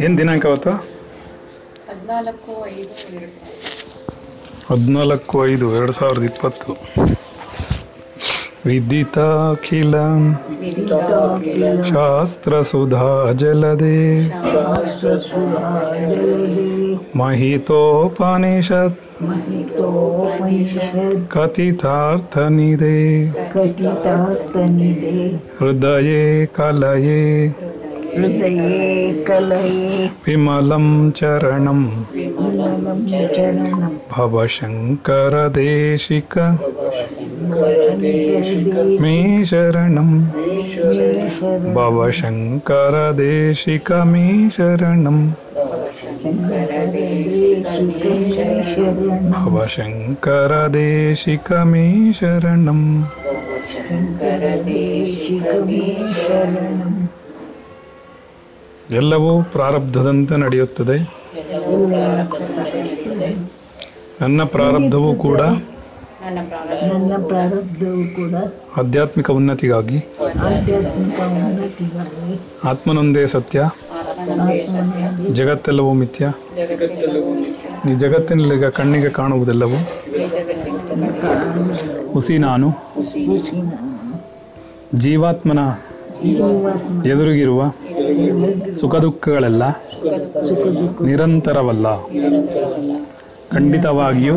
ಏನು ದಿನಾಂಕ ಅವತ್ತು? ಹದಿನಾಲ್ಕು ಐದು ಎರಡು. ಹದಿನಾಲ್ಕು ಐದು ಎರಡು ಸಾವಿರದ ಇಪ್ಪತ್ತು. ವಿದಿತಾಖಿಲ ಶಾಸ್ತ್ರ ಸುಧಾ ಜಲದೆ. महितोपनिषत्। महितोपनिषत्। कथितार्थनिधे कथितार्थनिधे हृदये कलये। हृदये कलये। विमलं चरणं भवशङ्करदेशिक। मे शरणं भवशङ्करदेशिक मे शरणम्। ಮೇ ಶರಣಂ ಎಲ್ಲವೂ ಪ್ರಾರಬ್ಧದಂತೆ ನಡೆಯುತ್ತದೆ. ನನ್ನ ಪ್ರಾರಬ್ಧವೂ ಕೂಡ ಆಧ್ಯಾತ್ಮಿಕ ಉನ್ನತಿಗಾಗಿ. ಆತ್ಮನೊಂದೇ ಸತ್ಯ. ಜಗತ್ತೆಲ್ಲವೂ ಮಿಥ್ಯ. ಈ ಜಗತ್ತಿನಲ್ಲಿ ಕಣ್ಣಿಗೆ ಕಾಣುವುದೆಲ್ಲವೂ? ಹುಸಿ ನಾನು ಜೀವಾತ್ಮನ ಜೀವಾತ್ಮ ಎದುರಿಗಿರುವ ಸುಖ ದುಃಖಗಳೆಲ್ಲ ನಿರಂತರವಲ್ಲ. ಖಂಡಿತವಾಗಿಯೂ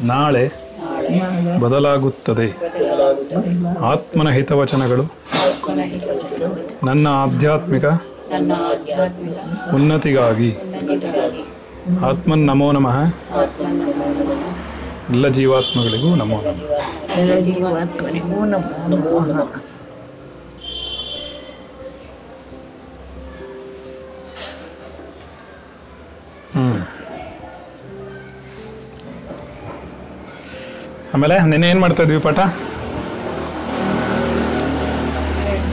ನಾಳೆ ಬದಲಾಗುತ್ತದೆ. ಆತ್ಮನ ಹಿತವಚನಗಳು ನನ್ನ ಆಧ್ಯಾತ್ಮಿಕ ಉನ್ನತಿಗಾಗಿ. ಆತ್ಮನ್ ನಮೋ ನಮಃ. ಆತ್ಮನ ಎಲ್ಲ ಜೀವಾತ್ಮಗಳಿಗೂ ನಮೋ ನಮಃ. ಎಲ್ಲ ನಮೋ ನಮಃ. ಹ್ಮ್. ಆಮೇಲೆ ನಿನ್ನೆ ಏನು ಮಾಡ್ತಾ ಇದ್ವಿ ಪಾಠ?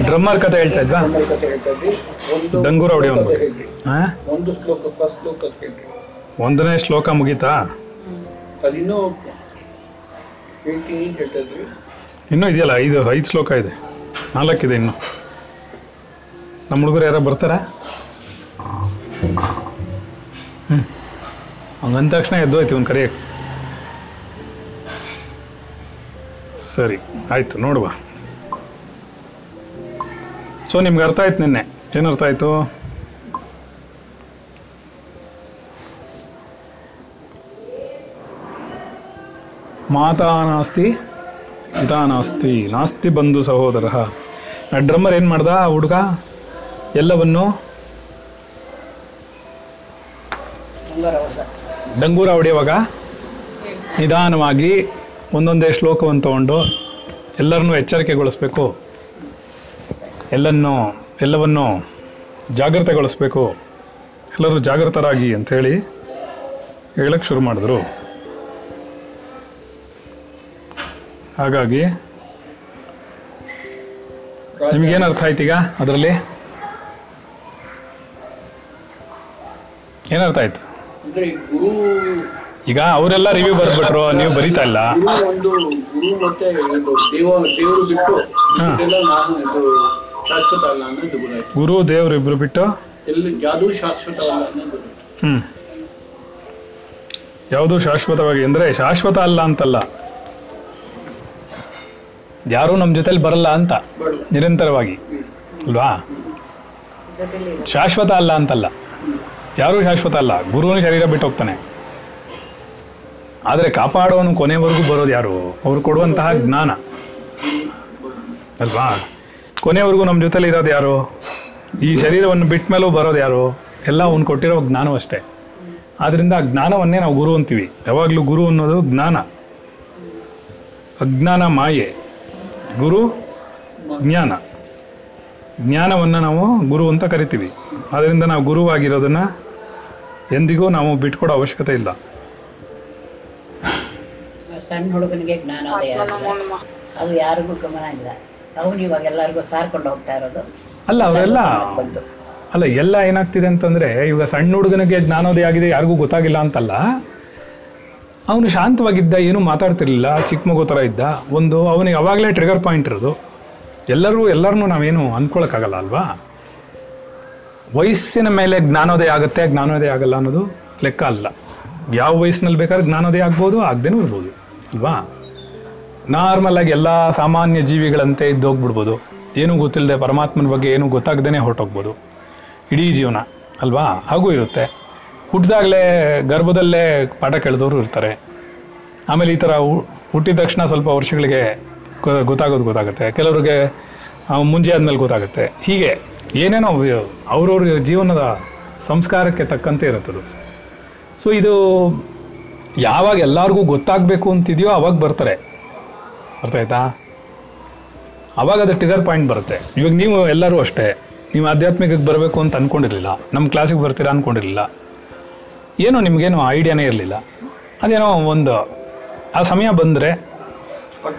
ಡ್ರಮ್ಮರ್ ಕತೆ ಹೇಳ್ತಾ ಇದ್ವಾ? ಕಥೆ ಹೇಳ್ತಾಯಿದ್ರಿ ಒಂದು ಡಂಗೂರ ಹೊಡೆಯೋನ್ ಬಗ್ಗೆ. ಹಾ ಒಂದು ಶ್ಲೋಕ ಫಸ್ಟ್ ಶ್ಲೋಕ ಕೇಳ್ರಿ. ಒಂದನೇ ಶ್ಲೋಕ ಮುಗೀತಾ? ಇನ್ನೂ ಇದೆಯಲ್ಲ ಐದು ಐದು ಶ್ಲೋಕ ಇದೆ. ನಾಲ್ಕಿದೆ ಇನ್ನು. ನಮ್ಮ ಹುಡುಗರು ಯಾರೋ ಬರ್ತಾರಾ? ಹ್ಞೂ ಹಂಗಂದ ತಕ್ಷಣ ಎದ್ದೋಯ್ತು ಒಂದು ಕರೆಯಕ್ಕೆ. ಸರಿ ಆಯಿತು ನೋಡುವ. ಸೊ ನಿಮ್ಗೆ ಅರ್ಥ ಆಯ್ತು ನಿನ್ನೆ. ಏನು ಅರ್ಥ ಆಯಿತು? ಮಾತಾ ನಾಸ್ತಿ, ಪಿತಾ ನಾಸ್ತಿ ನಾಸ್ತಿ ಬಂಧು ಸಹೋದರ. ಡ್ರಮ್ಮರ್ ಏನು ಮಾಡ್ದ, ಆ ಹುಡುಗ? ಎಲ್ಲವನ್ನು? ಡಂಗೂರ ಹೊಡೆಯುವಾಗ ನಿಧಾನವಾಗಿ ಒಂದೊಂದೇ ಶ್ಲೋಕವನ್ನು ತಗೊಂಡು ಎಲ್ಲರನ್ನೂ ಎಚ್ಚರಿಕೆಗೊಳಿಸ್ಬೇಕು. ಎಲ್ಲನ್ನು, ಎಲ್ಲವನ್ನು ಜಾಗ್ರತೆಗೊಳಿಸ್ಬೇಕು ಎಲ್ಲರೂ ಜಾಗೃತರಾಗಿ ಅಂಥೇಳಿ ಹೇಳಕ್ಕೆ ಶುರು ಮಾಡಿದ್ರು. ಹಾಗಾಗಿ ನಿಮಗೇನು ಅರ್ಥ ಆಯ್ತು ಈಗ ಅದರಲ್ಲಿ? ಏನರ್ಥ ಅರ್ಥ ಆಯ್ತು ಈಗ ಅವರೆಲ್ಲ ರಿವ್ಯೂ ಬರ್ಬಿಟ್ರು ನೀವು ಬರೀತಾ ಇಲ್ಲ. ಗುರು ದೇವರು ಇಬ್ರು ಬಿಟ್ಟು? ಹ್ಮ್. ಯಾವುದು ಶಾಶ್ವತವಾಗಿ ಅಂದ್ರೆ ಶಾಶ್ವತ ಅಲ್ಲ ಅಂತಲ್ಲ. ಯಾರು ನಮ್ಮ ಜೊತೆಲಿ ಬರಲ್ಲ ಅಂತ ನಿರಂತರವಾಗಿ. ಅಲ್ವಾ? ಶಾಶ್ವತ ಅಲ್ಲ ಅಂತಲ್ಲ. ಯಾರೂ ಶಾಶ್ವತ ಅಲ್ಲ. ಗುರುವನು ಶರೀರ ಬಿಟ್ಟು ಹೋಗ್ತಾನೆ. ಆದರೆ ಕಾಪಾಡೋನು ಕೊನೆವರೆಗೂ ಬರೋದು ಯಾರು? ಅವ್ರು ಕೊಡುವಂತಹ ಜ್ಞಾನ. ಅಲ್ವಾ? ಕೊನೆವರೆಗೂ ನಮ್ಮ ಜೊತೆಲಿ ಇರೋದು ಯಾರು? ಈ ಶರೀರವನ್ನು ಬಿಟ್ಟ ಮೇಲೂ ಬರೋದು ಯಾರು? ಎಲ್ಲ ಅವ್ನು ಕೊಟ್ಟಿರೋ ಜ್ಞಾನವಷ್ಟೇ ಆದ್ದರಿಂದ ಆ ಜ್ಞಾನವನ್ನೇ ನಾವು ಗುರು ಅಂತೀವಿ. ಯಾವಾಗಲೂ ಗುರು ಅನ್ನೋದು ಜ್ಞಾನ. ಅಜ್ಞಾನ ಮಾಯೆ. ಗುರು ಜ್ಞಾನ. ಜ್ಞಾನವನ್ನು ನಾವು ಗುರು ಅಂತ ಕರಿತೀವಿ. ಆದ್ದರಿಂದ ನಾವು ಗುರುವಾಗಿರೋದನ್ನು ಎಂದಿಗೂ ನಾವು ಬಿಟ್ಕೊಡೋ ಅವಶ್ಯಕತೆ ಇಲ್ಲ. ಸಣ್ಣ ಹುಡುಗನಿಗೆ ಜ್ಞಾನೋದಯ ಅದು ಯಾರಿಗೂ ಗಮನ ಇಲ್ಲ. ಅವನು ಇವಾಗ ಎಲ್ಲರಿಗೂ ಸಾರ್ಕೊಂಡು ಹೋಗ್ತಾ ಇರೋದು. ಅಲ್ಲ ಅವರೆಲ್ಲ ಅಲ್ಲ ಎಲ್ಲ ಏನಾಗ್ತಿದೆ ಅಂತಂದ್ರೆ ಇವಾಗ ಸಣ್ಣ ಹುಡುಗನಿಗೆ ಜ್ಞಾನೋದಯ ಆಗಿದೆ ಯಾರಿಗೂ ಗೊತ್ತಾಗಿಲ್ಲ ಅಂತಲ್ಲ. ಅವನು ಶಾಂತವಾಗಿದ್ದ, ಏನೂ ಮಾತಾಡ್ತಿರ್ಲಿಲ್ಲ, ಚಿಕ್ಕ ಮಗು ಥರ ಇದ್ದ. ಒಂದು, ಅವನಿಗೆ ಅವಾಗಲೇ ಟ್ರಿಗರ್ ಪಾಯಿಂಟ್ ಇರೋದು. ಎಲ್ಲರೂ, ಎಲ್ಲರನ್ನೂ ನಾವೇನು ಅಂದ್ಕೊಳಕ್ಕಾಗಲ್ಲ ಅಲ್ವಾ? ವಯಸ್ಸಿನ ಮೇಲೆ ಜ್ಞಾನೋದಯ ಆಗುತ್ತೆ, ಜ್ಞಾನೋದಯ ಆಗಲ್ಲ ಅನ್ನೋದು ಲೆಕ್ಕ ಅಲ್ಲ. ಯಾವ ವಯಸ್ಸಿನಲ್ಲಿ ಬೇಕಾದ್ರೆ ಜ್ಞಾನೋದಯ ಆಗ್ಬೋದು, ಆಗದೇನೂ ಇರ್ಬೋದು, ಅಲ್ವಾ? ನಾರ್ಮಲ್ ಆಗಿ ಎಲ್ಲ ಸಾಮಾನ್ಯ ಜೀವಿಗಳಂತೆ ಇದ್ದು ಹೋಗ್ಬಿಡ್ಬೋದು ಏನೂ ಗೊತ್ತಿಲ್ಲದೆ ಪರಮಾತ್ಮನ ಬಗ್ಗೆ ಏನೂ ಗೊತ್ತಾಗ್ದೇ ಹೊರಟೋಗ್ಬೋದು. ಇಡೀ ಜೀವನ, ಅಲ್ವಾ? ಹಾಗೂ ಇರುತ್ತೆ. ಹುಟ್ಟಿದಾಗಲೇ ಗರ್ಭದಲ್ಲೇ ಪಾಠ ಕೇಳಿದವರು ಇರ್ತಾರೆ. ಆಮೇಲೆ ಈ ಥರ ಹುಟ್ಟಿದ ತಕ್ಷಣ ಸ್ವಲ್ಪ ವರ್ಷಗಳಿಗೆ ಗೊತ್ತಾಗೋದು ಗೊತ್ತಾಗುತ್ತೆ. ಕೆಲವ್ರಿಗೆ ಮುಂಜೆ ಆದಮೇಲೆ ಗೊತ್ತಾಗುತ್ತೆ. ಹೀಗೆ ಏನೇನೋ ಅವ್ರವ್ರ ಜೀವನದ ಸಂಸ್ಕಾರಕ್ಕೆ ತಕ್ಕಂತೆ ಇರುತ್ತದು ಸೊ ಇದು ಯಾವಾಗ ಎಲ್ಲರಿಗೂ ಗೊತ್ತಾಗಬೇಕು ಅಂತಿದೆಯೋ ಅವಾಗ ಬರ್ತಾರೆ. ಅರ್ಥ ಆಯ್ತಾ? ಅವಾಗ ಅದು ಟಿಗರ್ ಪಾಯಿಂಟ್ ಬರುತ್ತೆ. ಇವಾಗ ನೀವು ಎಲ್ಲರೂ ಅಷ್ಟೇ. ನೀವು ಆಧ್ಯಾತ್ಮಿಕಕ್ಕೆ ಬರಬೇಕು ಅಂತ ಅಂದ್ಕೊಂಡಿರಲಿಲ್ಲ ನಮ್ಮ ಕ್ಲಾಸಿಗೆ ಬರ್ತೀರಾ ಅಂದ್ಕೊಂಡಿರಲಿಲ್ಲ ಏನೋ ನಿಮಗೇನು ಐಡಿಯಾನೇ ಇರಲಿಲ್ಲ. ಅದೇನೋ ಒಂದು ಆ ಸಮಯ ಬಂದರೆ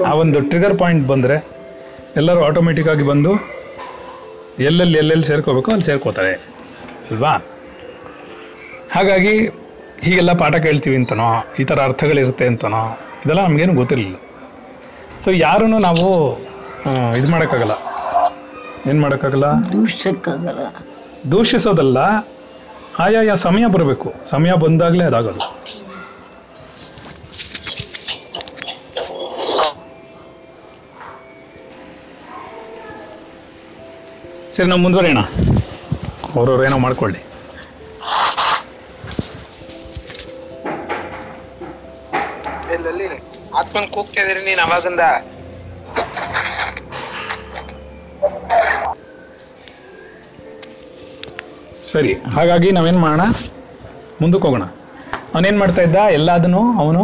ಆ ಒಂದು ಟ್ರಿಗರ್ ಪಾಯಿಂಟ್ ಬಂದರೆ ಎಲ್ಲರೂ ಆಟೋಮೆಟಿಕ್ಕಾಗಿ ಬಂದು ಎಲ್ಲೆಲ್ಲಿ ಎಲ್ಲೆಲ್ಲಿ ಸೇರ್ಕೋಬೇಕು ಅಲ್ಲಿ ಸೇರ್ಕೋತಾರೆ. ಅಲ್ವಾ? ಹಾಗಾಗಿ ಹೀಗೆಲ್ಲ ಪಾಠ ಕೇಳ್ತೀವಿ ಅಂತನೋ ಈ ಥರ ಅರ್ಥಗಳಿರುತ್ತೆ ಅಂತನೋ ಇದೆಲ್ಲ ನಮಗೇನು ಗೊತ್ತಿರಲಿಲ್ಲ. ಸೊ ಯಾರೂ ನಾವು ಇದು ಮಾಡೋಕ್ಕಾಗಲ್ಲ. ಏನು ಮಾಡೋಕ್ಕಾಗಲ್ಲ? ದೂಷಿಸೋದಲ್ಲ. ಆಯಾಯ ಸಮಯ ಬರಬೇಕು. ಸಮಯ ಬಂದಾಗಲೇ ಅದಾಗೋದು ಸರಿ ನಾವು ಮುಂದುವರಿಯೋಣ. ಅವ್ರವ್ರು ಏನೋ ಮಾಡ್ಕೊಳ್ಳಿ. ಆತ್ಮನ್ ಕೂಗ್ತಾ ಇದೀರಿ ನೀನ್ ಅವಾಗಿಂದ? ಸರಿ ಹಾಗಾಗಿ ನಾವೇನು ಮಾಡೋಣ? ಮುಂದಕ್ಕೆ ಹೋಗೋಣ. ಅವನೇನು ಮಾಡ್ತಾ ಇದ್ದ? ಎಲ್ಲದನ್ನು ಅವನು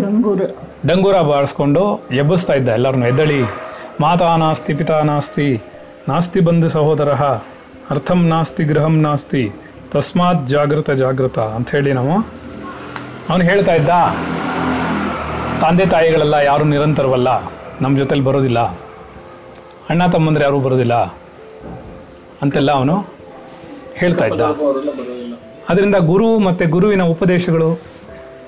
ಡಂಗೂರ. ಡಂಗೂರ ಬಾರಿಸ್ಕೊಂಡು ಎಬ್ಬಿಸ್ತಾ ಇದ್ದ ಎಲ್ಲರನ್ನು. ಎದ್ದಳಿ ಮಾತಾ ನಾಸ್ತಿ ಪಿತಾ ನಾಸ್ತಿ ನಾಸ್ತಿ ಬಂಧು ಸಹೋದರ ಅರ್ಥಂ ನಾಸ್ತಿ ಗೃಹಂ ನಾಸ್ತಿ ತಸ್ಮಾತ್ ಜಾಗೃತ ಜಾಗೃತ ಅಂಥೇಳಿ ನಾವು ಅವನು ಹೇಳ್ತಾ ಇದ್ದ ತಂದೆ ತಾಯಿಗಳೆಲ್ಲ ಯಾರು ನಿರಂತರವಲ್ಲ ನಮ್ಮ ಜೊತೆಲಿ ಬರೋದಿಲ್ಲ ಅಣ್ಣ ತಮ್ಮಂದ್ರೆ ಯಾರೂ ಬರೋದಿಲ್ಲ ಅಂತೆಲ್ಲ ಅವನು ಹೇಳ್ತಾ ಇದ್ದ. ಅದರಿಂದ ಗುರು ಮತ್ತು ಗುರುವಿನ ಉಪದೇಶಗಳು,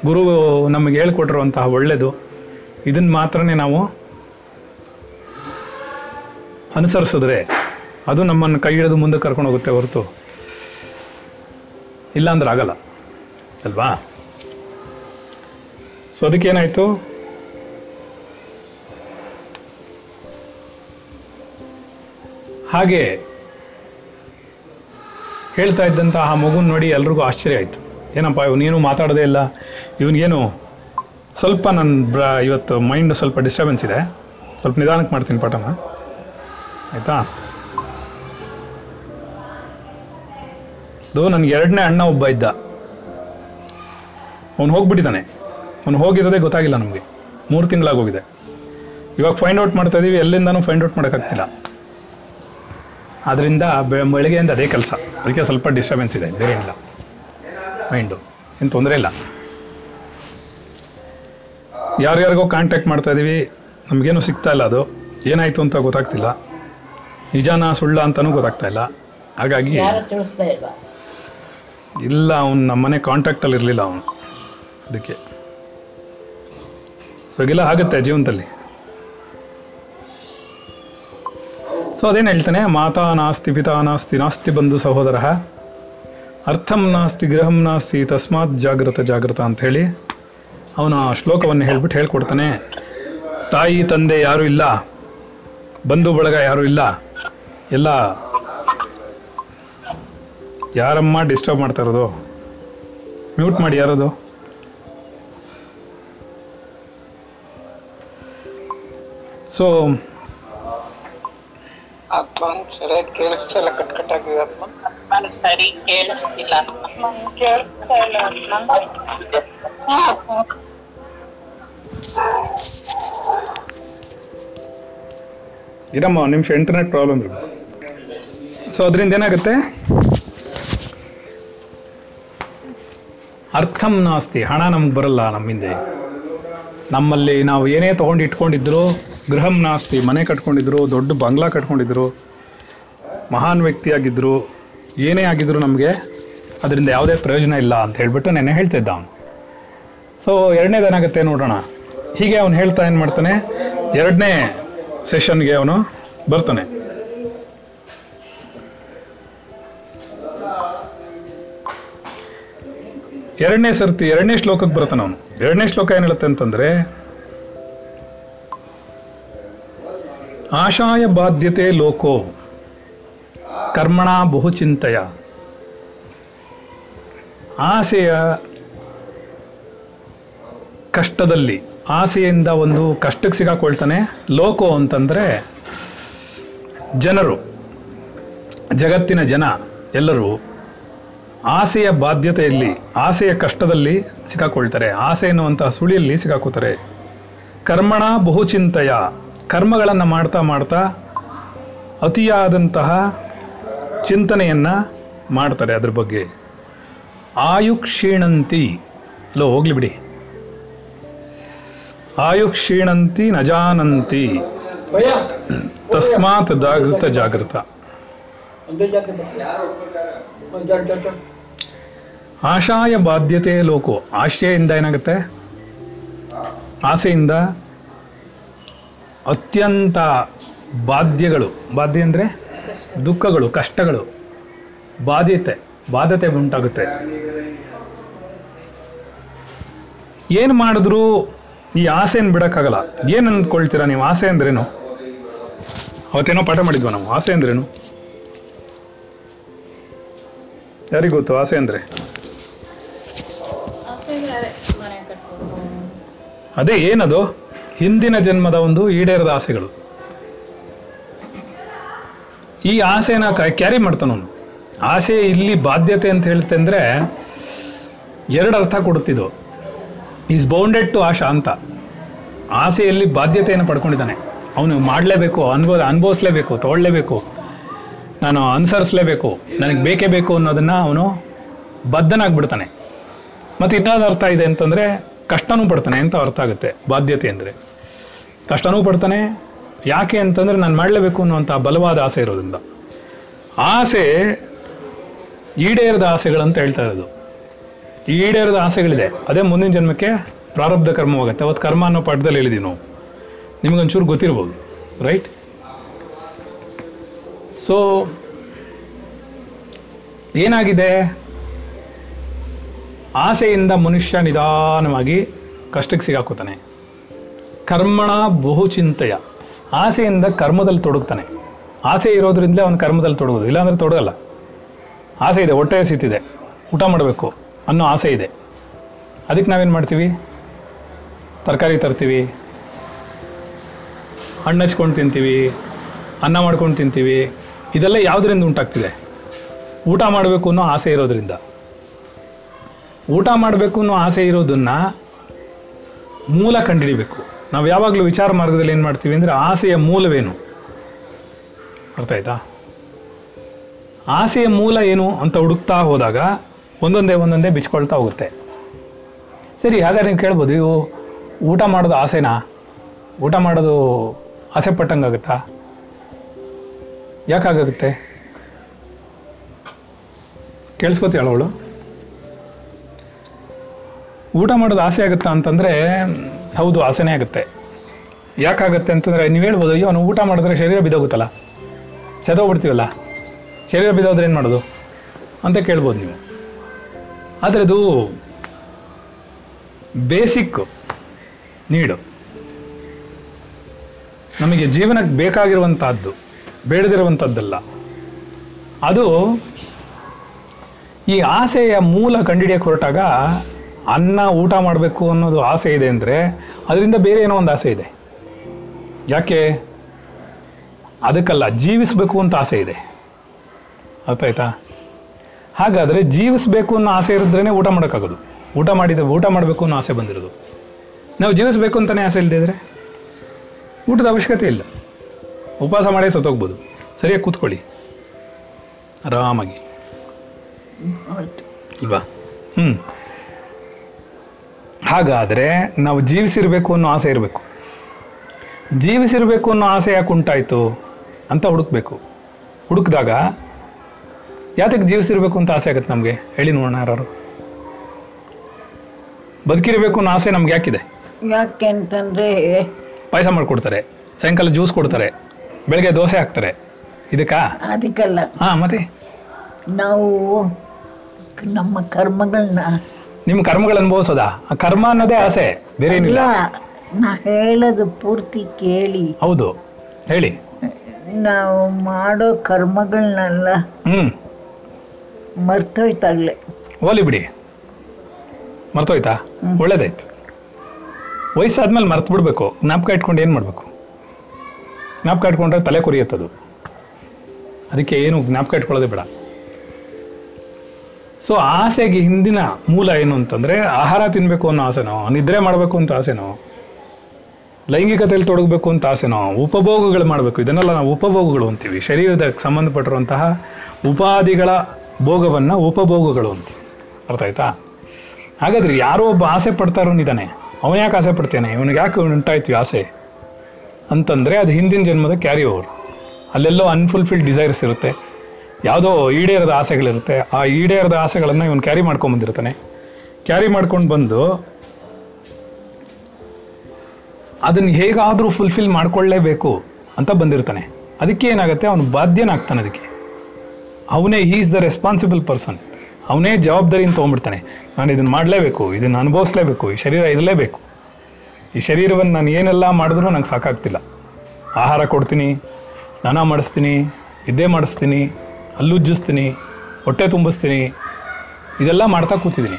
ಗುರು ನಮಗೆ ಹೇಳ್ಕೊಟ್ಟಿರುವಂತಹ ಒಳ್ಳೆಯದು ಇದನ್ನು ಮಾತ್ರನೇ ನಾವು ಅನುಸರಿಸಿದ್ರೆ ಅದು ನಮ್ಮನ್ನು ಕೈ ಹಿಡಿದು ಮುಂದೆ ಕರ್ಕೊಂಡು ಹೋಗುತ್ತೆ ಹೊರತು. ಇಲ್ಲಾಂದ್ರೆ ಆಗಲ್ಲ. ಅಲ್ವಾ? ಸೊ ಅದಕ್ಕೇನಾಯಿತು? ಹಾಗೆ ಹೇಳ್ತಾ ಇದ್ದಂಥ ಆ ಮಗುನ ನೋಡಿ ಎಲ್ರಿಗೂ ಆಶ್ಚರ್ಯ ಆಯಿತು. ಏನಪ್ಪ ಇವನೇನು ಮಾತಾಡೋದೇ ಇಲ್ಲ. ಇವನಿಗೇನು ಸ್ವಲ್ಪ ನನ್ನ ಬ್ರ, ಇವತ್ತು ಮೈಂಡ್ ಸ್ವಲ್ಪ ಡಿಸ್ಟರ್ಬೆನ್ಸ್ ಇದೆ. ಸ್ವಲ್ಪ ನಿಧಾನಕ್ಕೆ ಮಾಡ್ತೀನಿ ಪಾಠನ. ಆಯಿತಾ? ಅದು ನನಗೆ ಎರಡನೇ ಅಣ್ಣ ಒಬ್ಬ ಇದ್ದ. ಅವನು ಹೋಗ್ಬಿಟ್ಟಿದ್ದಾನೆ ಅವನು ಹೋಗಿರೋದೇ ಗೊತ್ತಾಗಿಲ್ಲ ನಮಗೆ. ಮೂರು ತಿಂಗಳಾಗೋಗಿದೆ ಇವಾಗ ಫೈಂಡ್ ಔಟ್ ಮಾಡ್ತಾ ಇದ್ದೀವಿ ಎಲ್ಲಿಂದನೂ ಫೈಂಡ್ ಔಟ್ ಮಾಡೋಕ್ಕಾಗ್ತಿಲ್ಲ ಆದ್ದರಿಂದ ಬೆ- ಬೆಳಗ್ಗೆಯಿಂದ ಅದೇ ಕೆಲಸ. ಅದಕ್ಕೆ ಸ್ವಲ್ಪ ಡಿಸ್ಟರ್ಬೆನ್ಸ್ ಇದೆ ಬೇರೆ ಇಲ್ಲ ಮೈಂಡು ಏನು ತೊಂದರೆ ಇಲ್ಲ. ಯಾರ್ಯಾರಿಗೋ ಕಾಂಟ್ಯಾಕ್ಟ್ ಮಾಡ್ತಾ ಇದ್ದೀವಿ ನಮಗೇನು ಸಿಗ್ತಾ ಇಲ್ಲ ಅದು. ಏನಾಯಿತು ಅಂತ ಗೊತ್ತಾಗ್ತಿಲ್ಲ. ನಿಜಾನ ಸುಳ್ಳ ಅಂತಲೂ ಗೊತ್ತಾಗ್ತಾ ಇಲ್ಲ. ಹಾಗಾಗಿ ಇಲ್ಲ ಅವ್ನು ನಮ್ಮನೆ ಕಾಂಟ್ಯಾಕ್ಟಲ್ಲಿ ಇರಲಿಲ್ಲ ಅವನು. ಅದಕ್ಕೆ. ಸೊ ಆಗುತ್ತೆ ಜೀವನದಲ್ಲಿ. ಸೊ ಅದೇನು ಹೇಳ್ತಾನೆ? ಮಾತಾ ನಾಸ್ತಿ, ಪಿತಾ ನಾಸ್ತಿ ನಾಸ್ತಿ ಬಂಧು ಸಹೋದರ. ಅರ್ಥಂ ನಾಸ್ತಿ, ಗೃಹಂ ನಾಸ್ತಿ, ತಸ್ಮಾತ್ ಜಾಗೃತ ಜಾಗೃತ ಅಂತ ಹೇಳಿ ಅವನ ಶ್ಲೋಕವನ್ನು ಹೇಳ್ಬಿಟ್ಟು ಹೇಳ್ಕೊಡ್ತಾನೆ. ತಾಯಿ, ತಂದೆ ಯಾರೂ ಇಲ್ಲ. ಬಂಧು, ಬಳಗ ಯಾರೂ ಇಲ್ಲ. ಎಲ್ಲ ಯಾರಮ್ಮ ಡಿಸ್ಟರ್ಬ್ ಮಾಡ್ತಾ ಇರೋದು? ಮ್ಯೂಟ್ ಮಾಡಿ ಯಾರದು? ಸೊ ಆತ್ಮನ್ ಸರಿಯಾಗಿ ಕೇಳಿಸ್ತಾ ಇಲ್ಲ ಕಟ್ ಕಟ್ ಆಗಿದೆ ಆತ್ಮ ನಾನು ಸರಿ ಕೇಳಿಸ್ತಿಲ್ಲ. ಕೇಳಿಸ್ತಾ ಇಲ್ಲ ಇರಮ್ಮ ಒಂದು ನಿಮಿಷ ಇಂಟರ್ನೆಟ್ ಪ್ರಾಬ್ಲಮ್ ಇದೆ ಸೊ ಅದರಿಂದ ಏನಾಗುತ್ತೆ? ಅರ್ಥಂ ನಾಸ್ತಿ ಹಣ ನಮ್ಗೆ ಬರಲ್ಲ ನಮ್ಮಿಂದೆ. ನಮ್ಮಲ್ಲಿ ನಾವು ಏನೇ ತೊಗೊಂಡು ಇಟ್ಕೊಂಡಿದ್ರು ಗೃಹಂ ನಾಸ್ತಿ, ಮನೆ ಕಟ್ಕೊಂಡಿದ್ರು, ದೊಡ್ಡ ಬಂಗ್ಲಾ ಕಟ್ಕೊಂಡಿದ್ರು, ಮಹಾನ್ ವ್ಯಕ್ತಿಯಾಗಿದ್ದರು ಏನೇ ಆಗಿದ್ರು ನಮಗೆ ಅದರಿಂದ ಯಾವುದೇ ಪ್ರಯೋಜನ ಇಲ್ಲ ಅಂತ ಹೇಳ್ಬಿಟ್ಟು ನೆನೆ ಹೇಳ್ತಿದ್ದ ಅವನು. ಸೊ ಎರಡನೇದೇನಾಗುತ್ತೆ ನೋಡೋಣ. ಹೀಗೆ ಅವನು ಹೇಳ್ತಾ ಏನು ಮಾಡ್ತಾನೆ? ಎರಡನೇ ಸೆಷನ್ಗೆ ಅವನು ಬರ್ತಾನೆ. ಎರಡನೇ ಸರ್ತಿ, ಎರಡನೇ ಶ್ಲೋಕಕ್ಕೆ ಬರ್ತಾನೆ ಅವನು. ಎರಡನೇ ಶ್ಲೋಕ ಏನು ಹೇಳುತ್ತೆ ಅಂತಂದ್ರೆ ಆಶಾಯ ಬಾಧ್ಯತೆ ಲೋಕೋ. ಕರ್ಮಣ ಬಹುಚಿಂತೆಯ. ಆಸೆಯ ಕಷ್ಟದಲ್ಲಿ, ಆಸೆಯಿಂದ ಒಂದು ಕಷ್ಟಕ್ಕೆ ಸಿಗಾಕೊಳ್ತಾನೆ. ಲೋಕೋ ಅಂತಂದರೆ ಜನರು, ಜಗತ್ತಿನ ಜನ, ಎಲ್ಲರೂ ಆಸೆಯ ಬಾಧ್ಯತೆಯಲ್ಲಿ, ಆಸೆಯ ಕಷ್ಟದಲ್ಲಿ ಸಿಕ್ಕಾಕೊಳ್ತಾರೆ ಆಸೆ ಎನ್ನುವಂತಹ ಸುಳಿಯಲ್ಲಿ ಸಿಕ್ಕಾಕೋತಾರೆ ಕರ್ಮಣ ಬಹುಚಿಂತೆಯ. ಕರ್ಮಗಳನ್ನು ಮಾಡ್ತಾ ಮಾಡ್ತಾ ಅತಿಯಾದಂತಹ ಚಿಂತನೆಯನ್ನು ಮಾಡ್ತಾರೆ ಅದ್ರ ಬಗ್ಗೆ. ಆಯು ಕ್ಷೀಣಂತಿ ಲೋ, ಹೋಗ್ಲಿ ಬಿಡಿ. ಆಯು ಕ್ಷೀಣಂತಿ ನಜಾನಂತಿ ತಸ್ಮಾತ್ ಜಾಗೃತ ಜಾಗೃತ. ಆಶಾಯ ಬಾಧ್ಯತೆ ಲೋಕೋ. ಆಶೆಯಿಂದ ಏನಾಗುತ್ತೆ? ಆಸೆಯಿಂದ ಅತ್ಯಂತ ಬಾಧ್ಯಗಳು. ಬಾಧ್ಯ ಅಂದರೆ ದುಃಖಗಳು ಕಷ್ಟಗಳು. ಬಾಧ್ಯತೆ ಬಾಧ್ಯತೆ ಉಂಟಾಗುತ್ತೆ. ಏನು ಮಾಡಿದ್ರು ಈ ಆಸೆಯನ್ನು ಬಿಡೋಕ್ಕಾಗಲ್ಲ. ಏನು ಅಂದ್ಕೊಳ್ತೀರಾ ನೀವು? ಆಸೆ ಅಂದ್ರೇನು? ಅವತ್ತೇನೋ ಪಾಠ ಮಾಡಿದ್ವ ನಾವು. ಆಸೆ ಅಂದ್ರೇನು? ಯಾರಿಗೂ ಗೊತ್ತು ಆಸೆ ಅಂದರೆ? ಅದೇ ಏನದು? ಹಿಂದಿನ ಜನ್ಮದ ಒಂದು ಈಡೇರದ ಆಸೆಗಳು. ಈ ಆಸೆನ ಕ್ಯಾರಿ ಮಾಡ್ತಾನವನು ಆಸೆ ಇಲ್ಲಿ ಬಾಧ್ಯತೆ ಅಂತ ಹೇಳ್ತೆ ಅಂದರೆ ಎರಡು ಅರ್ಥ ಕೊಡುತ್ತಿದ್ದು. ಈಸ್ ಬೌಂಡೆಡ್ ಟು ಆಶಾ ಅಂತ. ಆಸೆಯಲ್ಲಿ ಬಾಧ್ಯತೆಯನ್ನು ಪಡ್ಕೊಂಡಿದ್ದಾನೆ. ಅವನು ಮಾಡಲೇಬೇಕು ಅನುಭವ ಅನುಭವಿಸ್ಲೇಬೇಕು, ತೊಗೊಳ್ಳೇಬೇಕು, ನಾನು ಅನುಸರಿಸ್ಲೇಬೇಕು, ನನಗೆ ಬೇಕೇ ಬೇಕು ಅನ್ನೋದನ್ನು ಅವನು ಬದ್ಧನಾಗ್ಬಿಡ್ತಾನೆ. ಮತ್ತು ಇನ್ನೊಂದು ಅರ್ಥ ಇದೆ ಅಂತಂದರೆ ಕಷ್ಟನೂ ಪಡ್ತಾನೆ ಅಂತ ಅರ್ಥ ಆಗುತ್ತೆ, ಬಾಧ್ಯತೆ ಅಂದರೆ. ಕಷ್ಟನೂ ಪಡ್ತಾನೆ, ಯಾಕೆ ಅಂತಂದರೆ ನಾನು ಮಾಡಲೇಬೇಕು ಅನ್ನುವಂಥ ಬಲವಾದ ಆಸೆ ಇರೋದ್ರಿಂದ. ಆಸೆ ಈಡೇರದ ಆಸೆಗಳಂತ ಹೇಳ್ತಾ ಇರೋದು. ಈಡೇರದ ಆಸೆಗಳಿದೆ. ಅದೇ ಮುಂದಿನ ಜನ್ಮಕ್ಕೆ ಪ್ರಾರಬ್ಧ ಕರ್ಮವಾಗುತ್ತೆ. ಅವತ್ತು ಕರ್ಮ ಅನ್ನೋ ಪಾಠದಲ್ಲಿ ಹೇಳಿದೀವಿ ನಾವು. ನಿಮಗೊಂಚೂರು ಗೊತ್ತಿರ್ಬೋದು ರೈಟ್ ಸೊ ಏನಾಗಿದೆ? ಆಸೆಯಿಂದ ಮನುಷ್ಯ ನಿಧಾನವಾಗಿ ಕಷ್ಟಕ್ಕೆ ಸಿಗಾಕೋತಾನೆ. ಕರ್ಮಣ ಬಹುಚಿಂತೆಯ ಆಸೆಯಿಂದ ಕರ್ಮದಲ್ಲಿ ತೊಡಗ್ತಾನೆ. ಆಸೆ ಇರೋದ್ರಿಂದಲೇ ಅವನು ಕರ್ಮದಲ್ಲಿ ತೊಡಗೋದು. ಇಲ್ಲಾಂದರೆ ತೊಡಗಲ್ಲ. ಆಸೆ ಇದೆ, ಹೊಟ್ಟೆ ಸಿತ್ತಿದೆ ಊಟ ಮಾಡಬೇಕು ಅನ್ನೋ ಆಸೆ ಇದೆ. ಅದಕ್ಕೆ ನಾವೇನು ಮಾಡ್ತೀವಿ? ತರಕಾರಿ ತರ್ತೀವಿ. ಹಣ್ಣು ಹಚ್ಕೊಂಡು ತಿಂತೀವಿ. ಅನ್ನ ಮಾಡ್ಕೊಂಡು ತಿಂತೀವಿ. ಇದೆಲ್ಲ ಯಾವುದರಿಂದ ಉಂಟಾಗ್ತಿದೆ? ಊಟ ಮಾಡಬೇಕು ಅನ್ನೋ ಆಸೆ ಇರೋದ್ರಿಂದ. ಊಟ ಮಾಡಬೇಕು ಅನ್ನೋ ಆಸೆ ಇರೋದನ್ನು ಮೂಲ ಕಂಡುಹಿಡಿಬೇಕು ನಾವು ಯಾವಾಗಲೂ ವಿಚಾರ ಮಾರ್ಗದಲ್ಲಿ ಏನು ಮಾಡ್ತೀವಿ ಅಂದರೆ ಆಸೆಯ ಮೂಲವೇನು? ಅರ್ಥ ಆಯ್ತಾ? ಆಸೆಯ ಮೂಲ ಏನು ಅಂತ ಹುಡುಕ್ತಾ ಹೋದಾಗ ಒಂದೊಂದೇ ಒಂದೊಂದೇ ಬಿಚ್ಕೊಳ್ತಾ ಹೋಗುತ್ತೆ. ಸರಿ, ಹಾಗಾದ್ರೆ ನೀವು ಕೇಳ್ಬೋದು, ಇವು ಊಟ ಮಾಡೋದು ಆಸೆನಾ? ಊಟ ಮಾಡೋದು ಆಸೆ ಪಟ್ಟಂಗಾಗುತ್ತಾ? ಯಾಕಾಗುತ್ತೆ ಕೇಳಿಸ್ಕೊತೀಯಳ ಅವಳು? ಊಟ ಮಾಡೋದು ಆಸೆ ಆಗುತ್ತಾ ಅಂತಂದರೆ, ಹೌದು, ಆಸೆನೇ ಆಗುತ್ತೆ. ಯಾಕಾಗುತ್ತೆ ಅಂತಂದರೆ, ನೀವು ಹೇಳ್ಬೋದು, ಅಯ್ಯೋ ಅವನು ಊಟ ಮಾಡಿದ್ರೆ ಶರೀರ ಬಿದ್ದೋಗುತ್ತಲ್ಲ. ಸೆದೋಗ್ಬಿಡ್ತೀವಲ್ಲ. ಶರೀರ ಬಿದ್ದೋದ್ರೆ ಏನು ಮಾಡೋದು? ಅಂತ ಕೇಳ್ಬೋದು ನೀವು. ಆದರೆ ಅದು ಬೇಸಿಕ್ ನೀಡು. ನಮಗೆ ಜೀವನಕ್ಕೆ ಬೇಕಾಗಿರುವಂಥದ್ದು ಬೇಡದಿರುವಂಥದ್ದಲ್ಲ ಅದು ಈ ಆಸೆಯ ಮೂಲ ಕಂಡಿಡಿಯಕ್ಕೆ ಹೊರಟಾಗ ಅನ್ನ ಊಟ ಮಾಡಬೇಕು ಅನ್ನೋದು ಆಸೆ ಇದೆ ಅಂದರೆ ಅದರಿಂದ ಬೇರೆ ಏನೋ ಒಂದು ಆಸೆ ಇದೆ. ಯಾಕೆ? ಅದಕ್ಕಲ್ಲ ಜೀವಿಸಬೇಕು ಅಂತ ಆಸೆ ಇದೆ. ಅರ್ಥ ಆಯ್ತಾ? ಹಾಗಾದರೆ ಜೀವಿಸಬೇಕು ಅನ್ನೋ ಆಸೆ ಇರಿದ್ರೇ ಊಟ ಮಾಡೋಕ್ಕಾಗೋದು. ಊಟ ಮಾಡಿದ ಊಟ ಮಾಡಬೇಕು ಅನ್ನೋ ಆಸೆ ಬಂದಿರೋದು. ನಾವು ಜೀವಿಸಬೇಕು ಅಂತಲೇ ಆಸೆ ಇಲ್ಲದಿದ್ರೆ ಊಟದ ಅವಶ್ಯಕತೆ ಇಲ್ಲ. ಉಪವಾಸ ಮಾಡೇ ಸತ್ತೋಗ್ಬೋದು. ಸರಿಯಾಗಿ ಕೂತ್ಕೊಳ್ಳಿ. ಆರಾಮಾಗಿ. ಆಯ್ತು. ಇಲ್ವಾ? ಹ್ಞೂ ಹಾಗಾದರೆ ನಾವು ಜೀವಿಸಿರಬೇಕು ಅನ್ನೋ ಆಸೆ ಇರಬೇಕು. ಜೀವಿಸಿರಬೇಕು ಅನ್ನೋ ಆಸೆ ಯಾಕೆ ಉಂಟಾಯಿತು ಅಂತ ಹುಡುಕ್ಬೇಕು. ಹುಡುಕಿದಾಗ ಯಾತಕ್ಕೆ ಜೀವಿಸಿರಬೇಕು ಅಂತ ಆಸೆ ಆಗುತ್ತೆ ನಮಗೆ? ಹೇಳಿ ನೋಡೋಣ ಯಾರು ಬದುಕಿರಬೇಕು ಅನ್ನೋ ಆಸೆ ನಮ್ಗೆ ಯಾಕಿದೆ? ಯಾಕೆ ಅಂತಂದ್ರೆ ಪಾಯಸ ಮಾಡಿಕೊಡ್ತಾರೆ ಸಾಯಂಕಾಲ ಜ್ಯೂಸ್ ಕೊಡ್ತಾರೆ ಬೆಳಗ್ಗೆ ದೋಸೆ ಹಾಕ್ತಾರೆ. ಇದಕ್ಕಾ? ಅದಕ್ಕಲ್ಲ. ಹಾ ಮತ್ತೆ? ನಾವು ನಮ್ಮ ಕರ್ಮಗಳನ್ನ ನಿಮ್ಮ ಕರ್ಮಗಳು ಅನುಭವಿಸೋದಾ? ಆ ಕರ್ಮ ಅನ್ನೋದೇ ಆಸೆ ಬೇರೆ ಏನಿಲ್ಲ ಇಲ್ಲ ನಾ ಹೇಳೋದು ಪೂರ್ತಿ ಕೇಳಿ. ಹೌದು ಹೇಳಿ. ನಾವು ಮಾಡೋ ಕರ್ಮಗಳನ್ನೆಲ್ಲ ಹ್ಮ್. ಮರ್ತೋಯ್ತಾಗ್ಲೆ. ಓಲಿ ಬಿಡಿ. ಮರ್ತೋಯ್ತಾ? ಒಳ್ಳೇದಾಯ್ತು. ವಯಸ್ಸಾದ್ಮೇಲೆ ಮರ್ತು ಬಿಡ್ಬೇಕು. ಜ್ಞಾಪಕ ಇಟ್ಕೊಂಡು ಏನು ಮಾಡಬೇಕು? ಜ್ಞಾಪಕ ಇಟ್ಕೊಂಡ್ರೆ ತಲೆ ಕೊರಿಯತ್ತದು. ಅದಕ್ಕೆ ಏನು ಜ್ಞಾಪಕ ಇಟ್ಕೊಳ್ಳೋದೇ ಬೇಡ. ಸೊ ಆಸೆಗೆ ಹಿಂದಿನ ಮೂಲ ಏನು ಅಂತಂದ್ರೆ ಆಹಾರ ತಿನ್ಬೇಕು ಅನ್ನೋ ಆಸೆನೋ, ನಿದ್ರೆ ಮಾಡಬೇಕು ಅಂತ ಆಸೆನೋ, ಲೈಂಗಿಕತೆಯಲ್ಲಿ ತೊಡಗಬೇಕು ಅಂತ ಆಸೆನೋ, ಉಪಭೋಗಗಳು ಮಾಡಬೇಕು, ಇದನ್ನೆಲ್ಲ ನಾವು ಉಪಭೋಗಗಳು ಅಂತೀವಿ. ಶರೀರದ ಸಂಬಂಧಪಟ್ಟಿರುವಂತಹ ಉಪಾದಿಗಳ ಭೋಗವನ್ನು ಉಪಭೋಗಗಳು ಅಂತೀವಿ. ಅರ್ಥ ಆಯ್ತಾ? ಹಾಗಾದ್ರೆ ಯಾರೋ ಒಬ್ಬ ಆಸೆ ಪಡ್ತಾರೋನಿದ್ದಾನೆ ಅವನು ಯಾಕೆ ಆಸೆ ಪಡ್ತಾನೆ? ಇವನಿಗೆ ಯಾಕೆ ಉಂಟಾಯ್ತು ಆಸೆ? ಅಂತಂದರೆ ಅದು ಹಿಂದಿನ ಜನ್ಮದ ಕ್ಯಾರಿ ಓವರ್ ಅಲ್ಲೆಲ್ಲೋ ಅನ್ಫುಲ್ಫಿಲ್ಡ್ ಡಿಸೈರ್ಸ್ ಇರುತ್ತೆ. ಯಾವುದೋ ಈಡೇರದ ಆಸೆಗಳಿರುತ್ತೆ. ಆ ಈಡೇರದ ಆಸೆಗಳನ್ನು ಇವನು ಕ್ಯಾರಿ ಮಾಡ್ಕೊಂಬಂದಿರ್ತಾನೆ ಕ್ಯಾರಿ ಮಾಡ್ಕೊಂಡು ಬಂದು ಅದನ್ನು ಹೇಗಾದರೂ ಫುಲ್ಫಿಲ್ ಮಾಡ್ಕೊಳ್ಳೇಬೇಕು ಅಂತ ಬಂದಿರ್ತಾನೆ. ಅದಕ್ಕೆ ಏನಾಗುತ್ತೆ? ಅವನು ಬಾಧ್ಯನಾಗ್ತಾನೆ ಅದಕ್ಕೆ. ಅವನೇ ಈಸ್ ದ ರೆಸ್ಪಾನ್ಸಿಬಲ್ ಪರ್ಸನ್ ಅವನೇ ಜವಾಬ್ದಾರಿನ ತೊಗೊಂಡ್ಬಿಡ್ತಾನೆ. ನಾನು ಇದನ್ನು ಮಾಡಲೇಬೇಕು, ಇದನ್ನು ಅನುಭವಿಸ್ಲೇಬೇಕು, ಈ ಶರೀರ ಇರಲೇಬೇಕು. ಈ ಶರೀರವನ್ನು ನಾನು ಏನೆಲ್ಲ ಮಾಡಿದ್ರೂ ನಂಗೆ ಸಾಕಾಗ್ತಿಲ್ಲ. ಆಹಾರ ಕೊಡ್ತೀನಿ, ಸ್ನಾನ ಮಾಡಿಸ್ತೀನಿ, ನಿದ್ದೆ ಮಾಡಿಸ್ತೀನಿ ಹಲ್ಲುಜ್ಜಿಸ್ತೀನಿ ಹೊಟ್ಟೆ ತುಂಬಿಸ್ತೀನಿ ಇದೆಲ್ಲ ಮಾಡ್ತಾ ಕೂತಿದ್ದೀನಿ.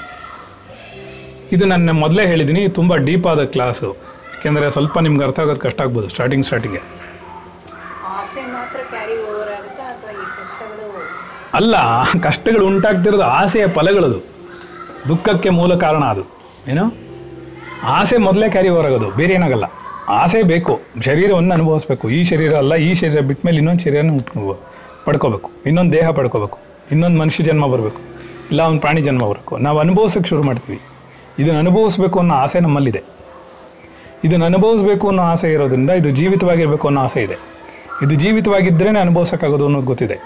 ಇದು ನನ್ನ ಮೊದಲೇ ಹೇಳಿದ್ದೀನಿ ತುಂಬ ಡೀಪ್ ಆದ ಕ್ಲಾಸು. ಯಾಕೆಂದರೆ ಸ್ವಲ್ಪ ನಿಮ್ಗೆ ಅರ್ಥ ಆಗೋದು ಕಷ್ಟ ಆಗ್ಬೋದು ಸ್ಟಾರ್ಟಿಂಗ್ ಸ್ಟಾರ್ಟಿಂಗೆ. ಅಲ್ಲ ಕಷ್ಟಗಳು ಉಂಟಾಗ್ತಿರೋದು ಆಸೆಯ ಫಲಗಳದು. ದುಃಖಕ್ಕೆ ಮೂಲ ಕಾರಣ ಅದು. ಏನು? ಆಸೆ ಮೊದಲೇ ಕ್ಯಾರಿ ಓವರ್ ಆಗೋದು ಬೇರೆ ಏನಾಗಲ್ಲ. ಆಸೆ ಬೇಕು ಶರೀರವನ್ನು ಅನುಭವಿಸ್ಬೇಕು. ಈ ಶರೀರ ಅಲ್ಲ ಈ ಶರೀರ ಬಿಟ್ಟ ಮೇಲೆ ಇನ್ನೊಂದು ಶರೀರನ ಉಟ್ಕೊ ಪಡ್ಕೋಬೇಕು. ಇನ್ನೊಂದು ದೇಹ ಪಡ್ಕೋಬೇಕು. ಇನ್ನೊಂದು ಮನುಷ್ಯ ಜನ್ಮ ಬರಬೇಕು. ಇಲ್ಲ, ಒಂದು ಪ್ರಾಣಿ ಜನ್ಮ ಬರಬೇಕು. ನಾವು ಅನುಭವಿಸೋಕ್ಕೆ ಶುರು ಮಾಡ್ತೀವಿ. ಇದನ್ನು ಅನುಭವಿಸ್ಬೇಕು ಅನ್ನೋ ಆಸೆ ನಮ್ಮಲ್ಲಿದೆ. ಇದನ್ನು ಅನುಭವಿಸ್ಬೇಕು ಅನ್ನೋ ಆಸೆ ಇರೋದ್ರಿಂದ ಇದು ಜೀವಿತವಾಗಿರಬೇಕು ಅನ್ನೋ ಆಸೆ ಇದೆ. ಇದು ಜೀವಿತವಾಗಿದ್ದರೆ ಅನುಭವಿಸೋಕ್ಕಾಗೋದು ಅನ್ನೋದು ಗೊತ್ತಿದೆ.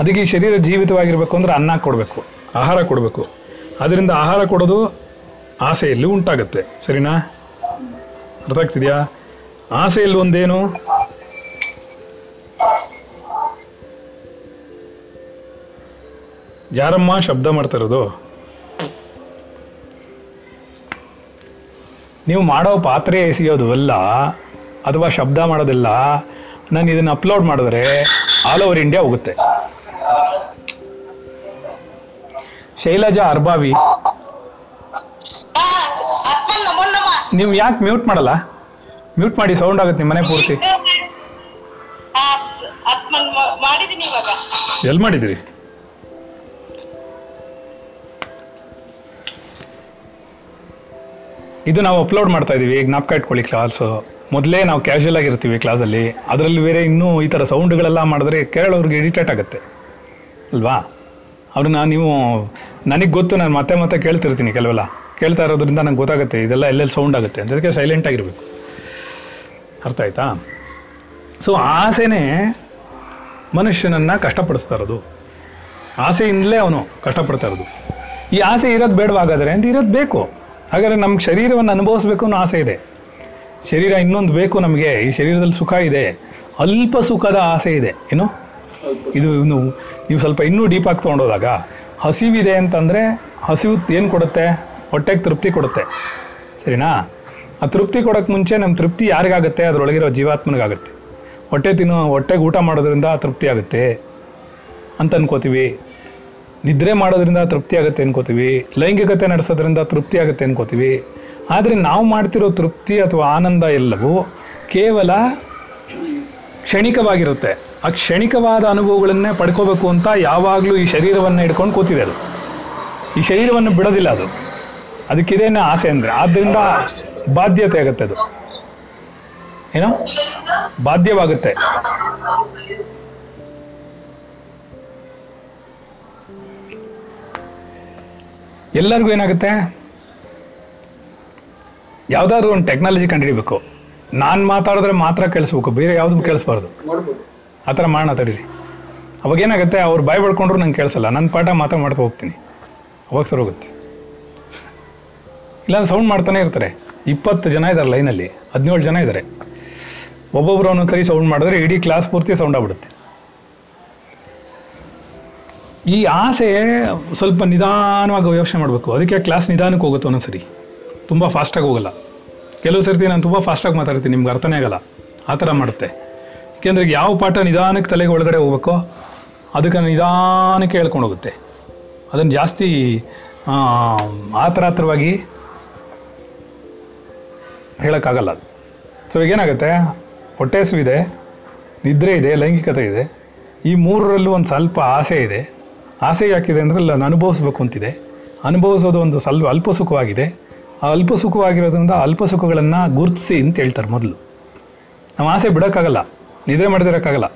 ಅದಕ್ಕೆ ಈ ಶರೀರ ಜೀವಿತವಾಗಿರಬೇಕು ಅಂದರೆ ಅನ್ನ ಕೊಡಬೇಕು, ಆಹಾರ ಕೊಡಬೇಕು. ಅದರಿಂದ ಆಹಾರ ಕೊಡೋದು ಆಸೆಯಲ್ಲಿ ಉಂಟಾಗುತ್ತೆ. ಸರಿನಾ? ಅರ್ಥ ಆಗ್ತಿದೆಯಾ? ಆಸೆಯಲ್ಲಿ ಒಂದೇನು? ಯಾರಮ್ಮ ಶಬ್ದ ಮಾಡ್ತಾ ಇರೋದು? ನೀವು ಮಾಡೋ ಪಾತ್ರೆ ಎಸೆಯೋದು ಎಲ್ಲ ಅಥವಾ ಶಬ್ದ ಮಾಡೋದೆಲ್ಲ ನಾನು ಇದನ್ನು ಅಪ್ಲೋಡ್ ಮಾಡಿದ್ರೆ ಆಲ್ ಓವರ್ ಇಂಡಿಯಾ ಹೋಗುತ್ತೆ. ಶೈಲಜಾ ಅರ್ಬಾವಿ. ನೀವು ಯಾಕೆ ಮ್ಯೂಟ್ ಮಾಡಲ್ಲ? ಮ್ಯೂಟ್ ಮಾಡಿ ಸೌಂಡ್ ಆಗುತ್ತೆ ನಿಮ್ಮ ಮನೆ ಪೂರ್ತಿ ಎಲ್ಲಿ ಮಾಡಿದ್ರಿ? ಇದು ನಾವು ಅಪ್ಲೋಡ್ ಮಾಡ್ತಾ ಇದೀವಿ ಜ್ಞಾಪಕ ಇಟ್ಕೊಳ್ಳಿ ಕ್ಲಾಸು ಮೊದಲೇ ನಾವು ಕ್ಯಾಶುಯಲ್ ಆಗಿರ್ತೀವಿ ಕ್ಲಾಸಲ್ಲಿ ಅದರಲ್ಲಿ ಬೇರೆ ಇನ್ನೂ ಈ ಥರ ಸೌಂಡ್ಗಳೆಲ್ಲ ಮಾಡಿದ್ರೆ ಕೇಳೋರಿಗೆ ಇರಿಟೇಟ್ ಆಗುತ್ತೆ. ಅಲ್ವಾ? ಅವ್ರನ್ನ ನೀವು, ನನಗೆ ಗೊತ್ತು, ನಾನು ಮತ್ತೆ ಮತ್ತೆ ಕೇಳ್ತಿರ್ತೀನಿ ಕೆಲವೆಲ್ಲ. ಕೇಳ್ತಾ ಇರೋದ್ರಿಂದ ನಂಗೆ ಗೊತ್ತಾಗುತ್ತೆ, ಇದೆಲ್ಲ ಎಲ್ಲೆಲ್ಲಿ ಸೌಂಡ್ ಆಗುತ್ತೆ ಅಂತ. ಅದಕ್ಕೆ ಸೈಲೆಂಟ್ ಆಗಿರಬೇಕು. ಅರ್ಥ ಆಯ್ತಾ? ಸೊ ಆಸೆನೇ ಮನುಷ್ಯನನ್ನು ಕಷ್ಟಪಡಿಸ್ತಾ ಇರೋದು. ಆಸೆಯಿಂದಲೇ ಅವನು ಕಷ್ಟಪಡ್ತಾ ಇರೋದು. ಈ ಆಸೆ ಇರೋದು ಬೇಡವಾಗಾದರೆ ಅಂತ ಇರೋದು ಬೇಕು. ಹಾಗಾದರೆ ನಮ್ಮ ಶರೀರವನ್ನು ಅನುಭವಿಸ್ಬೇಕು ಅನ್ನೋ ಆಸೆ ಇದೆ. ಶರೀರ ಇನ್ನೊಂದು ಬೇಕು ನಮಗೆ, ಈ ಶರೀರದಲ್ಲಿ ಸುಖ ಇದೆ, ಅಲ್ಪ ಸುಖದ ಆಸೆ ಇದೆ, ಏನು? ಇದು ಇನ್ನು ನೀವು ಸ್ವಲ್ಪ ಇನ್ನೂ ಡೀಪ್ ಆಗಿ ತೊಗೊಂಡೋದಾಗ, ಹಸಿವಿದೆ ಅಂತಂದರೆ ಹಸಿವು ಏನು ಕೊಡುತ್ತೆ? ಹೊಟ್ಟೆಗೆ ತೃಪ್ತಿ ಕೊಡುತ್ತೆ. ಸರಿನಾ? ಆ ತೃಪ್ತಿ ಕೊಡೋಕ್ಕೆ ಮುಂಚೆ ನಮ್ಮ ತೃಪ್ತಿ ಯಾರಿಗಾಗುತ್ತೆ? ಅದರೊಳಗಿರೋ ಜೀವಾತ್ಮನಿಗಾಗುತ್ತೆ. ಹೊಟ್ಟೆ ತಿನ್ನೋ, ಹೊಟ್ಟೆಗೆ ಊಟ ಮಾಡೋದ್ರಿಂದ ತೃಪ್ತಿ ಆಗುತ್ತೆ. ಅಂತ ಅನ್ಕೋತೀವಿ. ನಿದ್ರೆ ಮಾಡೋದ್ರಿಂದ ತೃಪ್ತಿ ಆಗುತ್ತೆ ಅನ್ಕೋತೀವಿ. ಲೈಂಗಿಕತೆ ನಡೆಸೋದ್ರಿಂದ ತೃಪ್ತಿ ಆಗುತ್ತೆ ಅನ್ಕೋತೀವಿ. ಆದರೆ ನಾವು ಮಾಡ್ತಿರೋ ತೃಪ್ತಿ ಅಥವಾ ಆನಂದ ಎಲ್ಲವೂ ಕೇವಲ ಕ್ಷಣಿಕವಾಗಿರುತ್ತೆ. ಆ ಕ್ಷಣಿಕವಾದ ಅನುಭವಗಳನ್ನೇ ಪಡ್ಕೋಬೇಕು ಅಂತ ಯಾವಾಗಲೂ ಈ ಶರೀರವನ್ನು ಹಿಡ್ಕೊಂಡು ಕೂತಿದೆ ಅದು. ಈ ಶರೀರವನ್ನು ಬಿಡೋದಿಲ್ಲ ಅದು. ಅದಕ್ಕಿದೇನೆ ಆಸೆ ಅಂದರೆ. ಆದ್ದರಿಂದ ಬಾಧ್ಯತೆ ಆಗುತ್ತೆ ಅದು. ಏನೋ? ಬಾಧ್ಯವಾಗುತ್ತೆ. ಎಲ್ಲರಿಗೂ ಏನಾಗುತ್ತೆ? ಯಾವ್ದಾದ್ರು ಒಂದು ಟೆಕ್ನಾಲಜಿ ಕಂಡುಹಿಡಿಬೇಕು. ನಾನು ಮಾತಾಡಿದ್ರೆ ಮಾತ್ರ ಕೇಳಿಸ್ಬೇಕು ಬೇರೆ ಯಾವುದೂ ಕೇಳಿಸ್ಬಾರ್ದು. ಆತರ ಆ ಥರ ಮಾಡೋಣ ತಡೀರಿ. ಅವಾಗ ಏನಾಗುತ್ತೆ ಅವ್ರು ಬಾಯ್ ಬಡ್ಕೊಂಡ್ರು ನಂಗೆ ಕೇಳಿಸಲ್ಲ. ನನ್ನ ಪಾಠ ಮಾತ್ರ ಮಾಡ್ತಾ ಹೋಗ್ತೀನಿ. ಅವಾಗ ಸರ್ ಹೋಗುತ್ತೆ. ಇಲ್ಲಾಂದ್ರೆ ಸೌಂಡ್ ಮಾಡ್ತಾನೆ ಇರ್ತಾರೆ. ಇಪ್ಪತ್ತು ಜನ ಇದ್ದಾರೆ ಲೈನಲ್ಲಿ ಹದಿನೇಳು ಜನ ಇದ್ದಾರೆ ಒಬ್ಬೊಬ್ರು ಒಂದೊಂದ್ಸರಿ ಸೌಂಡ್ ಮಾಡಿದ್ರೆ ಇಡೀ ಕ್ಲಾಸ್ ಪೂರ್ತಿ ಸೌಂಡ್ ಆಗ್ಬಿಡುತ್ತೆ. ಈ ಆಸೆ ಸ್ವಲ್ಪ ನಿಧಾನವಾಗಿ ಯೋಚನೆ ಮಾಡಬೇಕು. ಅದಕ್ಕೆ ಕ್ಲಾಸ್ ನಿಧಾನಕ್ಕೆ ಹೋಗುತ್ತೆ ಒಂದೊಂದ್ಸರಿ. ತುಂಬ ಫಾಸ್ಟಾಗಿ ಹೋಗಲ್ಲ. ಕೆಲವು ಸರ್ತಿ ನಾನು ತುಂಬ ಫಾಸ್ಟಾಗಿ ಮಾತಾಡ್ತೀನಿ, ನಿಮ್ಗೆ ಅರ್ಥನೇ ಆಗಲ್ಲ. ಆ ಥರ ಮಾಡುತ್ತೆ. ಏಕೆಂದರೆ ಯಾವ ಪಾಠ ನಿಧಾನಕ್ಕೆ ತಲೆಗೆ ಒಳಗಡೆ ಹೋಗ್ಬೇಕೋ, ಅದಕ್ಕೆ ನಿಧಾನಕ್ಕೆ ಹೇಳ್ಕೊಂಡು ಹೋಗುತ್ತೆ. ಅದನ್ನು ಜಾಸ್ತಿ ಆತರ ಆತರವಾಗಿ ಹೇಳೋಕ್ಕಾಗಲ್ಲ ಅದು. ಸೊ ಈಗೇನಾಗುತ್ತೆ? ಹೊಟ್ಟೆ ಹಸಿವಿದೆ, ನಿದ್ರೆ ಇದೆ, ಲೈಂಗಿಕತೆ ಇದೆ. ಈ ಮೂರರಲ್ಲೂ ಒಂದು ಸ್ವಲ್ಪ ಆಸೆ ಇದೆ. ಆಸೆ ಯಾಕಿದೆ ಅಂದರೆ ನಾನು ಅನುಭವಿಸ್ಬೇಕು ಅಂತಿದೆ. ಅನುಭವಿಸೋದು ಒಂದು ಸ್ವಲ್ಪ ಅಲ್ಪ ಸುಖವಾಗಿದೆ. ಆ ಅಲ್ಪ ಸುಖವಾಗಿರೋದ್ರಿಂದ ಅಲ್ಪ ಸುಖಗಳನ್ನು ಗುರುತಿಸಿ ಅಂತ ಹೇಳ್ತಾರೆ ಮೊದಲು. ನಾವು ಆಸೆ ಬಿಡೋಕ್ಕಾಗಲ್ಲ. ನಿದ್ರೆ ಮಾಡದಿರೋಕ್ಕಾಗಲ್ಲ.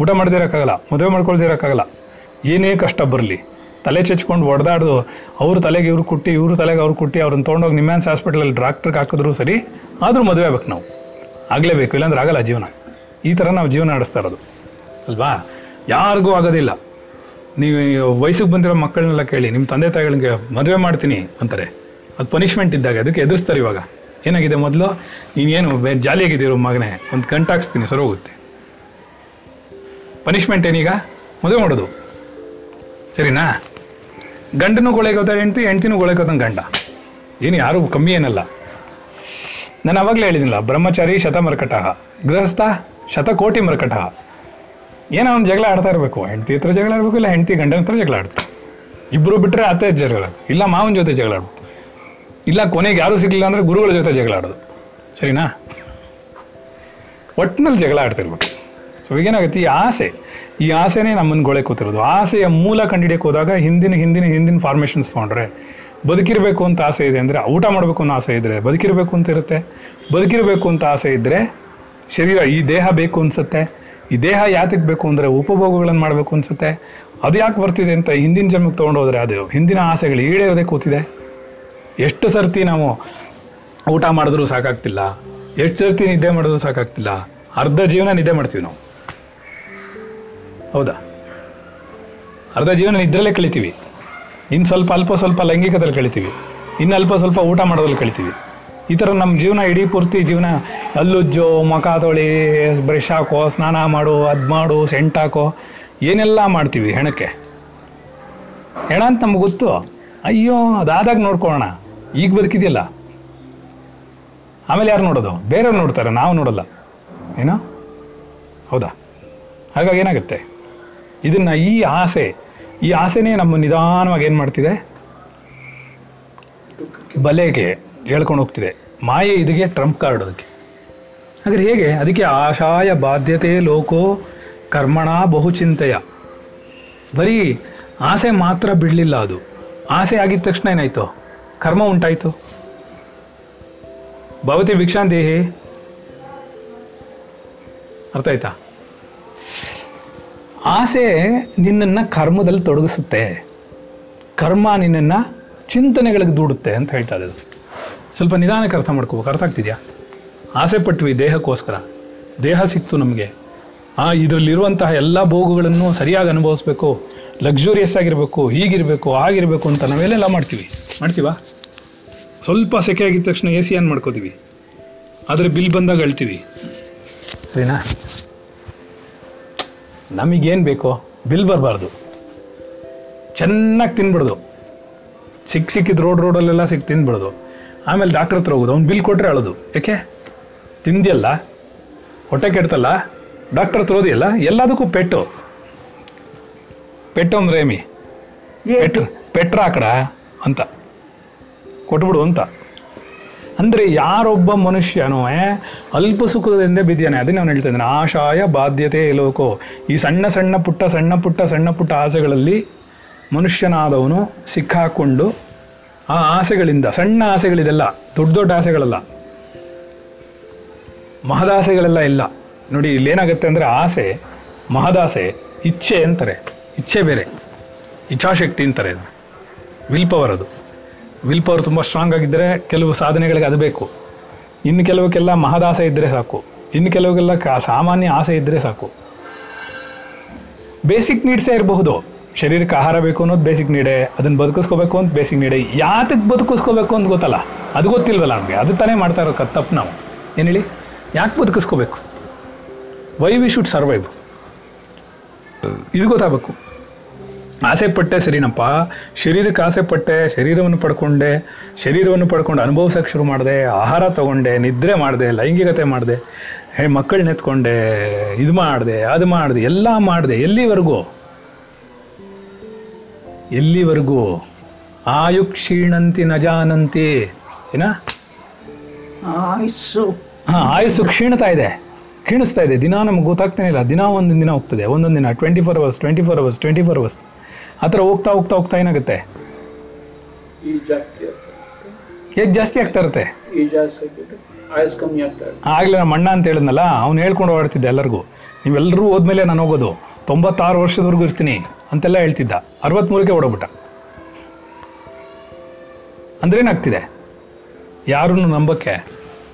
ಊಟ ಮಾಡದಿರೋಕ್ಕಾಗಲ್ಲ. ಮದುವೆ ಮಾಡ್ಕೊಳ್ದಿರೋಕ್ಕಾಗಲ್ಲ. ಏನೇ ಕಷ್ಟ ಬರಲಿ. ತಲೆ ಚಚ್ಕೊಂಡು ಹೊಡೆದಾಡ್ದು ಅವ್ರ ತಲೆಗೆ ಇವ್ರು ಕುಟ್ಟಿ, ಇವ್ರ ತಲೆಗೆ ಅವ್ರು ಕುಟ್ಟಿ ಅವ್ರನ್ನ ತೊಗೊಂಡೋಗಿ ನಿಮ್ಯಾನ್ಸ್ ಹಾಸ್ಪಿಟಲಲ್ಲಿ ಡಾಕ್ಟ್ರಿಗೆ ಹಾಕಿದ್ರು ಸರಿ, ಆದರೂ ಮದುವೆ ಆಗ್ಬೇಕು ನಾವು. ಆಗಲೇಬೇಕು, ಇಲ್ಲಾಂದ್ರೆ ಆಗಲ್ಲ ಜೀವನ. ಈ ಥರ ನಾವು ಜೀವನ ನಡೆಸ್ತಾ ಇರೋದು. ಅಲ್ವಾ? ಯಾರಿಗೂ ಆಗೋದಿಲ್ಲ. ನೀವು ವಯಸ್ಸಿಗೆ ಬಂದಿರೋ ಮಕ್ಕಳನ್ನೆಲ್ಲ ಕೇಳಿ, ನಿಮ್ಮ ತಂದೆ ತಾಯಿಗಳಿಗೆ ಮದುವೆ ಮಾಡ್ತೀನಿ ಅಂತಾರೆ. ಅದು ಪನಿಷ್ಮೆಂಟ್ ಇದ್ದಾಗ ಅದಕ್ಕೆ ಎದುರಿಸ್ತಾರೆ ಇವಾಗ. ಏನಾಗಿದೆ ಮೊದಲು? ನೀನೇನು ಬೇ, ಜಾಲಿಯಾಗಿದ್ದೀರೋ ಮಗನೇ, ಒಂದು ಗಂಟಾಕ್ಸ್ತೀನಿ, ಸರಿ ಹೋಗುತ್ತೆ. ಪನಿಷ್ಮೆಂಟ್ ಏನೀಗ? ಮದುವೆ ಮಾಡೋದು. ಸರಿನಾ? ಗಂಡನೂ ಗೊಳೆಗೋತ ಹೆಂಡ್ತಿ, ಹೆಂಡ್ತಿನೂ ಗೊಳೆಗೋದಂಗೆ ಗಂಡ. ಏನು ಯಾರು ಕಮ್ಮಿ ಏನಲ್ಲ. ನಾನು ಅವಾಗಲೇ ಹೇಳಿದಿನಲ್ಲ, ಬ್ರಹ್ಮಚಾರಿ ಶತಮರ್ಕಟಃ, ಗೃಹಸ್ಥ ಶತಕೋಟಿ ಮರ್ಕಟಃ. ಏನೋ ಒಂದು ಜಗಳ ಆಡ್ತಾ ಇರಬೇಕು. ಹೆಂಡತಿ ಹತ್ರ ಜಗಳ ಆಡಬೇಕು ಇಲ್ಲ ಹೆಂಡತಿ ಗಂಡನ ಹತ್ರ ಜಗಳ ಆಡ್ತಾರೆ. ಇಬ್ಬರು ಬಿಟ್ಟರೆ ಅತ್ತೆ ಜಗಳ. ಇಲ್ಲ ಮಾವನ ಜೊತೆ ಜಗಳ ಆಡ್ಬೇಕು. ಇಲ್ಲ ಕೊನೆಗೆ ಯಾರೂ ಸಿಗಲಿಲ್ಲ ಅಂದರೆ ಗುರುಗಳ ಜೊತೆ ಜಗಳ ಆಡೋದು. ಸರಿನಾ? ಒಟ್ಟಿನಲ್ಲಿ ಜಗಳ ಆಡ್ತಿರ್ಬೇಕು. ಸೊ ಈಗೇನಾಗುತ್ತೆ? ಈ ಆಸೆ. ಈ ಆಸೆನೇ ನಮ್ಮನ್ನು ಗೊಳೆ ಕೂತಿರೋದು. ಆಸೆಯ ಮೂಲ ಕಂಡಿಡಿಯಕ್ಕೆ ಹೋದಾಗ ಹಿಂದಿನ ಹಿಂದಿನ ಹಿಂದಿನ ಫಾರ್ಮೇಷನ್ಸ್ ತೊಗೊಂಡ್ರೆ ಬದುಕಿರಬೇಕು ಅಂತ ಆಸೆ ಇದೆ ಅಂದರೆ ಊಟ ಮಾಡಬೇಕು ಅನ್ನೋ ಆಸೆ ಇದ್ದರೆ ಬದುಕಿರಬೇಕು ಅಂತ ಇರುತ್ತೆ. ಬದುಕಿರಬೇಕು ಅಂತ ಆಸೆ ಇದ್ದರೆ ಶರೀರ, ಈ ದೇಹ ಬೇಕು ಅನ್ಸುತ್ತೆ. ಈ ದೇಹ ಯಾತಕ್ಕೆ ಬೇಕು ಅಂದರೆ ಉಪಭೋಗಗಳನ್ನು ಮಾಡಬೇಕು ಅನಿಸುತ್ತೆ. ಅದು ಯಾಕೆ ಬರ್ತಿದೆ ಅಂತ ಹಿಂದಿನ ಜನ್ಮಕ್ಕೆ ತೊಗೊಂಡೋದ್ರೆ ಅದು ಹಿಂದಿನ ಆಸೆಗಳು ಈಡೇರದೆ ಕೂತಿದೆ. ಎಷ್ಟು ಸರ್ತಿ ನಾವು ಊಟ ಮಾಡಿದ್ರೂ ಸಾಕಾಗ್ತಿಲ್ಲ, ಎಷ್ಟು ಸರ್ತಿ ನಿದ್ದೆ ಮಾಡಿದ್ರು ಸಾಕಾಗ್ತಿಲ್ಲ, ಅರ್ಧ ಜೀವನ ನಿದ್ದೆ ಮಾಡ್ತೀವಿ ನಾವು. ಹೌದಾ? ಅರ್ಧ ಜೀವನ ನಿದ್ರಲ್ಲೇ ಕಳಿತೀವಿ. ಇನ್ನು ಸ್ವಲ್ಪ ಅಲ್ಪ ಸ್ವಲ್ಪ ಲೈಂಗಿಕದಲ್ಲಿ ಕಳಿತೀವಿ. ಇನ್ನು ಅಲ್ಪ ಸ್ವಲ್ಪ ಊಟ ಮಾಡೋದ್ರಲ್ಲಿ ಕಳಿತೀವಿ. ಈ ಥರ ನಮ್ಮ ಜೀವನ ಇಡೀ ಪೂರ್ತಿ ಜೀವನ ಅಲ್ಲುಜ್ಜು ಮುಖ ತೊಳಿ, ಬ್ರಷ್ ಹಾಕೋ, ಸ್ನಾನ ಮಾಡು, ಅದು ಮಾಡು, ಸೆಂಟ್ ಹಾಕೋ, ಏನೆಲ್ಲ ಮಾಡ್ತೀವಿ ಹೆಣಕ್ಕೆ? ಹೆಣ ಅಂತ ನಮ್ಗೆ ಗೊತ್ತು. ಅಯ್ಯೋ, ಅದಾದಾಗ ನೋಡ್ಕೊಳ್ಳೋಣ. ಈಗ ಬದುಕಿದೆಯಲ್ಲ. ಆಮೇಲೆ ಯಾರು ನೋಡೋದು? ಬೇರೆಯವ್ರು ನೋಡ್ತಾರೆ, ನಾವು ನೋಡಲ್ಲ. ಏನೋ? ಹೌದಾ? ಹಾಗಾಗಿ ಏನಾಗುತ್ತೆ? ಇದನ್ನು ಈ ಆಸೆ, ಈ ಆಸೆನೇ ನಮ್ಮ ನಿಧಾನವಾಗಿ ಏನು ಮಾಡ್ತಿದೆ? ಬಲೆಗೆ ಹೇಳ್ಕೊಂಡು ಹೋಗ್ತಿದೆ. ಮಾಯೆ ಇದಕ್ಕೆ ಟ್ರಂಪ್ ಕಾರ್ಡ್ ಅದಕ್ಕೆ. ಹಾಗಾದ್ರೆ ಹೇಗೆ? ಅದಕ್ಕೆ ಆಶಾಯ ಬಾಧ್ಯತೆ ಲೋಕೋ ಕರ್ಮಣ ಬಹುಚಿಂತೆಯ. ಬರೀ ಆಸೆ ಮಾತ್ರ ಬಿಡಲಿಲ್ಲ ಅದು. ಆಸೆ ಆಗಿದ ತಕ್ಷಣ ಏನಾಯ್ತು? ಕರ್ಮ ಉಂಟಾಯ್ತು. ಭವತಿ ಭಿಕ್ಷಾಂದೇಹಿ ಅರ್ಥ ಆಯ್ತಾ? ಆಸೆ ನಿನ್ನನ್ನು ಕರ್ಮದಲ್ಲಿ ತೊಡಗಿಸುತ್ತೆ. ಕರ್ಮ ನಿನ್ನನ್ನು ಚಿಂತನೆಗಳಿಗೆ ದೂಡುತ್ತೆ ಅಂತ ಹೇಳ್ತಾ ಇದೆ ಅದು. ಸ್ವಲ್ಪ ನಿಧಾನಕ್ಕೆ ಅರ್ಥ ಮಾಡ್ಕೋಬೇಕು. ಅರ್ಥ ಆಗ್ತಿದೆಯಾ? ಆಸೆ ಪಟ್ವಿ ದೇಹಕ್ಕೋಸ್ಕರ. ದೇಹ ಸಿಕ್ತು ನಮಗೆ. ಆ ಇದರಲ್ಲಿರುವಂತಹ ಎಲ್ಲ ಭೋಗಗಳನ್ನು ಸರಿಯಾಗಿ ಅನುಭವಿಸ್ಬೇಕು. ಲಕ್ಸುರಿಯಸ್ ಆಗಿರಬೇಕು, ಹೀಗಿರಬೇಕು ಆಗಿರಬೇಕು ಅಂತ ನಾವೆಲ್ಲ ಮಾಡ್ತೀವಿ. ಮಾಡ್ತೀವಾ? ಸ್ವಲ್ಪ ಸೆಕೆ ಆಗಿದ ತಕ್ಷಣ ಎ ಸಿ ಆನ್ ಮಾಡ್ಕೋತೀವಿ. ಆದರೆ ಬಿಲ್ ಬಂದಾಗ ಅಳ್ತೀವಿ. ಸರಿನಾ? ನಮಗೇನು ಬೇಕೋ? ಬಿಲ್ ಬರಬಾರ್ದು. ಚೆನ್ನಾಗಿ ತಿನ್ಬಿಡ್ದು. ಸಿಕ್ಕ ಸಿಕ್ಕಿದ ರೋಡ್ ರೋಡಲ್ಲೆಲ್ಲ ಸಿಕ್ಕಿ ತಿಂದ್ಬಿಡೋದು ಆಮೇಲೆ ಡಾಕ್ಟ್ರ್ ಹತ್ರ ಹೋಗೋದು. ಅವ್ನು ಬಿಲ್ ಕೊಟ್ಟರೆ ಅಳೋದು. ಯಾಕೆ? ತಿಂದಿಯಲ್ಲ? ಹೊಟ್ಟೆ ಕೆಡ್ತಲ್ಲ? ಡಾಕ್ಟರ್ ಹತ್ರ ಓದಿಯಲ್ಲ? ಎಲ್ಲದಕ್ಕೂ ಪೆಟ್ಟು. ಪೆಟ್ಟು ಅಂದ್ರೆ ಏಮಿ? ಪೆಟ್ರ ಪೆಟ್ರ ಆಕಡ ಕಡ ಅಂತ. ಕೊಟ್ಬಿಡು ಅಂತ. ಅಂದರೆ ಯಾರೊಬ್ಬ ಮನುಷ್ಯನೂ ಅಲ್ಪ ಸುಖದಿಂದ ಬಿದ್ದಾನೆ ಅದನ್ನ ನಾನು ಹೇಳ್ತಾ ಇದ್ದೇನೆ. ಆಶಾಯ ಬಾಧ್ಯತೆ ಲೋಕೋ. ಈ ಸಣ್ಣ ಸಣ್ಣ ಪುಟ್ಟ ಸಣ್ಣ ಪುಟ್ಟ ಸಣ್ಣ ಪುಟ್ಟ ಆಸೆಗಳಲ್ಲಿ ಮನುಷ್ಯನಾದವನು ಸಿಕ್ಕಾಕೊಂಡು ಆ ಆಸೆಗಳಿಂದ, ಸಣ್ಣ ಆಸೆಗಳಿದೆಲ್ಲ, ದೊಡ್ಡ ದೊಡ್ಡ ಆಸೆಗಳಲ್ಲ. ಮಹದಾಸೆಗಳೆಲ್ಲ ಇಲ್ಲ. ನೋಡಿ, ಇಲ್ಲೇನಾಗುತ್ತೆ ಅಂದರೆ ಆಸೆ, ಮಹದಾಸೆ, ಇಚ್ಛೆ ಅಂತಾರೆ. ಇಚ್ಛೆ ಬೇರೆ. ಇಚ್ಛಾಶಕ್ತಿ ಅಂತಾರೆ ವಿಲ್ ಪವರ್ ಅದು. ವಿಲ್ ಪವರ್ ತುಂಬ ಸ್ಟ್ರಾಂಗ್ ಆಗಿದ್ದರೆ ಕೆಲವು ಸಾಧನೆಗಳಿಗೆ ಅದು ಬೇಕು. ಇನ್ನು ಕೆಲವಕ್ಕೆಲ್ಲ ಮಹದಾಸೆ ಇದ್ದರೆ ಸಾಕು. ಇನ್ನು ಕೆಲವಕ್ಕೆಲ್ಲ ಸಾಮಾನ್ಯ ಆಸೆ ಇದ್ದರೆ ಸಾಕು. ಬೇಸಿಕ್ ನೀಡ್ಸೇ ಇರಬಹುದು? ಶರೀರಕ್ಕೆ ಆಹಾರ ಬೇಕು ಅನ್ನೋದು ಬೇಸಿಕ್ ನೀಡೆ ಅದನ್ನ ಬದುಕಿಸ್ಕೋಬೇಕು ಅಂತ ಬೇಸಿಕ್ ನೀಡೆ ಯಾತಕ್ಕೆ ಬದುಕಿಸ್ಕೋಬೇಕು ಅಂತ ಗೊತ್ತಲ್ಲ? ಅದು ಗೊತ್ತಿಲ್ವಲ್ಲ ನಮಗೆ. ಅದು ತಾನೇ ಮಾಡ್ತಾ ಇರೋ ತಪ್ಪು ನಾವು. ಏನು ಹೇಳಿ? ಯಾಕೆ ಬದುಕಿಸ್ಕೋಬೇಕು? ವೈ ವಿ ಶುಡ್ ಸರ್ವೈವ್ ಇದು ಗೊತ್ತಾಗಬೇಕು. ಆಸೆ ಪಟ್ಟೆ ಸರಿನಪ್ಪ. ಶರೀರಕ್ಕೆ ಆಸೆ ಪಟ್ಟೆ ಶರೀರವನ್ನು ಪಡ್ಕೊಂಡೆ, ಶರೀರವನ್ನು ಪಡ್ಕೊಂಡು ಅನುಭವಿಸೋಕೆ ಶುರು ಮಾಡಿದೆ, ಆಹಾರ ತಗೊಂಡೆ, ನಿದ್ರೆ ಮಾಡಿದೆ, ಲೈಂಗಿಕತೆ ಮಾಡಿದೆ ಮಕ್ಕಳನ್ನ ಎತ್ಕೊಂಡೆ, ಇದು ಮಾಡಿದೆ, ಅದು ಮಾಡಿದೆ, ಎಲ್ಲ ಮಾಡಿದೆ, ಎಲ್ಲಿವರೆಗೂ? ಎಲ್ಲಿವರೆಗೂ? ಆಯು ಕ್ಷೀಣಂತಿ ನಜಾನಂತಿ ಏನ? ಆಯಸ್ಸು. ಹಾಂ ಆಯುಸ್ಸು ಕ್ಷೀಣ್ತಾ ಇದೆ. ಕ್ಷೀಣಿಸ್ತಾ ಇದೆ. ದಿನ ನಮ್ಗೆ ಗೊತ್ತಾಗ್ತಾನೆ ಇಲ್ಲ. ದಿನ ಒಂದೊಂದು ದಿನ ಹೋಗ್ತದೆ. ಒಂದೊಂದು ದಿನ. Twenty four hours twenty four hours twenty four hours ಆ ಥರ ಹೋಗ್ತಾ ಹೋಗ್ತಾ ಹೋಗ್ತಾ ಏನಾಗುತ್ತೆ? ಏಜ್ ಜಾಸ್ತಿ ಆಗ್ತಾ ಇರುತ್ತೆ. ಈ ಜಾಸ್ತಿ ಆಯಸ್ ಕಮ್ಮಿ ಆಗ್ತಾ ಇದೆ ಆಗಲೇ ನಮ್ಮ ಅಣ್ಣ ಅಂತ ಹೇಳಿದ್ನಲ್ಲ ಅವ್ನು ಹೇಳ್ಕೊಂಡು ಓಡಾಡ್ತಿದ್ದೆ ಎಲ್ಲರಿಗೂ. ನೀವೆಲ್ಲರೂ ಹೋದ್ಮೇಲೆ ನಾನು ಹೋಗೋದು. ತೊಂಬತ್ತಾರು ವರ್ಷದವರೆಗೂ ಇರ್ತೀನಿ. ಅಂತೆಲ್ಲ ಹೇಳ್ತಿದ್ದ. ಅರವತ್ತ್ಮೂರಕ್ಕೆ ಓಡೋಗ್ಬಿಟ್ಟ. ಅಂದ್ರೇನಾಗ್ತಿದೆ? ಯಾರನ್ನು ನಂಬಕ್ಕೆ?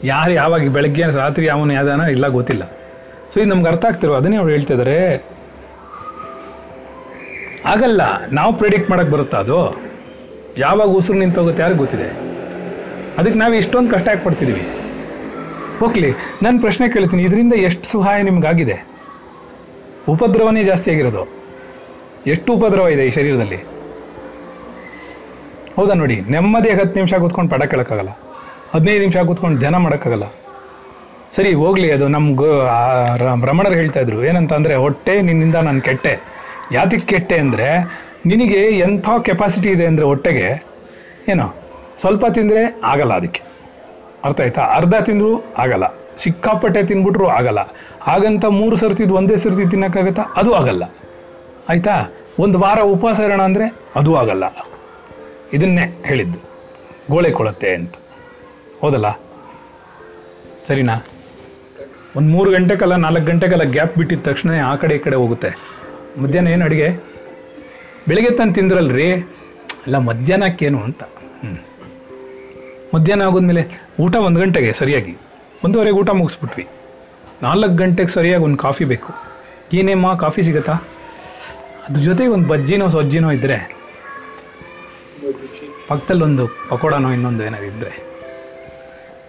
ಯಾರು ಯಾವಾಗ ಬೆಳಗ್ಗೆ, ರಾತ್ರಿ ಯಾವನು ಯಾವ್ದಾನ ಇಲ್ಲ ಗೊತ್ತಿಲ್ಲ. ಸೊ ಇದು ನಮ್ಗೆ ಅರ್ಥ ಆಗ್ತಿರೋ, ಅದನ್ನೇ ಅವ್ರು ಹೇಳ್ತಿದ್ದಾರೆ ಆಗಲ್ಲ, ನಾವು ಪ್ರಿಡಿಕ್ಟ್ ಮಾಡಕ್ಕೆ ಬರುತ್ತಾ ಅದು? ಯಾವಾಗ ಉಸಿರು ನಿಂತೋಗುತ್ತೆ ಯಾರಿಗೆ ಗೊತ್ತಿದೆ. ಅದಕ್ಕೆ ನಾವು ಇಷ್ಟೊಂದು ಕಷ್ಟ ಯಾಕೆ ಪಡ್ತಿದ್ದೀವಿ ಹೋಗ್ಲಿ, ನಾನು ಪ್ರಶ್ನೆ ಕೇಳ್ತೀನಿ, ಇದರಿಂದ ಎಷ್ಟು ಸಹಾಯ ನಿಮ್ಗಾಗಿದೆ? ಉಪದ್ರವನೇ ಜಾಸ್ತಿ ಆಗಿರೋದು. ಎಷ್ಟು ಉಪದ್ರವ ಇದೆ ಈ ಶರೀರದಲ್ಲಿ? ಹೌದಾ ನೋಡಿ ನೆಮ್ಮದಿ ಹತ್ತು ನಿಮಿಷ ಕೂತ್ಕೊಂಡು ಪಡ ಕೇಳೋಕ್ಕಾಗಲ್ಲ, ಹದಿನೈದು ನಿಮಿಷ ಕೂತ್ಕೊಂಡು ಧ್ಯಾನ ಮಾಡೋಕ್ಕಾಗಲ್ಲ. ಸರಿ, ಹೋಗಲಿ, ಅದು ನಮ್ಮ ಗೋ, ಆ, ರ- ರಮಣರು ಹೇಳ್ತಾ ಇದ್ರು ಏನಂತ ಅಂದರೆ ಹೊಟ್ಟೆ ನಿನ್ನಿಂದ ನಾನು ಕೆಟ್ಟೆ. ಯಾತಕ್ಕೆ ಕೆಟ್ಟೆ ಅಂದರೆ, ನಿನಗೆ ಎಂಥ ಕೆಪಾಸಿಟಿ ಇದೆ ಅಂದರೆ ಹೊಟ್ಟೆಗೆ, ಏನೋ, ಸ್ವಲ್ಪ ತಿಂದರೆ ಆಗಲ್ಲ ಅದಕ್ಕೆ. ಅರ್ಥ ಆಯ್ತಾ? ಅರ್ಧ ತಿಂದರೂ ಆಗಲ್ಲ. ಸಿಕ್ಕಾಪಟ್ಟೆ ತಿನ್ಬಿಟ್ರು ಆಗಲ್ಲ. ಹಾಗಂತ ಮೂರು ಸರ್ತಿದ್ದು ಒಂದೇ ಸರ್ತಿ ತಿನ್ನೋಕ್ಕಾಗತ್ತಾ? ಅದು ಆಗಲ್ಲ. ಆಯ್ತಾ? ಒಂದು ವಾರ ಉಪವಾಸ ಇರೋಣ ಅಂದರೆ ಅದು ಆಗಲ್ಲ. ಇದನ್ನೇ ಹೇಳಿದ್ದು. ಗೋಳೆ ಕೊಳತ್ತೆ ಅಂತ. ಹೌದಲ್ಲ? ಸರಿನಾ? ಒಂದು ಮೂರು ಗಂಟೆಗೆಲ್ಲ ನಾಲ್ಕು ಗಂಟೆಗೆಲ್ಲ ಗ್ಯಾಪ್ ಬಿಟ್ಟಿದ ತಕ್ಷಣ ಆ ಕಡೆ ಈ ಕಡೆ ಹೋಗುತ್ತೆ. ಮಧ್ಯಾಹ್ನ ಏನು ಅಡುಗೆ? ಬೆಳಿಗ್ಗೆ ತಾನು ತಿಂದ್ರಲ್ರಿ? ಅಲ್ಲ, ಮಧ್ಯಾಹ್ನಕ್ಕೇನು ಅಂತ. ಹ್ಞೂ ಮಧ್ಯಾಹ್ನ ಆಗೋದ್ಮೇಲೆ ಊಟ ಒಂದು ಗಂಟೆಗೆ ಸರಿಯಾಗಿ. ಒಂದೂವರೆಗೆ ಊಟ ಮುಗಿಸ್ಬಿಟ್ವಿ. ನಾಲ್ಕು ಗಂಟೆಗೆ ಸರಿಯಾಗಿ ಒಂದು ಕಾಫಿ ಬೇಕು. ಏನೇಮ್ಮ, ಕಾಫಿ ಸಿಗುತ್ತಾ? ಅದ್ರ ಜೊತೆಗೆ ಒಂದು ಬಜ್ಜಿನೋ ಸಜ್ಜಿನೋ ಇದ್ದರೆ ಪಕ್ಕದಲ್ಲಿ ಒಂದು ಪಕೋಡನೋ ಇನ್ನೊಂದು ಏನಾದ್ರು ಇದ್ದರೆ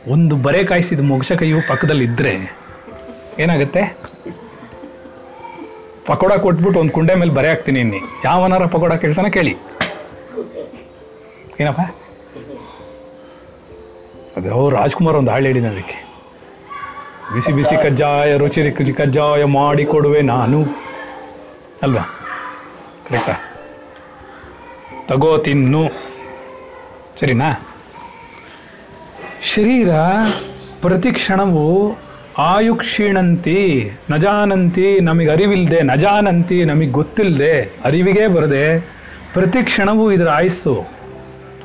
ಒಂದು ಬರೆ ಕಾಯಿಸಿದ ಮೊಗಸ ಕೈಯು ಪಕ್ಕದಲ್ಲಿ ಇದ್ದರೆ ಏನಾಗುತ್ತೆ? ಪಕೋಡ ಕೊಟ್ಬಿಟ್ಟು ಒಂದು ಕುಂಡೆ ಮೇಲೆ ಬರೆ ಹಾಕ್ತೀನಿ ಇನ್ನಿ. ಯಾವನಾರ ಪಕೋಡ ಕೇಳ್ತಾನೆ ಕೇಳಿ. ಏನಪ್ಪ? ಅದೇ ಅವ್ರು ರಾಜ್ಕುಮಾರ್ ಒಂದು ಹಾಳು ಹೇಳಿದ ಅದಕ್ಕೆ. ಬಿಸಿ ಬಿಸಿ ಕಜ್ಜಾಯ, ರುಚಿ ರುಚಿ ಕಜ್ಜಾಯ ಮಾಡಿ ಕೊಡುವೆ ನಾನು. ಅಲ್ವಾ? ಕರೆಕ್ಟಾ ತಗೋ ತಿನ್ನು. ಸರಿನಾ? ಶರೀರ ಪ್ರತಿ ಕ್ಷಣವು ಆಯು ಕ್ಷೀಣಂತಿ ನಜಾನಂತಿ ನಮಗೆ ಅರಿವಿಲ್ಲದೆ ನಜಾನಂತಿ ನಮಗೆ ಗೊತ್ತಿಲ್ಲದೆ ಅರಿವಿಗೆ ಬರದೆ ಪ್ರತಿ ಕ್ಷಣವೂ ಇದರ ಆಯಸ್ಸು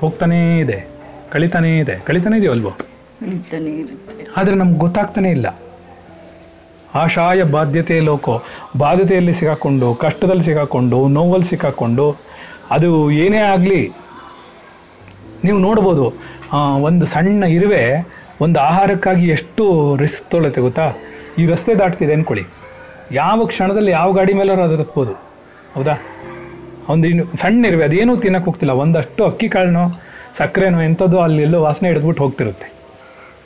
ಹೋಗ್ತಾನೇ ಇದೆ ಕಳಿತಾನೇ ಇದೆ. ಕಳಿತಾನೇ ಇದೆಯೋ ಅಲ್ವೋ? ಆದರೆ ನಮ್ಗೆ ಗೊತ್ತಾಗ್ತಾನೇ ಇಲ್ಲ. ಆಶಾಯ ಬಾಧ್ಯತೆ ಲೋಕೋ. ಬಾಧ್ಯತೆಯಲ್ಲಿ ಸಿಗಾಕೊಂಡು, ಕಷ್ಟದಲ್ಲಿ ಸಿಗಾಕೊಂಡು, ನೋವಲ್ಲಿ ಸಿಕ್ಕಾಕೊಂಡು ಅದು ಏನೇ ಆಗಲಿ ನೀವು ನೋಡ್ಬೋದು ಒಂದು ಸಣ್ಣ ಇರುವೆ ಒಂದು ಆಹಾರಕ್ಕಾಗಿ ಎಷ್ಟು ರಿಸ್ಕ್ ತೊಗೊಳುತ್ತೆ ಗೊತ್ತಾ? ಈ ರಸ್ತೆ ದಾಟ್ತಿದೆ ಅಂದ್ಕೊಳ್ಳಿ ಯಾವ ಕ್ಷಣದಲ್ಲಿ ಯಾವ ಗಾಡಿ ಮೇಲಾರು ಅದು ಹತ್ಬೋದು. ಹೌದಾ? ಒಂದು ಇನ್ನು ಸಣ್ಣ ಇರುವೆ, ಅದೇನೂ ತಿನ್ನಕ್ಕೆ ಹೋಗ್ತಿಲ್ಲ. ಒಂದಷ್ಟು ಅಕ್ಕಿ ಕಾಳನೋ, ಸಕ್ಕರೆನೋ ಎಂಥದ್ದು ಅಲ್ಲಿ ಎಲ್ಲೋ ವಾಸನೆ ಹಿಡಿದ್ಬಿಟ್ಟು ಹೋಗ್ತಿರುತ್ತೆ.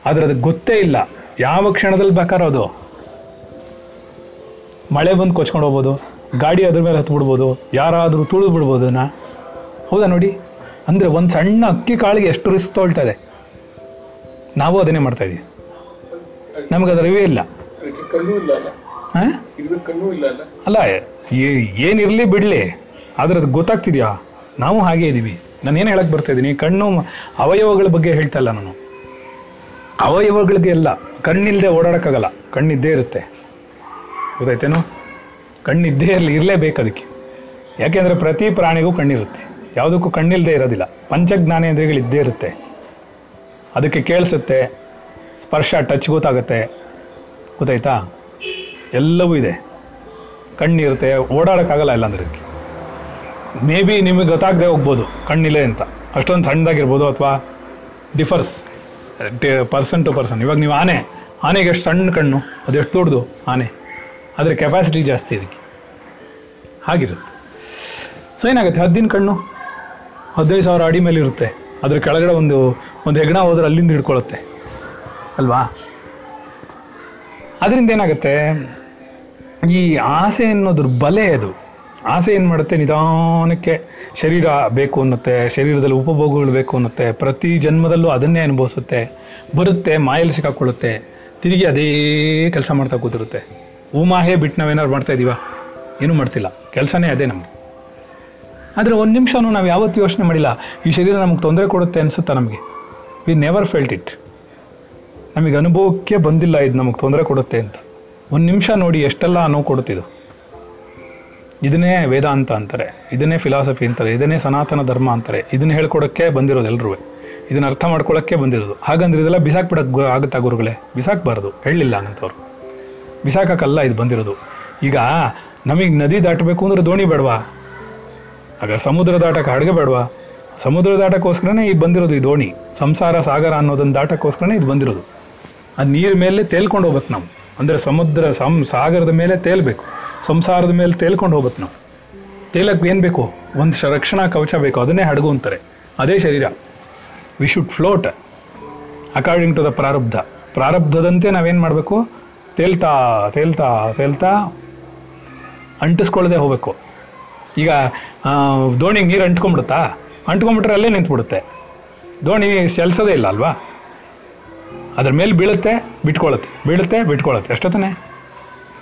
ಆದರೆ ಅದಕ್ಕೆ ಗೊತ್ತೇ ಇಲ್ಲ. ಯಾವ ಕ್ಷಣದಲ್ಲಿ ಬೇಕಾದ್ರೂ ಅದು ಮಳೆ ಬಂದು ಕೊಚ್ಕೊಂಡು ಹೋಗ್ಬೋದು ಗಾಡಿ ಅದ್ರ ಮೇಲೆ ಹತ್ಬಿಡ್ಬೋದು ಯಾರಾದರೂ ತುಳಿದು ಬಿಡ್ಬೋದು ಅದನ್ನ. ಹೌದಾ ನೋಡಿ? ಅಂದರೆ ಒಂದು ಸಣ್ಣ ಅಕ್ಕಿ ಕಾಳಿಗೆ ಎಷ್ಟು ರಿಸ್ಕ್ ತೊಳ್ತಾ ಇದೆ ನಾವು ಅದನ್ನೇ ಮಾಡ್ತಾ ಇದೀವಿ. ನಮಗೆ ಅದರ ಅರಿವೇ ಇಲ್ಲ. ಅಲ್ಲ? ಹಾಂ ಏನಿರಲಿ ಬಿಡಲಿ ಆದರೆ ಅದು ಗೊತ್ತಾಗ್ತಿದ್ಯಾ? ನಾವು ಹಾಗೇ ಇದ್ದೀವಿ ನಾನು ಏನು ಹೇಳಕ್ಕೆ ಬರ್ತಾ ಇದ್ದೀನಿ ಕಣ್ಣು ಅವಯವಗಳ ಬಗ್ಗೆ ಹೇಳ್ತಾ ಇಲ್ಲ ನಾನು. ಅವಯವಗಳಿಗೆ ಎಲ್ಲ ಕಣ್ಣಿಲ್ಲದೆ ಓಡಾಡೋಕ್ಕಾಗಲ್ಲ. ಕಣ್ಣಿದ್ದೇ ಇರುತ್ತೆ. ಗೊತ್ತಾಯ್ತೇನೋ ಕಣ್ಣಿದ್ದೇ ಇರಲಿ, ಇರಲೇಬೇಕು ಅದಕ್ಕೆ. ಯಾಕೆಂದರೆ ಪ್ರತಿ ಪ್ರಾಣಿಗೂ ಕಣ್ಣಿರುತ್ತೆ. ಯಾವುದಕ್ಕೂ ಕಣ್ಣಿಲ್ಲದೆ ಇರೋದಿಲ್ಲ. ಪಂಚಜ್ಞಾನೇಂದ್ರಿಯಗಳು ಇದ್ದೇ ಇರುತ್ತೆ. ಅದಕ್ಕೆ ಕೇಳಿಸುತ್ತೆ, ಸ್ಪರ್ಶ ಟಚ್ ಗೊತ್ತಾಗುತ್ತೆ. ಗೊತ್ತಾಯ್ತಾ? ಎಲ್ಲವೂ ಇದೆ. ಕಣ್ಣಿರುತ್ತೆ, ಓಡಾಡೋಕ್ಕಾಗಲ್ಲ ಇಲ್ಲಾಂದ್ರೆ ಅದಕ್ಕೆ. ಮೇ ಬಿ ನಿಮಗೆ ಗೊತ್ತಾಗದೆ ಹೋಗ್ಬೋದು, ಕಣ್ಣಿಲ್ಲ ಅಂತ. ಅಷ್ಟೊಂದು ಸಣ್ಣದಾಗಿರ್ಬೋದು ಅಥವಾ ಡಿಫರ್ಸ್ ಪರ್ಸನ್ ಟು ಪರ್ಸನ್ ಇವಾಗ ನೀವು ಆನೆ, ಆನೆಗೆ ಎಷ್ಟು ಸಣ್ಣ ಕಣ್ಣು ಅದೆಷ್ಟು ದೊಡ್ಡದು? ಆನೆ. ಆದರೆ ಕೆಪಾಸಿಟಿ ಜಾಸ್ತಿ ಇದಕ್ಕೆ. ಹಾಗಿರುತ್ತೆ. ಸೊ ಏನಾಗುತ್ತೆ? ಹದ್ದಿನ ಕಣ್ಣು ಹದಿನೈದು ಸಾವಿರ ಅಡಿ ಮೇಲೆ ಇರುತ್ತೆ. ಅದ್ರ ಕೆಳಗಡೆ ಒಂದು ಒಂದು ಹೆಗ್ಣ ಹೋದ್ರೆ ಅಲ್ಲಿಂದ ಹಿಡ್ಕೊಳ್ಳುತ್ತೆ ಅಲ್ವಾ? ಅದರಿಂದ ಏನಾಗುತ್ತೆ? ಈ ಆಸೆ ಅನ್ನೋದ್ರ ಬಲೆ ಅದು. ಆಸೆ ಏನು ಮಾಡುತ್ತೆ? ನಿಧಾನಕ್ಕೆ ಶರೀರ ಬೇಕು ಅನ್ನುತ್ತೆ, ಶರೀರದಲ್ಲಿ ಉಪಭೋಗಗಳು ಬೇಕು ಅನ್ನುತ್ತೆ, ಪ್ರತಿ ಜನ್ಮದಲ್ಲೂ ಅದನ್ನೇ ಅನುಭವಿಸುತ್ತೆ, ಬರುತ್ತೆ ಮಾಯಲ್ಲಿ ಸಿಕ್ಕಾಕೊಳ್ಳುತ್ತೆ, ತಿರುಗಿ ಅದೇ ಕೆಲಸ ಮಾಡ್ತಾ ಕೂತಿರುತ್ತೆ. ಉಮಾಹೇ ಬಿಟ್ಟು ನಾವೇನಾದ್ರು ಮಾಡ್ತಾ ಇದೀವ? ಏನೂ ಮಾಡ್ತಿಲ್ಲ. ಕೆಲಸನೇ ಅದೇ ನಮ್ಮ ಆದರೆ ಒಂದು ನಿಮಿಷನೂ ನಾವು ಯಾವತ್ತೂ ಯೋಚನೆ ಮಾಡಿಲ್ಲ. ಈ ಶರೀರ ನಮಗೆ ತೊಂದರೆ ಕೊಡುತ್ತೆ ಅನಿಸುತ್ತಾ ನಮಗೆ? ವಿ ನೆವರ್ ಫೆಲ್ಟ್ ಇಟ್ ನಮಗೆ ಅನುಭವಕ್ಕೆ ಬಂದಿಲ್ಲ ಇದು ನಮಗೆ ತೊಂದರೆ ಕೊಡುತ್ತೆ ಅಂತ. ಒಂದು ನಿಮಿಷ ನೋಡಿ ಎಷ್ಟೆಲ್ಲ ನೋವು ಕೊಡುತ್ತಿದ್ದು ಇದನ್ನೇ ವೇದಾಂತ ಅಂತಾರೆ. ಇದನ್ನೇ ಫಿಲಾಸಫಿ ಅಂತಾರೆ. ಇದನ್ನೇ ಸನಾತನ ಧರ್ಮ ಅಂತಾರೆ. ಇದನ್ನ ಹೇಳ್ಕೊಡೋಕ್ಕೆ ಬಂದಿರೋದು ಎಲ್ಲರೂ ಇದನ್ನ ಅರ್ಥ ಮಾಡ್ಕೊಳ್ಳೋಕ್ಕೆ ಬಂದಿರೋದು. ಹಾಗಂದ್ರೆ ಇದೆಲ್ಲ ಬಿಸಾಕ್ಬಿಡಕ್ಕೆ ಆಗುತ್ತಾ ಗುರುಗಳೇ? ಬಿಸಾಕಬಾರ್ದು. ಹೇಳಲಿಲ್ಲ ಅನ್ನಂಥವ್ರು ಬಿಸಾಕಕ್ಕಲ್ಲ ಇದು ಬಂದಿರೋದು. ಈಗ ನಮಗೆ ನದಿ ದಾಟಬೇಕು ಅಂದ್ರೆ ದೋಣಿ ಬೇಡವಾ? ಆಗ ಸಮುದ್ರ ದಾಟಕ್ಕೆ ಹಡಗೆ ಬೇಡವಾ? ಸಮುದ್ರ ದಾಟಕ್ಕೋಸ್ಕರನೇ ಇದು ಬಂದಿರೋದು ಈ ದೋಣಿ. ಸಂಸಾರ, ಸಾಗರ ಅನ್ನೋದನ್ನ ದಾಟಕ್ಕೋಸ್ಕರನೇ ಇದು ಬಂದಿರೋದು. ಆ ನೀರ್ ಮೇಲೆ ತೇಲ್ಕೊಂಡು ಹೋಗ್ಬೇಕು ನಾವು. ಅಂದರೆ ಸಮುದ್ರ, ಸಂ, ಸಾಗರದ ಮೇಲೆ ತೇಲ್ಬೇಕು. ಸಂಸಾರದ ಮೇಲೆ ತೇಲ್ಕೊಂಡು ಹೋಗ್ಬೇಕು ನಾವು. ತೇಲಕ್ಕೆ ಏನು ಬೇಕು? ಒಂದು ರಕ್ಷಣಾ ಕವಚ ಬೇಕು. ಅದನ್ನೇ ಹಡಗು ಅಂತಾರೆ. ಅದೇ ಶರೀರ. We should float according to the ಪ್ರಾರಬ್ಧ. ಪ್ರಾರಬ್ಧದಂತೆ ನಾವೇನು ಮಾಡಬೇಕು? ತೇಲ್ತಾ ತೇಲ್ತಾ ತೇಲ್ತಾ ಅಂಟಿಸ್ಕೊಳ್ಳದೆ ಹೋಗಬೇಕು. ಈಗ ದೋಣಿಗೆ ನೀರು ಅಂಟ್ಕೊಂಡ್ಬಿಡುತ್ತಾ? ಅಂಟ್ಕೊಂಡ್ಬಿಟ್ರೆ ಅಲ್ಲೇ ನಿಂತ್ಬಿಡುತ್ತೆ. ದೋಣಿ ಚಲಿಸೋದೇ ಇಲ್ಲ ಅಲ್ವಾ? ಅದ್ರ ಮೇಲೆ ಬೀಳುತ್ತೆ, ಬಿಟ್ಕೊಳ್ಳುತ್ತೆ. ಬೀಳುತ್ತೆ, ಬಿಟ್ಕೊಳ್ಳುತ್ತೆ. ಅಷ್ಟೇ ತಾನೇ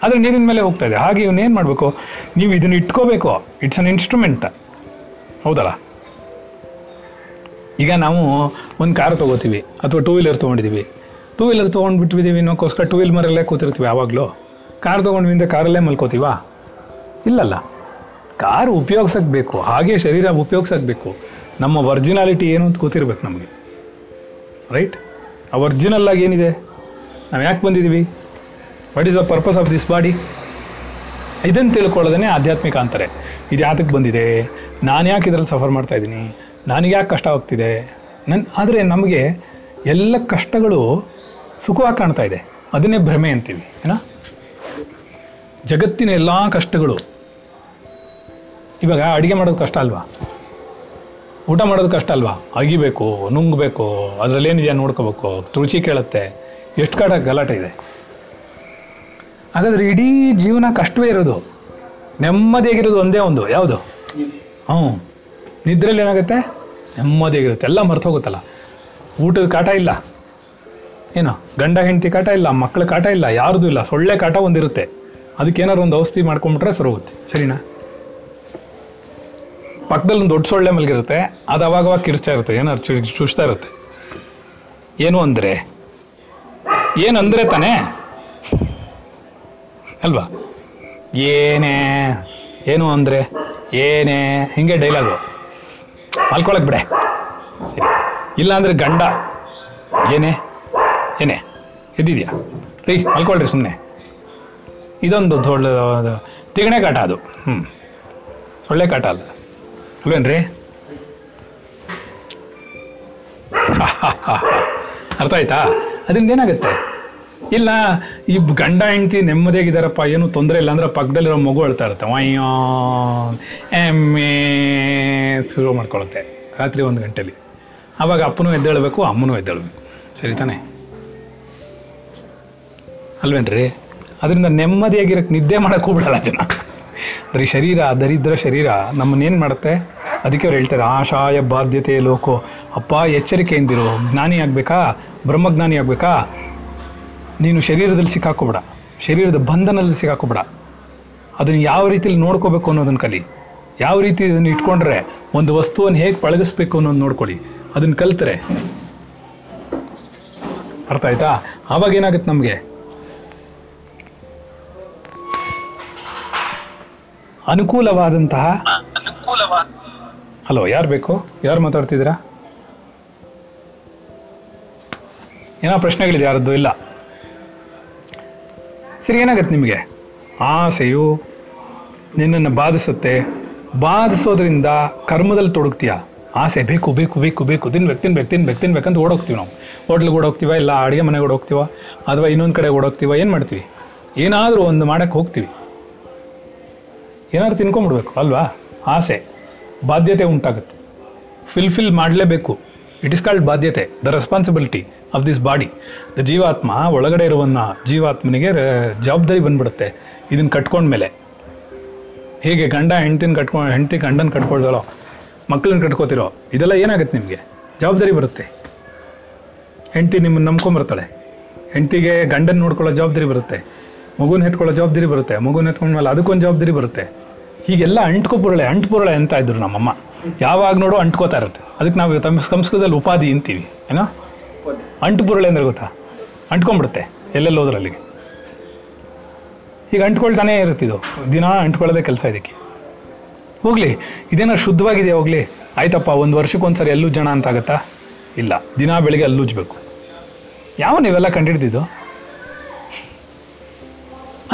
ಆದರೆ ನೀರಿನ ಮೇಲೆ ಹೋಗ್ತಾ ಇದೆ. ಹಾಗೆ ಇವನ್ನೇನು ಮಾಡಬೇಕು? ನೀವು ಇದನ್ನು ಇಟ್ಕೋಬೇಕು. ಇಟ್ಸ್ ಅನ್ ಇನ್ಸ್ಟ್ರೂಮೆಂಟ್ ಹೌದಲ್ಲ? ಈಗ ನಾವು ಒಂದು ಕಾರ್ ತೊಗೋತೀವಿ, ಅಥವಾ ಟೂ ವೀಲರ್ ತೊಗೊಂಡಿದ್ದೀವಿ ಟೂ ವೀಲರ್ ತೊಗೊಂಡ್ಬಿಟ್ಟಿದ್ದೀವಿ ಅನ್ನೋಕ್ಕೋಸ್ಕರ ಟೂ ವೀಲ್ ಮರಲ್ಲೇ ಕೂತಿರ್ತೀವಿ ಯಾವಾಗಲೂ. ಕಾರ್ ತೊಗೊಂಡ್ವಿಂದ ಕಾರಲ್ಲೇ ಮಲ್ಕೋತೀವಾ? ಇಲ್ಲಲ್ಲ. ಕಾರ್ ಉಪಯೋಗಿಸಬೇಕು ಬೇಕು ಹಾಗೆ ಶರೀರ ಉಪಯೋಗ್ಸಕ್ಕೆ ನಮ್ಮ ಒರ್ಜಿನಾಲಿಟಿ ಏನು ಅಂತ ಕೂತಿರ್ಬೇಕು ನಮಗೆ. ರೈಟ್ ಆ ಒರ್ಜಿನಲ್ ಆಗಿ ಏನಿದೆ? ನಾವು ಯಾಕೆ ಬಂದಿದ್ದೀವಿ? What is the purpose of this body ಇದನ್ನು ತಿಳ್ಕೊಳ್ಳೋದೇ ಆಧ್ಯಾತ್ಮಿಕ ಅಂತಾರೆ. ಇದು ಯಾತಕ್ಕೆ ಬಂದಿದೆ? ನಾನು ಯಾಕೆ ಇದರಲ್ಲಿ ಸಫರ್ ಮಾಡ್ತಾ ಇದ್ದೀನಿ? ನನಗೆ ಯಾಕೆ ಕಷ್ಟ ಆಗ್ತಿದೆ ನನ್ನ ಆದರೆ ನಮಗೆ ಎಲ್ಲ ಕಷ್ಟಗಳು ಸುಖವಾಗಿ ಕಾಣ್ತಾ ಇದೆ. ಅದನ್ನೇ ಭ್ರಮೆ ಅಂತೀವಿ, ಏನ? ಜಗತ್ತಿನ ಎಲ್ಲ ಕಷ್ಟಗಳು, ಇವಾಗ ಅಡುಗೆ ಮಾಡೋದು ಕಷ್ಟ ಅಲ್ವಾ? ಊಟ ಮಾಡೋದು ಕಷ್ಟ ಅಲ್ವಾ? ಅಗಿಬೇಕು, ನುಂಗಬೇಕು, ಅದರಲ್ಲಿ ಏನಿದೆಯಾ ನೋಡ್ಕೋಬೇಕು, ತುಳಸಿ ಕೇಳುತ್ತೆ, ಎಷ್ಟು ಕಾಟ ಗಲಾಟೆ ಇದೆ. ಹಾಗಾದ್ರೆ ಇಡೀ ಜೀವನ ಕಷ್ಟವೇ ಇರೋದು. ನೆಮ್ಮದಿಯಾಗಿರೋದು ಒಂದೇ ಒಂದು, ಯಾವುದು? ಹ್ಞೂ. ನಿದ್ರೆಯಲ್ಲಿ ಏನಾಗುತ್ತೆ? ನೆಮ್ಮದಿಯಾಗಿರುತ್ತೆ ಎಲ್ಲ ಮರ್ತೋಗುತ್ತಲ್ಲ ಊಟದ ಕಾಟ ಇಲ್ಲ. ಏನು, ಗಂಡ, ಹೆಂಡತಿ ಕಾಟ ಇಲ್ಲ ಮಕ್ಕಳ ಕಾಟ ಇಲ್ಲ, ಯಾರ್ದು ಇಲ್ಲ, ಸೊಳ್ಳೆ ಕಾಟ ಒಂದಿರುತ್ತೆ. ಅದಕ್ಕೆ ಏನಾದ್ರು ಒಂದು ಔಷಧಿ ಮಾಡ್ಕೊಂಡ್ಬಿಟ್ರೆ ಸರೋಗುತ್ತೆ ಸರಿನಾ? ಪಕ್ಕದಲ್ಲಿ ಒಂದು ದೊಡ್ಡ ಸೊಳ್ಳೆ ಮಲಗಿರುತ್ತೆ, ಅದು ಅವಾಗ ಕಿರ್ಚಾ ಇರುತ್ತೆ ಏನಾರು ಚು, ಚುಚ್ತಾ ಇರುತ್ತೆ. ಏನು ಅಂದರೆ ಅಂದ್ರೆ ತಾನೇ? ಅಲ್ವಾ? ಏನೇ, ಏನು ಅಂದರೆ, ಏನೇ, ಹಿಂಗೆ ಡೈಲಾಗು ಮಲ್ಕೊಳಕ್ ಬಿಡೆ. ಸರಿ. ಇಲ್ಲ ಅಂದರೆ ಗಂಡ, ಏನೇ? ಏನೇ, ಎದ್ದಿದ್ಯಾ? ರೀ ಮಲ್ಕೊಳ್ರಿ ಸುಮ್ಮನೆ ಇದೊಂದು ದೊಡ್ಡ ತಿಗಣೆ ಕಾಟ ಅದು. ಹ್ಞೂ ಸೊಳ್ಳೆ ಕಾಟ ಅಲ್ಲ. ಅಲ್ವೇನ್ರಿ? ಅರ್ಥ ಆಯ್ತಾ? ಅದರಿಂದ ಏನಾಗುತ್ತೆ ಇಲ್ಲ, ಈ ಗಂಡ ಹೆಂಡತಿ ನೆಮ್ಮದಿಯಾಗಿದ್ದಾರಪ್ಪ, ಏನು ತೊಂದರೆ ಇಲ್ಲ ಅಂದ್ರೆ ಪಕ್ಕದಲ್ಲಿರೋ ಮಗು ಅಳ್ತಾ ಇರುತ್ತೆ. ವಯ್ಯೋ ಎಮ್ಮೆ, ಶುರು ಮಾಡ್ಕೊಳುತ್ತೆ ರಾತ್ರಿ ಒಂದು ಗಂಟೆಲಿ. ಆವಾಗ ಅಪ್ಪನೂ ಎದ್ದೇಳಬೇಕು, ಅಮ್ಮನೂ ಎದ್ದೇಳಬೇಕು. ಸರಿ ತಾನೇ? ಅಲ್ವೇನ್ರಿ? ಅದರಿಂದ ನೆಮ್ಮದಿಯಾಗಿರಕ್ಕೆ ನಿದ್ದೆ ಮಾಡಕ್ಕೆ ಹೋಗ್ಬಿಡಲ್ಲ ಜನ. ಅಂದರೆ ಶರೀರ, ದರಿದ್ರ ಶರೀರ, ನಮ್ಮನ್ನೇನು ಮಾಡುತ್ತೆ? ಅದಕ್ಕೆ ಅವ್ರು ಹೇಳ್ತಾರೆ, ಆಶಾಯ ಬಾಧ್ಯತೆ ಲೋಕೋ. ಅಪ್ಪ, ಎಚ್ಚರಿಕೆಯಿಂದಿರು. ಜ್ಞಾನಿ ಆಗಬೇಕಾ? ಬ್ರಹ್ಮಜ್ಞಾನಿ ಆಗಬೇಕಾ? ನೀನು ಶರೀರದಲ್ಲಿ ಸಿಕ್ಕಾಕೋಬೇಡ. ಶರೀರದ ಬಂಧನದಲ್ಲಿ ಸಿಕ್ಕಾಕೋಬೇಡ. ಅದನ್ನು ಯಾವ ರೀತಿಯಲ್ಲಿ ನೋಡ್ಕೋಬೇಕು ಅನ್ನೋದನ್ನು ಕಲಿ. ಯಾವ ರೀತಿ ಇದನ್ನು ಇಟ್ಕೊಂಡ್ರೆ ಒಂದು ವಸ್ತುವನ್ನು ಹೇಗೆ ಪಳಗಿಸ್ಬೇಕು ಅನ್ನೋದು ನೋಡ್ಕೊಳ್ಳಿ. ಅದನ್ನು ಕಲ್ತರೆ. ಅರ್ಥ ಆಯ್ತಾ? ಆವಾಗ ಏನಾಗುತ್ತೆ ನಮಗೆ? ಅನುಕೂಲವಾದಂತಹ ಹಲೋ ಯಾರು ಬೇಕು? ಯಾರು ಮಾತಾಡ್ತಿದ್ದೀರಾ? ಏನೋ ಪ್ರಶ್ನೆಗಳಿದೆ ಯಾರದ್ದು ಇಲ್ಲ. ಸರಿ ಏನಾಗತ್ತೆ ನಿಮಗೆ? ಆಸೆಯು ನಿನ್ನನ್ನು ಬಾಧಿಸುತ್ತೆ. ಬಾಧಿಸೋದ್ರಿಂದ ಕರ್ಮದಲ್ಲಿ ತೊಡಗ್ತೀಯ? ಆಸೆ ಬೇಕು ಬೇಕು ಬೇಕು ಬೇಕು. ತಿನ್ಬೇಕು ತಿನ್ಬೇಕು ತಿನ್ಬೇಕು ತಿನ್ಬೇಕಂತ ಓಡೋಗ್ತೀವಿ ನಾವು. ಹೋಟ್ಲಿಗೆ ಓಡೋಗ್ತೀವ ಇಲ್ಲ ಅಡುಗೆ ಮನೆಗೆ ಓಡೋಗ್ತೀವ ಅಥವಾ ಇನ್ನೊಂದು ಕಡೆ ಓಡೋಗ್ತೀವ ಏನು ಮಾಡ್ತೀವಿ? ಏನಾದರೂ ಒಂದು ಮಾಡೋಕ್ಕೆ ಹೋಗ್ತೀವಿ. ಏನಾದ್ರು ತಿನ್ಕೊಂಬಿಡ್ಬೇಕು ಅಲ್ವಾ? ಆಸೆ, ಬಾಧ್ಯತೆ ಉಂಟಾಗುತ್ತೆ. ಫಿಲ್ಫಿಲ್ ಮಾಡಲೇಬೇಕು. It is called ಬಾಧ್ಯತೆ the responsibility of this body the ಜೀವಾತ್ಮ ಒಳಗಡೆ ಇರುವನ್ನ ಜೀವಾತ್ಮನಿಗೆ ಜವಾಬ್ದಾರಿ ಬಂದ್ಬಿಡುತ್ತೆ ಇದನ್ನು ಕಟ್ಕೊಂಡ್ಮೇಲೆ ಹೇಗೆ ಗಂಡ ಹೆಂಡ್ತಿನ ಕಟ್ಕೊ, ಹೆಂಡ್ತಿ ಗಂಡನ ಕಟ್ಕೊಳ್ದಲೋ ಮಕ್ಕಳನ್ನ ಕಟ್ಕೋತಿರೋ, ಇದೆಲ್ಲ ಏನಾಗುತ್ತೆ ನಿಮಗೆ? ಜವಾಬ್ದಾರಿ ಬರುತ್ತೆ. ಹೆಂಡ್ತಿ ನಿಮ್ಮನ್ನು ನಂಬ್ಕೊಂಬರ್ತಾಳೆ ಹೆಂಡ್ತಿಗೆ ಗಂಡನ ನೋಡ್ಕೊಳ್ಳೋ ಜವಾಬ್ದಾರಿ ಬರುತ್ತೆ. ಮಗುನ ಎತ್ಕೊಳ್ಳೋ ಜವಾಬ್ದಾರಿ ಬರುತ್ತೆ. ಮಗುನ ಎತ್ಕೊಂಡ್ಮೇಲೆ ಅದಕ್ಕೊಂದು ಜವಾಬ್ದಾರಿ ಬರುತ್ತೆ. ಹೀಗೆಲ್ಲ ಅಂಟ್ಕೊಪುರಳೆ ಅಂಟ್ಪುರಳೆ ಅಂತ ಇದ್ರು ನಮ್ಮಮ್ಮ. ಯಾವಾಗ ನೋಡು ಅಂಟ್ಕೋತಾ ಇರುತ್ತೆ. ಅದಕ್ಕೆ ನಾವು ತಮ್ಮ ಸಂಸ್ಕೃತದಲ್ಲಿ ಉಪಾಧಿ ಅಂತೀವಿ, ಏನೋ? ಅಂಟುಪುರಳೆ ಅಂದ್ರೆ ಗೊತ್ತಾ? ಅಂಟ್ಕೊಂಡ್ಬಿಡುತ್ತೆ, ಎಲ್ಲೆಲ್ಲಿ ಹೋದ್ರೆ ಅಲ್ಲಿಗೆ. ಈಗ ಅಂಟ್ಕೊಳ್ತಾನೇ ಇರುತ್ತಿದ್ದು ದಿನ ಅಂಟ್ಕೊಳ್ಳೋದೇ ಕೆಲಸ ಇದಕ್ಕೆ. ಹೋಗ್ಲಿ ಇದೇನೋ ಶುದ್ಧವಾಗಿದೆ ಹೋಗ್ಲಿ? ಆಯ್ತಪ್ಪ, ಒಂದು ವರ್ಷಕ್ಕೆ ಒಂದ್ಸರಿ ಎಲ್ಲೂ ಜನ ಅಂತ ಆಗತ್ತಾ? ಇಲ್ಲ, ದಿನ ಬೆಳಿಗ್ಗೆ ಅಲ್ಲೂಜ್ಬೇಕು ಯಾವ ನೀವೆಲ್ಲ ಕಂಡಿಡ್ದಿದ್ದು?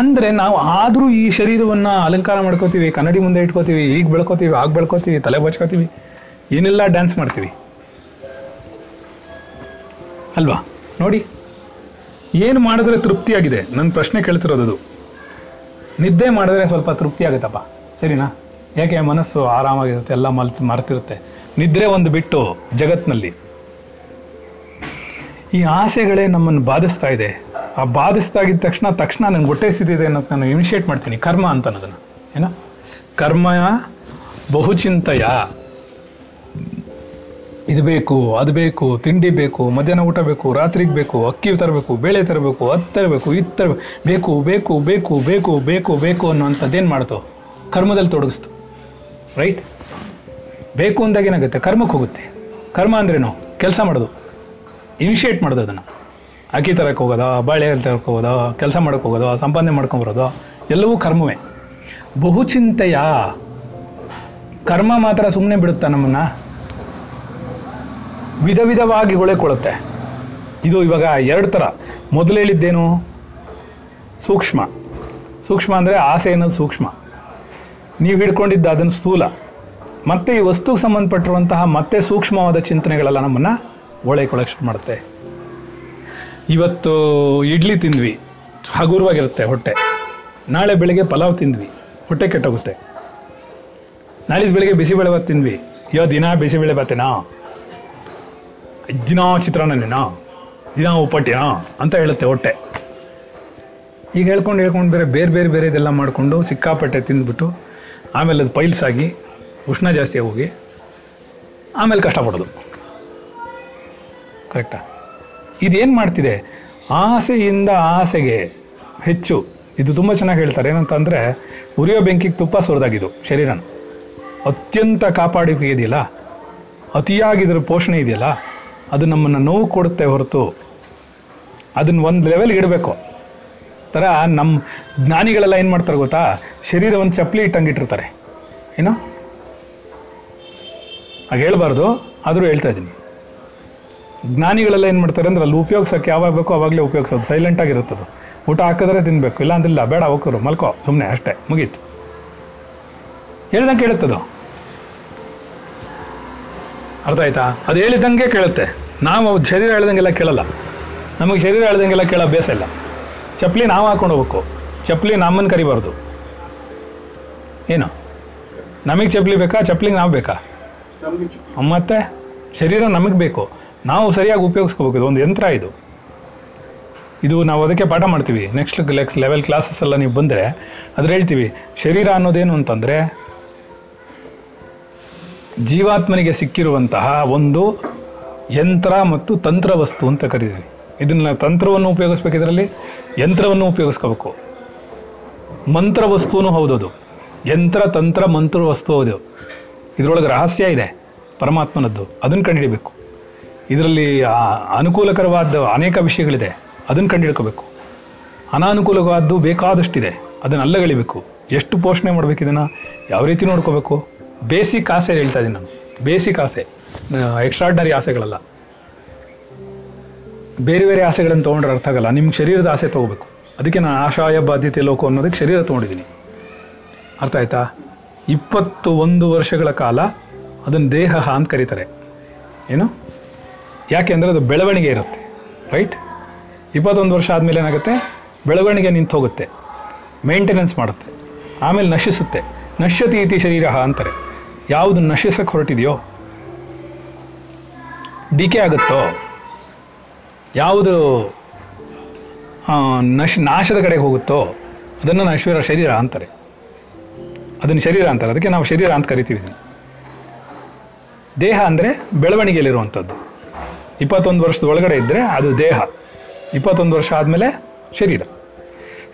ಅಂದರೆ ನಾವು ಆದರೂ ಈ ಶರೀರವನ್ನ ಅಲಂಕಾರ ಮಾಡ್ಕೋತೀವಿ, ಕನ್ನಡಿ ಮುಂದೆ ಇಟ್ಕೋತೀವಿ, ಈಗ ಬೆಳ್ಕೋತೀವಿ, ಆಗ ಬೆಳ್ಕೋತೀವಿ, ತಲೆ ಬಚ್ಕೋತೀವಿ, ಏನೆಲ್ಲ ಡ್ಯಾನ್ಸ್ ಮಾಡ್ತೀವಿ. ಅಲ್ವಾ? ನೋಡಿ, ಏನು ಮಾಡಿದ್ರೆ ತೃಪ್ತಿಯಾಗಿದೆ? ನನ್ನ ಪ್ರಶ್ನೆ ಕೇಳ್ತಿರೋದು ನಿದ್ದೆ ಮಾಡಿದ್ರೆ ಸ್ವಲ್ಪ ತೃಪ್ತಿ ಆಗುತ್ತಪ್ಪ. ಸರಿನಾ? ಯಾಕೆ ಮನಸ್ಸು ಆರಾಮಾಗಿರುತ್ತೆ, ಎಲ್ಲ ಮಲ್ ಮರ್ತಿರುತ್ತೆ? ನಿದ್ರೆ ಒಂದು ಬಿಟ್ಟು ಜಗತ್ತಿನಲ್ಲಿ ಈ ಆಸೆಗಳೇ ನಮ್ಮನ್ನು ಬಾಧಿಸ್ತಾ ಇದೆ. ಆ ಬಾಧಿಸ್ದಾಗಿದ್ದ ತಕ್ಷಣ ತಕ್ಷಣ ನನಗೆ ಹೊಟ್ಟೆ ಸಿದ್ದಿದೆ ಅನ್ನೋದು ನಾನು ಇನಿಷಿಯೇಟ್ ಮಾಡ್ತೀನಿ. ಕರ್ಮ ಅಂತ ಅನ್ನೋದನ್ನು ಏನೋ? ಕರ್ಮ ಬಹುಚಿಂತೆಯ. ಇದು ಬೇಕು, ಅದು ಬೇಕು, ತಿಂಡಿ ಬೇಕು, ಮಧ್ಯಾಹ್ನ ಊಟ ಬೇಕು, ರಾತ್ರಿಗೆ ಬೇಕು, ಅಕ್ಕಿ ತರಬೇಕು, ಬೇಳೆ ತರಬೇಕು, ಅದು ತರಬೇಕು ಇತ್ತ ತರಬೇಕು, ಬೇಕು ಬೇಕು ಬೇಕು ಬೇಕು ಬೇಕು ಬೇಕು ಅನ್ನೋಂಥದ್ದೇನು ಮಾಡ್ತು? ಕರ್ಮದಲ್ಲಿ ತೊಡಗಿಸ್ತು. ರೈಟ್ ಬೇಕು ಅಂದಾಗ ಏನಾಗುತ್ತೆ? ಕರ್ಮಕ್ಕೆ ಹೋಗುತ್ತೆ. ಕರ್ಮ ಅಂದ್ರೇನು? ಕೆಲಸ ಮಾಡೋದು. ಇನಿಷಿಯೇಟ್ ಮಾಡೋದು ಅದನ್ನು. ಅಕ್ಕಿ ತರಕ್ಕೆ ಹೋಗೋದು, ಬಾಳೆ ತರಕ್ಕೆ ಹೋಗೋದು, ಕೆಲಸ ಮಾಡಕ್ಕೆ ಹೋಗೋದು, ಸಂಪಾದನೆ ಮಾಡ್ಕೊಂಬರೋದು ಎಲ್ಲವೂ ಕರ್ಮವೇ. ಬಹುಚಿಂತೆಯ ಕರ್ಮ ಮಾತ್ರ ಸುಮ್ಮನೆ ಬಿಡುತ್ತಾ ನಮ್ಮನ್ನು? ವಿಧ ವಿಧವಾಗಿ ಹೊಳೆಕೊಳ್ಳುತ್ತೆ ಇದು ಇವಾಗ ಎರಡು ಥರ ಮೊದಲು ಹೇಳಿದ್ದೇನು? ಸೂಕ್ಷ್ಮ. ಸೂಕ್ಷ್ಮ ಅಂದರೆ ಆಸೆ ಅನ್ನೋದು ಸೂಕ್ಷ್ಮ. ನೀವು ಹಿಡ್ಕೊಂಡಿದ್ದ ಅದನ್ನು ಸ್ಥೂಲ. ಮತ್ತೆ ಈ ವಸ್ತುಗೆ ಸಂಬಂಧಪಟ್ಟಿರುವಂತಹ ಮತ್ತೆ ಸೂಕ್ಷ್ಮವಾದ ಚಿಂತನೆಗಳೆಲ್ಲ ನಮ್ಮನ್ನು ಓಳೈಕೊಳ್ಳೋಕೆ ಶುರು ಮಾಡುತ್ತೆ. ಇವತ್ತು ಇಡ್ಲಿ ತಿಂದ್ವಿ. ಹಗುರವಾಗಿರುತ್ತೆ ಹೊಟ್ಟೆ. ನಾಳೆ ಬೆಳಗ್ಗೆ ಪಲಾವ್ ತಿಂದ್ವಿ. ಹೊಟ್ಟೆ ಕೆಟ್ಟೋಗುತ್ತೆ. ನಾಳಿದ್ದು ಬೆಳಗ್ಗೆ ಬಿಸಿಬೇಳೆ ಬಾತ್ ತಿಂದ್ವಿ. ಅಯ್ಯೋ ದಿನ ಬಿಸಿಬೇಳೆ ಬಾತೇನಾ ದಿನ ಚಿತ್ರಾನ್ನನೇನಾ? ದಿನ ಉಪ್ಪಟ್ಟಿನಾ ಅಂತ ಹೇಳುತ್ತೆ ಹೊಟ್ಟೆ. ಈಗ ಹೇಳ್ಕೊಂಡು ಹೇಳ್ಕೊಂಡು ಬೇರೆ ಬೇರೆ ಬೇರೆ ಬೇರೆ ಇದೆಲ್ಲ ಮಾಡಿಕೊಂಡು ಸಿಕ್ಕಾಪಟ್ಟೆ ತಿಂದ್ಬಿಟ್ಟು ಆಮೇಲೆ ಅದು ಪೈಲ್ಸ್ ಆಗಿ ಉಷ್ಣ ಜಾಸ್ತಿ ಹೋಗಿ ಆಮೇಲೆ ಕಷ್ಟಪಡೋದು. ಕರೆಕ್ಟಾ? ಇದೇನು ಮಾಡ್ತಿದೆ? ಆಸೆಯಿಂದ ಆಸೆಗೆ ಹೆಚ್ಚು. ಇದು ತುಂಬ ಚೆನ್ನಾಗಿ ಹೇಳ್ತಾರೆ. ಏನಂತಂದರೆ, ಉರಿಯೋ ಬೆಂಕಿಗೆ ತುಪ್ಪ ಸುರಿದಾಗಿದ್ದು ಶರೀರನ. ಅತ್ಯಂತ ಕಾಪಾಡಿಕೆ ಇದೆಯಲ್ಲ ಅತಿಯಾಗಿ ಇದ್ರ ಪೋಷಣೆ ಇದೆಯಲ್ಲ? ಅದು ನಮ್ಮನ್ನು ನೋವು ಕೊಡುತ್ತೆ ಹೊರತು ಅದನ್ನು ಒಂದು ಲೆವೆಲ್ಗೆ ಇಡಬೇಕು. ಥರ ನಮ್ಮ ಜ್ಞಾನಿಗಳೆಲ್ಲ ಏನು ಮಾಡ್ತಾರೆ ಗೊತ್ತಾ? ಶರೀರವನ್ನು ಚಪ್ಪಲಿ ಇಟ್ಟಂಗೆ ಇಟ್ಟಿರ್ತಾರೆ. ಏನೋ? ಹಾಗೆ ಹೇಳ್ಬಾರ್ದು. ಆದರೂ ಹೇಳ್ತಾ ಇದ್ದೀನಿ. ಜ್ಞಾನಿಗಳೆಲ್ಲ ಏನು ಮಾಡ್ತಾರೆ ಅಂದ್ರೆ ಅಲ್ಲಿ ಉಪಯೋಗಿಸೋಕೆ ಯಾವಾಗ ಬೇಕೋ ಅವಾಗಲೇ ಉಪಯೋಗಿಸೋದು. ಸೈಲೆಂಟ್ ಆಗಿರುತ್ತದೆ. ಊಟ ಹಾಕಿದ್ರೆ ತಿನ್ನಬೇಕು ಇಲ್ಲ ಅಂದಿಲ್ಲ ಬೇಡ ಹೋಗ್ರು ಮಲ್ಕೋ ಸುಮ್ಮನೆ ಅಷ್ಟೇ ಮುಗೀತು. ಹೇಳ್ದಂಗೆ ಕೇಳುತ್ತದು? ಅರ್ಥ ಆಯ್ತಾ? ಅದು ಹೇಳಿದಂಗೆ ಕೇಳುತ್ತೆ. ನಾವು ಶರೀರ ಹೇಳ್ದಂಗೆಲ್ಲ ಕೇಳಲ್ಲ. ನಮಗೆ ಶರೀರ ಹೇಳ್ದಂಗೆಲ್ಲ ಕೇಳೋ ಬೇಸ ಇಲ್ಲ. ಚಪ್ಪಲಿ ನಾವು ಹಾಕೊಂಡು ಹೋಗ್ಬೇಕು. ಚಪ್ಪಲಿ ನಮ್ಮನ್ನು ಕರಿಬಾರ್ದು. ಏನು? ನಮಗೆ ಚಪ್ಪಲಿ ಬೇಕಾ? ಚಪ್ಪಲಿಗೆ ನಾವು ಬೇಕಾ? ಮತ್ತೆ? ಶರೀರ ನಮಗೆ ಬೇಕು. ನಾವು ಸರಿಯಾಗಿ ಉಪಯೋಗಿಸ್ಕೋಬೇಕು. ಇದು ಒಂದು ಯಂತ್ರ ಇದು. ಇದು ನಾವು ಅದಕ್ಕೆ ಪಾಠ ಮಾಡ್ತೀವಿ. ನೆಕ್ಸ್ಟ್ ಲೆವೆಲ್ ಕ್ಲಾಸಸ್ ಎಲ್ಲ ನೀವು ಬಂದರೆ ಅದ್ರ ಹೇಳ್ತೀವಿ, ಶರೀರ ಅನ್ನೋದೇನು ಅಂತಂದರೆ ಜೀವಾತ್ಮನಿಗೆ ಸಿಕ್ಕಿರುವಂತಹ ಒಂದು ಯಂತ್ರ ಮತ್ತು ತಂತ್ರ ವಸ್ತು ಅಂತ ಕರೀತೀವಿ. ಇದನ್ನ ತಂತ್ರವನ್ನು ಉಪಯೋಗಿಸ್ಬೇಕು ಇದರಲ್ಲಿ, ಯಂತ್ರವನ್ನು ಉಪಯೋಗಿಸ್ಕೋಬೇಕು. ಮಂತ್ರ ವಸ್ತುನೂ ಹೌದದು ಯಂತ್ರ, ತಂತ್ರ, ಮಂತ್ರ ವಸ್ತು ಹೌದು. ಇದರೊಳಗೆ ರಹಸ್ಯ ಇದೆ, ಪರಮಾತ್ಮನದ್ದು. ಅದನ್ನು ಕಂಡುಹಿಡಿಬೇಕು. ಇದರಲ್ಲಿ ಅನುಕೂಲಕರವಾದ ಅನೇಕ ವಿಷಯಗಳಿದೆ. ಅದನ್ನು ಕಂಡುಹಿಡ್ಕೋಬೇಕು. ಅನಾನುಕೂಲವಾದ್ದು ಬೇಕಾದಷ್ಟಿದೆ. ಅದನ್ನು ಅಲ್ಲಗಳಿಬೇಕು. ಎಷ್ಟು ಪೋಷಣೆ ಮಾಡಬೇಕು ಇದನ್ನು? ಯಾವ ರೀತಿ ನೋಡ್ಕೋಬೇಕು? ಬೇಸಿಕ್ ಆಸೆ ಹೇಳ್ತಾ ಇದ್ದೀನಿ ನಾನು. ಬೇಸಿಕ್ ಆಸೆ. ಎಕ್ಸ್ಟ್ರಾರ್ಡ್ನರಿ ಆಸೆಗಳಲ್ಲ. ಬೇರೆ ಬೇರೆ ಆಸೆಗಳನ್ನು ತೊಗೊಂಡ್ರೆ ಅರ್ಥ ಆಗಲ್ಲ. ನಿಮ್ಗೆ ಶರೀರದ ಆಸೆ ತೊಗೋಬೇಕು. ಅದಕ್ಕೆ ನಾನು ಆಶಾಯ, ಬಾಧ್ಯತೆ, ಲೋಕ ಅನ್ನೋದಕ್ಕೆ ಶರೀರ ತೊಗೊಂಡಿದ್ದೀನಿ. ಅರ್ಥ ಆಯ್ತಾ? ಇಪ್ಪತ್ತು ಒಂದು ವರ್ಷಗಳ ಕಾಲ ಅದನ್ನು ದೇಹ ಅಂತ ಕರೀತಾರೆ. ಏನು? ಯಾಕೆ ಅಂದರೆ ಅದು ಬೆಳವಣಿಗೆ ಇರುತ್ತೆ ರೈಟ್ ಇಪ್ಪತ್ತೊಂದು ವರ್ಷ ಆದಮೇಲೆ ಏನಾಗುತ್ತೆ? ಬೆಳವಣಿಗೆ ನಿಂತು ಹೋಗುತ್ತೆ ಮೇಂಟೆನೆನ್ಸ್ ಮಾಡುತ್ತೆ, ಆಮೇಲೆ ನಶಿಸುತ್ತೆ. ನಶ್ಯತಿ ಇತಿ ಶರೀರ ಅಂತಾರೆ. ಯಾವುದು ನಶಿಸಕ್ಕೆ ಹೊರಟಿದೆಯೋ, ಡಿಕೆ ಆಗುತ್ತೋ, ಯಾವುದು ನಶ್ ನಶ, ನಾಶದ ಕಡೆಗೆ ಹೋಗುತ್ತೋ, ಅದನ್ನು ನಶ್ವರ ಶರೀರ ಅಂತಾರೆ. ಅದನ್ನು ಶರೀರ ಅಂತಾರೆ. ಅದಕ್ಕೆ ನಾವು ಶರೀರ ಅಂತ ಕರಿತೀವಿ. ದೇಹ ಅಂದರೆ ಬೆಳವಣಿಗೆಯಲ್ಲಿರುವಂಥದ್ದು ಇಪ್ಪತ್ತೊಂದು ವರ್ಷದ ಒಳಗಡೆ ಇದ್ದರೆ ಅದು ದೇಹ. ಇಪ್ಪತ್ತೊಂದು ವರ್ಷ ಆದಮೇಲೆ ಶರೀರ.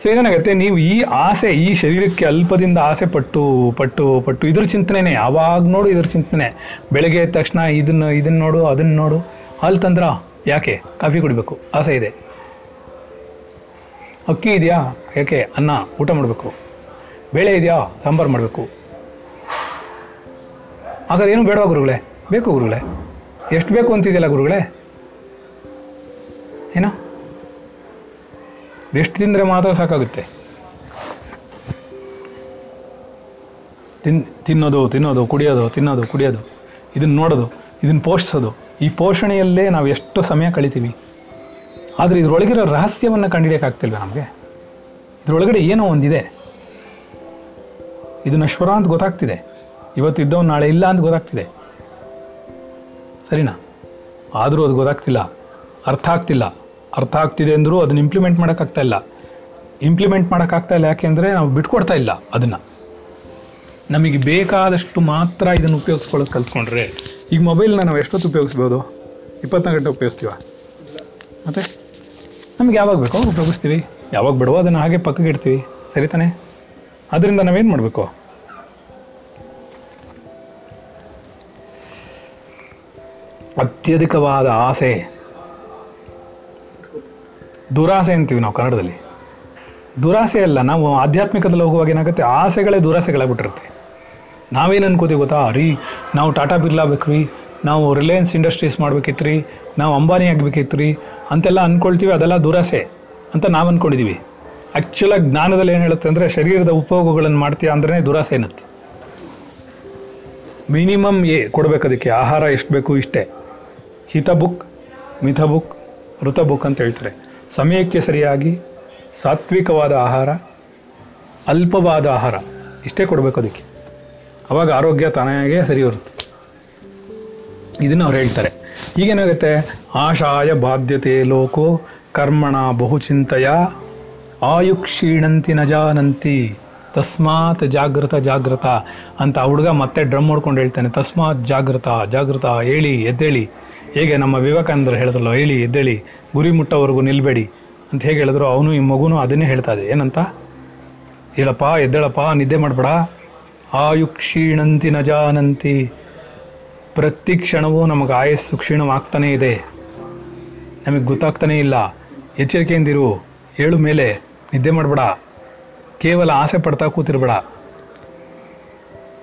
ಸೊ ಏನಾಗುತ್ತೆ ನೀವು ಈ ಆಸೆ, ಈ ಶರೀರಕ್ಕೆ ಅಲ್ಪದಿಂದ ಆಸೆ ಪಟ್ಟು ಪಟ್ಟು ಪಟ್ಟು ಇದ್ರ ಚಿಂತನೆನೇ. ಯಾವಾಗ ನೋಡು ಇದ್ರ ಚಿಂತನೆ. ಬೆಳಗ್ಗೆ ಎದ್ದ ತಕ್ಷಣ ಇದನ್ನ ಇದನ್ನ ನೋಡು, ಅದನ್ನ ನೋಡು. ಹಾಲು ತಂದ್ರ? ಯಾಕೆ? ಕಾಫಿ ಕುಡಿಬೇಕು. ಆಸೆ ಇದೆ. ಅಕ್ಕಿ ಇದೆಯಾ? ಯಾಕೆ? ಅನ್ನ, ಊಟ ಮಾಡಬೇಕು. ಬೇಳೆ ಇದೆಯಾ? ಸಾಂಬಾರು ಮಾಡಬೇಕು. ಹಾಗಾದ್ರೆ ಏನು ಬೇಡವಾ ಗುರುಗಳೇ? ಬೇಕು ಗುರುಗಳೇ? ಎಷ್ಟು ಬೇಕು ಅಂತಿದೆಯಲ್ಲ ಗುರುಗಳೇ? ಏನೋ? ಎಷ್ಟು ತಿಂದರೆ ಮಾತ್ರ ಸಾಕಾಗುತ್ತೆ? ತಿನ್, ತಿನ್ನೋದು ತಿನ್ನೋದು, ಕುಡಿಯೋದು ತಿನ್ನೋದು, ಕುಡಿಯೋದು, ಇದನ್ನು ನೋಡೋದು, ಇದನ್ನು ಪೋಷಿಸೋದು. ಈ ಪೋಷಣೆಯಲ್ಲೇ ನಾವು ಎಷ್ಟು ಸಮಯ ಕಳಿತೀವಿ. ಆದರೆ ಇದರೊಳಗಿರೋ ರಹಸ್ಯವನ್ನು ಕಂಡುಹಿಡಿಯೋಕ್ಕಾಗ್ತಿಲ್ವ ನಮಗೆ? ಇದರೊಳಗಡೆ ಏನೋ ಒಂದಿದೆ. ಇದನ್ನು ನಶ್ವರ ಅಂತ ಗೊತ್ತಾಗ್ತಿದೆ. ಇವತ್ತು ಇದ್ದವ್ ನಾಳೆ ಇಲ್ಲ ಅಂತ ಗೊತ್ತಾಗ್ತಿದೆ. ಸರಿನಾ? ಆದರೂ ಅದು ಗೊತ್ತಾಗ್ತಿಲ್ಲ. ಅರ್ಥ ಆಗ್ತಿಲ್ಲ. ಅರ್ಥ ಆಗ್ತಿದೆ ಅಂದರೂ ಅದನ್ನು ಇಂಪ್ಲಿಮೆಂಟ್ ಮಾಡೋಕ್ಕಾಗ್ತಾ ಇಲ್ಲ. ಇಂಪ್ಲಿಮೆಂಟ್ ಮಾಡೋಕ್ಕಾಗ್ತಾ ಇಲ್ಲ ಯಾಕೆಂದರೆ ನಾವು ಬಿಟ್ಕೊಡ್ತಾ ಇಲ್ಲ ಅದನ್ನು. ನಮಗೆ ಬೇಕಾದಷ್ಟು ಮಾತ್ರ ಇದನ್ನು ಉಪಯೋಗಿಸ್ಕೊಳ್ಳೋದು ಕಲ್ತ್ಕೊಂಡ್ರೆ, ಈಗ ಮೊಬೈಲ್ನ ನಾವು ಎಷ್ಟೊತ್ತು ಉಪಯೋಗಿಸ್ಬೋದು? ಇಪ್ಪತ್ನಾಲ್ಕು ಗಂಟೆ ಉಪಯೋಗಿಸ್ತೀವ? ಮತ್ತು? ನಮ್ಗೆ ಯಾವಾಗ ಬೇಕೋ? ಉಪಯೋಗಿಸ್ತೀವಿ? ಯಾವಾಗ ಬಿಡುವೋ ಅದನ್ನು ಹಾಗೆ ಪಕ್ಕಕ್ಕೆ ಇಡ್ತೀವಿ. ಸರಿ ತಾನೆ? ಅದರಿಂದ ನಾವೇನು ಮಾಡಬೇಕು? ಅತ್ಯಧಿಕವಾದ ಆಸೆ. ದುರಾಸೆ ಅಂತೀವಿ ನಾವು ಕನ್ನಡದಲ್ಲಿ. ದುರಾಸೆ ಅಲ್ಲ, ನಾವು ಆಧ್ಯಾತ್ಮಿಕದಲ್ಲಿ ಹೋಗುವಾಗ ಏನಾಗುತ್ತೆ? ಆಸೆಗಳೇ ದುರಾಸೆಗಳಾಗ್ಬಿಟ್ಟಿರುತ್ತೆ. ನಾವೇನು ಅನ್ಕೋತೀವಿ ಗೊತ್ತಾ? ರೀ, ನಾವು ಟಾಟಾ ಬಿರ್ಲಾ ಬೇಕ್ರಿ, ನಾವು ರಿಲಯನ್ಸ್ ಇಂಡಸ್ಟ್ರೀಸ್ ಮಾಡ್ಬೇಕಿತ್ತು ರೀ ನಾವು ಅಂಬಾನಿ ಆಗಬೇಕಿತ್ತು ರೀ ಅಂತೆಲ್ಲ ಅಂದ್ಕೊಳ್ತೀವಿ ಅದೆಲ್ಲ ದುರಾಸೆ ಅಂತ ನಾವು ಅಂದ್ಕೊಂಡಿದ್ದೀವಿ ಆ್ಯಕ್ಚುಲಾಗಿ ಜ್ಞಾನದಲ್ಲಿ ಏನು ಹೇಳುತ್ತೆ ಅಂದರೆ, ಶರೀರದ ಉಪಯೋಗಗಳನ್ನು ಮಾಡ್ತೀಯ ಅಂದ್ರೆ ದುರಾಸೆ ಏನತ್ತೆ ಮಿನಿಮಮ್ ಏ ಕೊಡ್ಬೇಕು ಅದಕ್ಕೆ, ಆಹಾರ ಎಷ್ಟು ಬೇಕು ಇಷ್ಟೇ. ಹಿತ ಬುಕ್ ಮಿತ ಬುಕ್ ಬುಕ್ ಅಂತ ಹೇಳ್ತಾರೆ. ಸಮಯಕ್ಕೆ ಸರಿಯಾಗಿ ಸಾತ್ವಿಕವಾದ ಆಹಾರ, ಅಲ್ಪವಾದ ಆಹಾರ, ಇಷ್ಟೇ ಕೊಡಬೇಕು ಅದಕ್ಕೆ. ಅವಾಗ ಆರೋಗ್ಯ ತಾನಾಗೇ ಸರಿ ಬರುತ್ತೆ. ಇದನ್ನು ಅವ್ರು ಹೇಳ್ತಾರೆ. ಈಗೇನಾಗುತ್ತೆ? ಆಶಾಯ ಬಾಧ್ಯತೆ ಲೋಕೋ ಕರ್ಮಣ ಬಹುಚಿಂತೆಯ ಆಯು ಕ್ಷೀಣಂತಿ ನಜಾನಂತಿ ಜಾನಂತಿ ತಸ್ಮಾತ್ ಜಾಗೃತ ಜಾಗೃತ ಅಂತ ಹುಡುಗ ಮತ್ತೆ ಡ್ರಮ್ ಹೊಡ್ಕೊಂಡು ಹೇಳ್ತಾನೆ. ತಸ್ಮಾತ್ ಜಾಗೃತ ಜಾಗೃತ, ಹೇಳಿ, ಎದ್ದೇಳಿ. ಹೇಗೆ ನಮ್ಮ ವಿವೇಕಾನಂದರು ಹೇಳಿದ್ರಲ್ಲ ಹೇಳಿ ಎದ್ದೇಳಿ, ಗುರಿ ಮುಟ್ಟವರೆಗೂ ನಿಲ್ಬೇಡಿ ಅಂತ ಹೇಗೆ ಹೇಳಿದ್ರು, ಅವನು ಈ ಮಗುನೂ ಅದನ್ನೇ ಹೇಳ್ತಾ ಇದೆ ಏನಂತ? ಇಲ್ಲಪ್ಪ ಎದ್ದೇಳಪ್ಪ, ನಿದ್ದೆ ಮಾಡಬೇಡ. ಆಯು ಕ್ಷೀಣಂತಿ ನಜಾನಂತಿ ಪ್ರತಿ ಕ್ಷಣವೂ ನಮಗೆ ಆಯಸ್ಸು ಕ್ಷೀಣವಾಗ್ತಾನೇ ಇದೆ. ನಮಗೆ ಗೊತ್ತಾಗ್ತಾನೇ ಇಲ್ಲ. ಎಚ್ಚರಿಕೆಯಿಂದಿರು ಏಳು ಮೇಲೆ, ನಿದ್ದೆ ಮಾಡಬೇಡ. ಕೇವಲ ಆಸೆ ಪಡ್ತಾ ಕೂತಿರ್ಬೇಡ.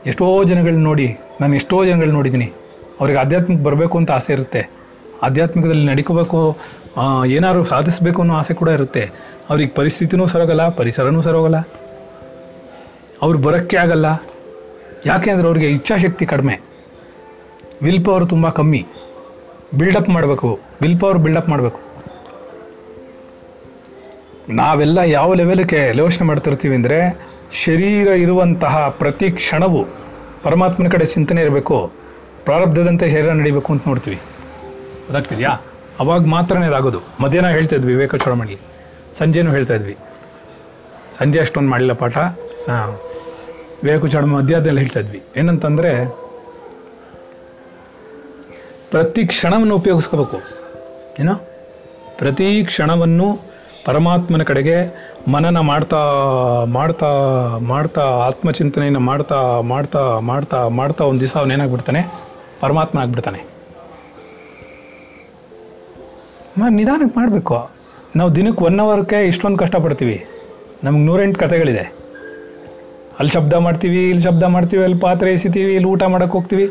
ಎಷ್ಟೋ ಜನಗಳನ್ನ ನೋಡಿ, ನಾನು ಎಷ್ಟೋ ಜನಗಳನ್ನ ನೋಡಿದ್ದೀನಿ. ಅವ್ರಿಗೆ ಆಧ್ಯಾತ್ಮಿಕ ಬರಬೇಕು ಅಂತ ಆಸೆ ಇರುತ್ತೆ. ಆಧ್ಯಾತ್ಮಿಕದಲ್ಲಿ ನಡ್ಕೋಬೇಕು ಏನಾದ್ರು ಸಾಧಿಸಬೇಕು ಅನ್ನೋ ಆಸೆ ಕೂಡ ಇರುತ್ತೆ. ಅವ್ರಿಗೆ ಪರಿಸ್ಥಿತಿನೂ ಸರೋಗಲ್ಲ ಪರಿಸರನೂ ಸರೋಗಲ್ಲ ಅವ್ರು ಬರೋಕ್ಕೆ ಆಗಲ್ಲ. ಯಾಕೆ ಅಂದರೆ ಅವ್ರಿಗೆ ಇಚ್ಛಾಶಕ್ತಿ ಕಡಿಮೆ. ವಿಲ್ ಪವರ್ ತುಂಬ ಕಮ್ಮಿ. ಬಿಲ್ಡಪ್ ಮಾಡಬೇಕು. ವಿಲ್ ಪವರ್ ಬಿಲ್ಡಪ್ ಮಾಡಬೇಕು. ನಾವೆಲ್ಲ ಯಾವ ಲೆವೆಲ್ಗೆ ಯೋಚನೆ ಮಾಡ್ತಿರ್ತೀವಿ ಅಂದರೆ, ಶರೀರ ಇರುವಂತಹ ಪ್ರತಿ ಕ್ಷಣವು ಪರಮಾತ್ಮನ ಕಡೆ ಚಿಂತನೆ ಇರಬೇಕು. ಪ್ರಾರಬ್ಧದಂತೆ ಶರೀರ ನಡಿಬೇಕು ಅಂತ ನೋಡ್ತೀವಿ. ಅದಾಗ್ತಿದ್ಯಾ? ಅವಾಗ ಮಾತ್ರನೇ ಅದಾಗೋದು. ಮಧ್ಯಾಹ್ನ ಹೇಳ್ತಾ ಇದ್ವಿ ವಿವೇಕ ಚೋಳಮಣಿ ಸಂಜೆನೂ ಹೇಳ್ತಾ ಇದ್ವಿ. ಸಂಜೆ ಅಷ್ಟೊಂದು ಮಾಡಿಲ್ಲ ಪಾಠ. ಸ, ವಿವೇಕ ಚೂಡಮಣಿ ಮಧ್ಯಾಹ್ನದಲ್ಲಿ ಹೇಳ್ತಾ ಇದ್ವಿ. ಏನಂತಂದರೆ, ಪ್ರತಿ ಕ್ಷಣವನ್ನು ಉಪಯೋಗಿಸ್ಕೋಬೇಕು. ಏನೋ? ಪ್ರತಿ ಕ್ಷಣವನ್ನು ಪರಮಾತ್ಮನ ಕಡೆಗೆ ಮನನ ಮಾಡ್ತಾ ಮಾಡ್ತಾ ಮಾಡ್ತಾ, ಆತ್ಮಚಿಂತನೆಯನ್ನು ಮಾಡ್ತಾ ಮಾಡ್ತಾ ಮಾಡ್ತಾ ಮಾಡ್ತಾ ಒಂದು ದಿವಸ ಅವನೇನಾಗ್ಬಿಡ್ತಾನೆ ಪರಮಾತ್ಮ ಆಗ್ಬಿಡ್ತಾನೆ. ನಿಧಾನಕ್ಕೆ ಮಾಡಬೇಕು. ನಾವು ದಿನಕ್ಕೆ ಒನ್ ಅವರ್ಗೆ ಇಷ್ಟೊಂದು ಕಷ್ಟಪಡ್ತೀವಿ. ನಮ್ಗೆ ನೂರೆಂಟು ಕಥೆಗಳಿದೆ. ಅಲ್ಲಿ ಶಬ್ದ ಮಾಡ್ತೀವಿ, ಇಲ್ಲಿ ಶಬ್ದ ಮಾಡ್ತೀವಿ, ಅಲ್ಲಿ ಪಾತ್ರೆ ಎಸಿತೀವಿ, ಇಲ್ಲಿ ಊಟ ಮಾಡೋಕ್ಕೆ ಹೋಗ್ತೀವಿ.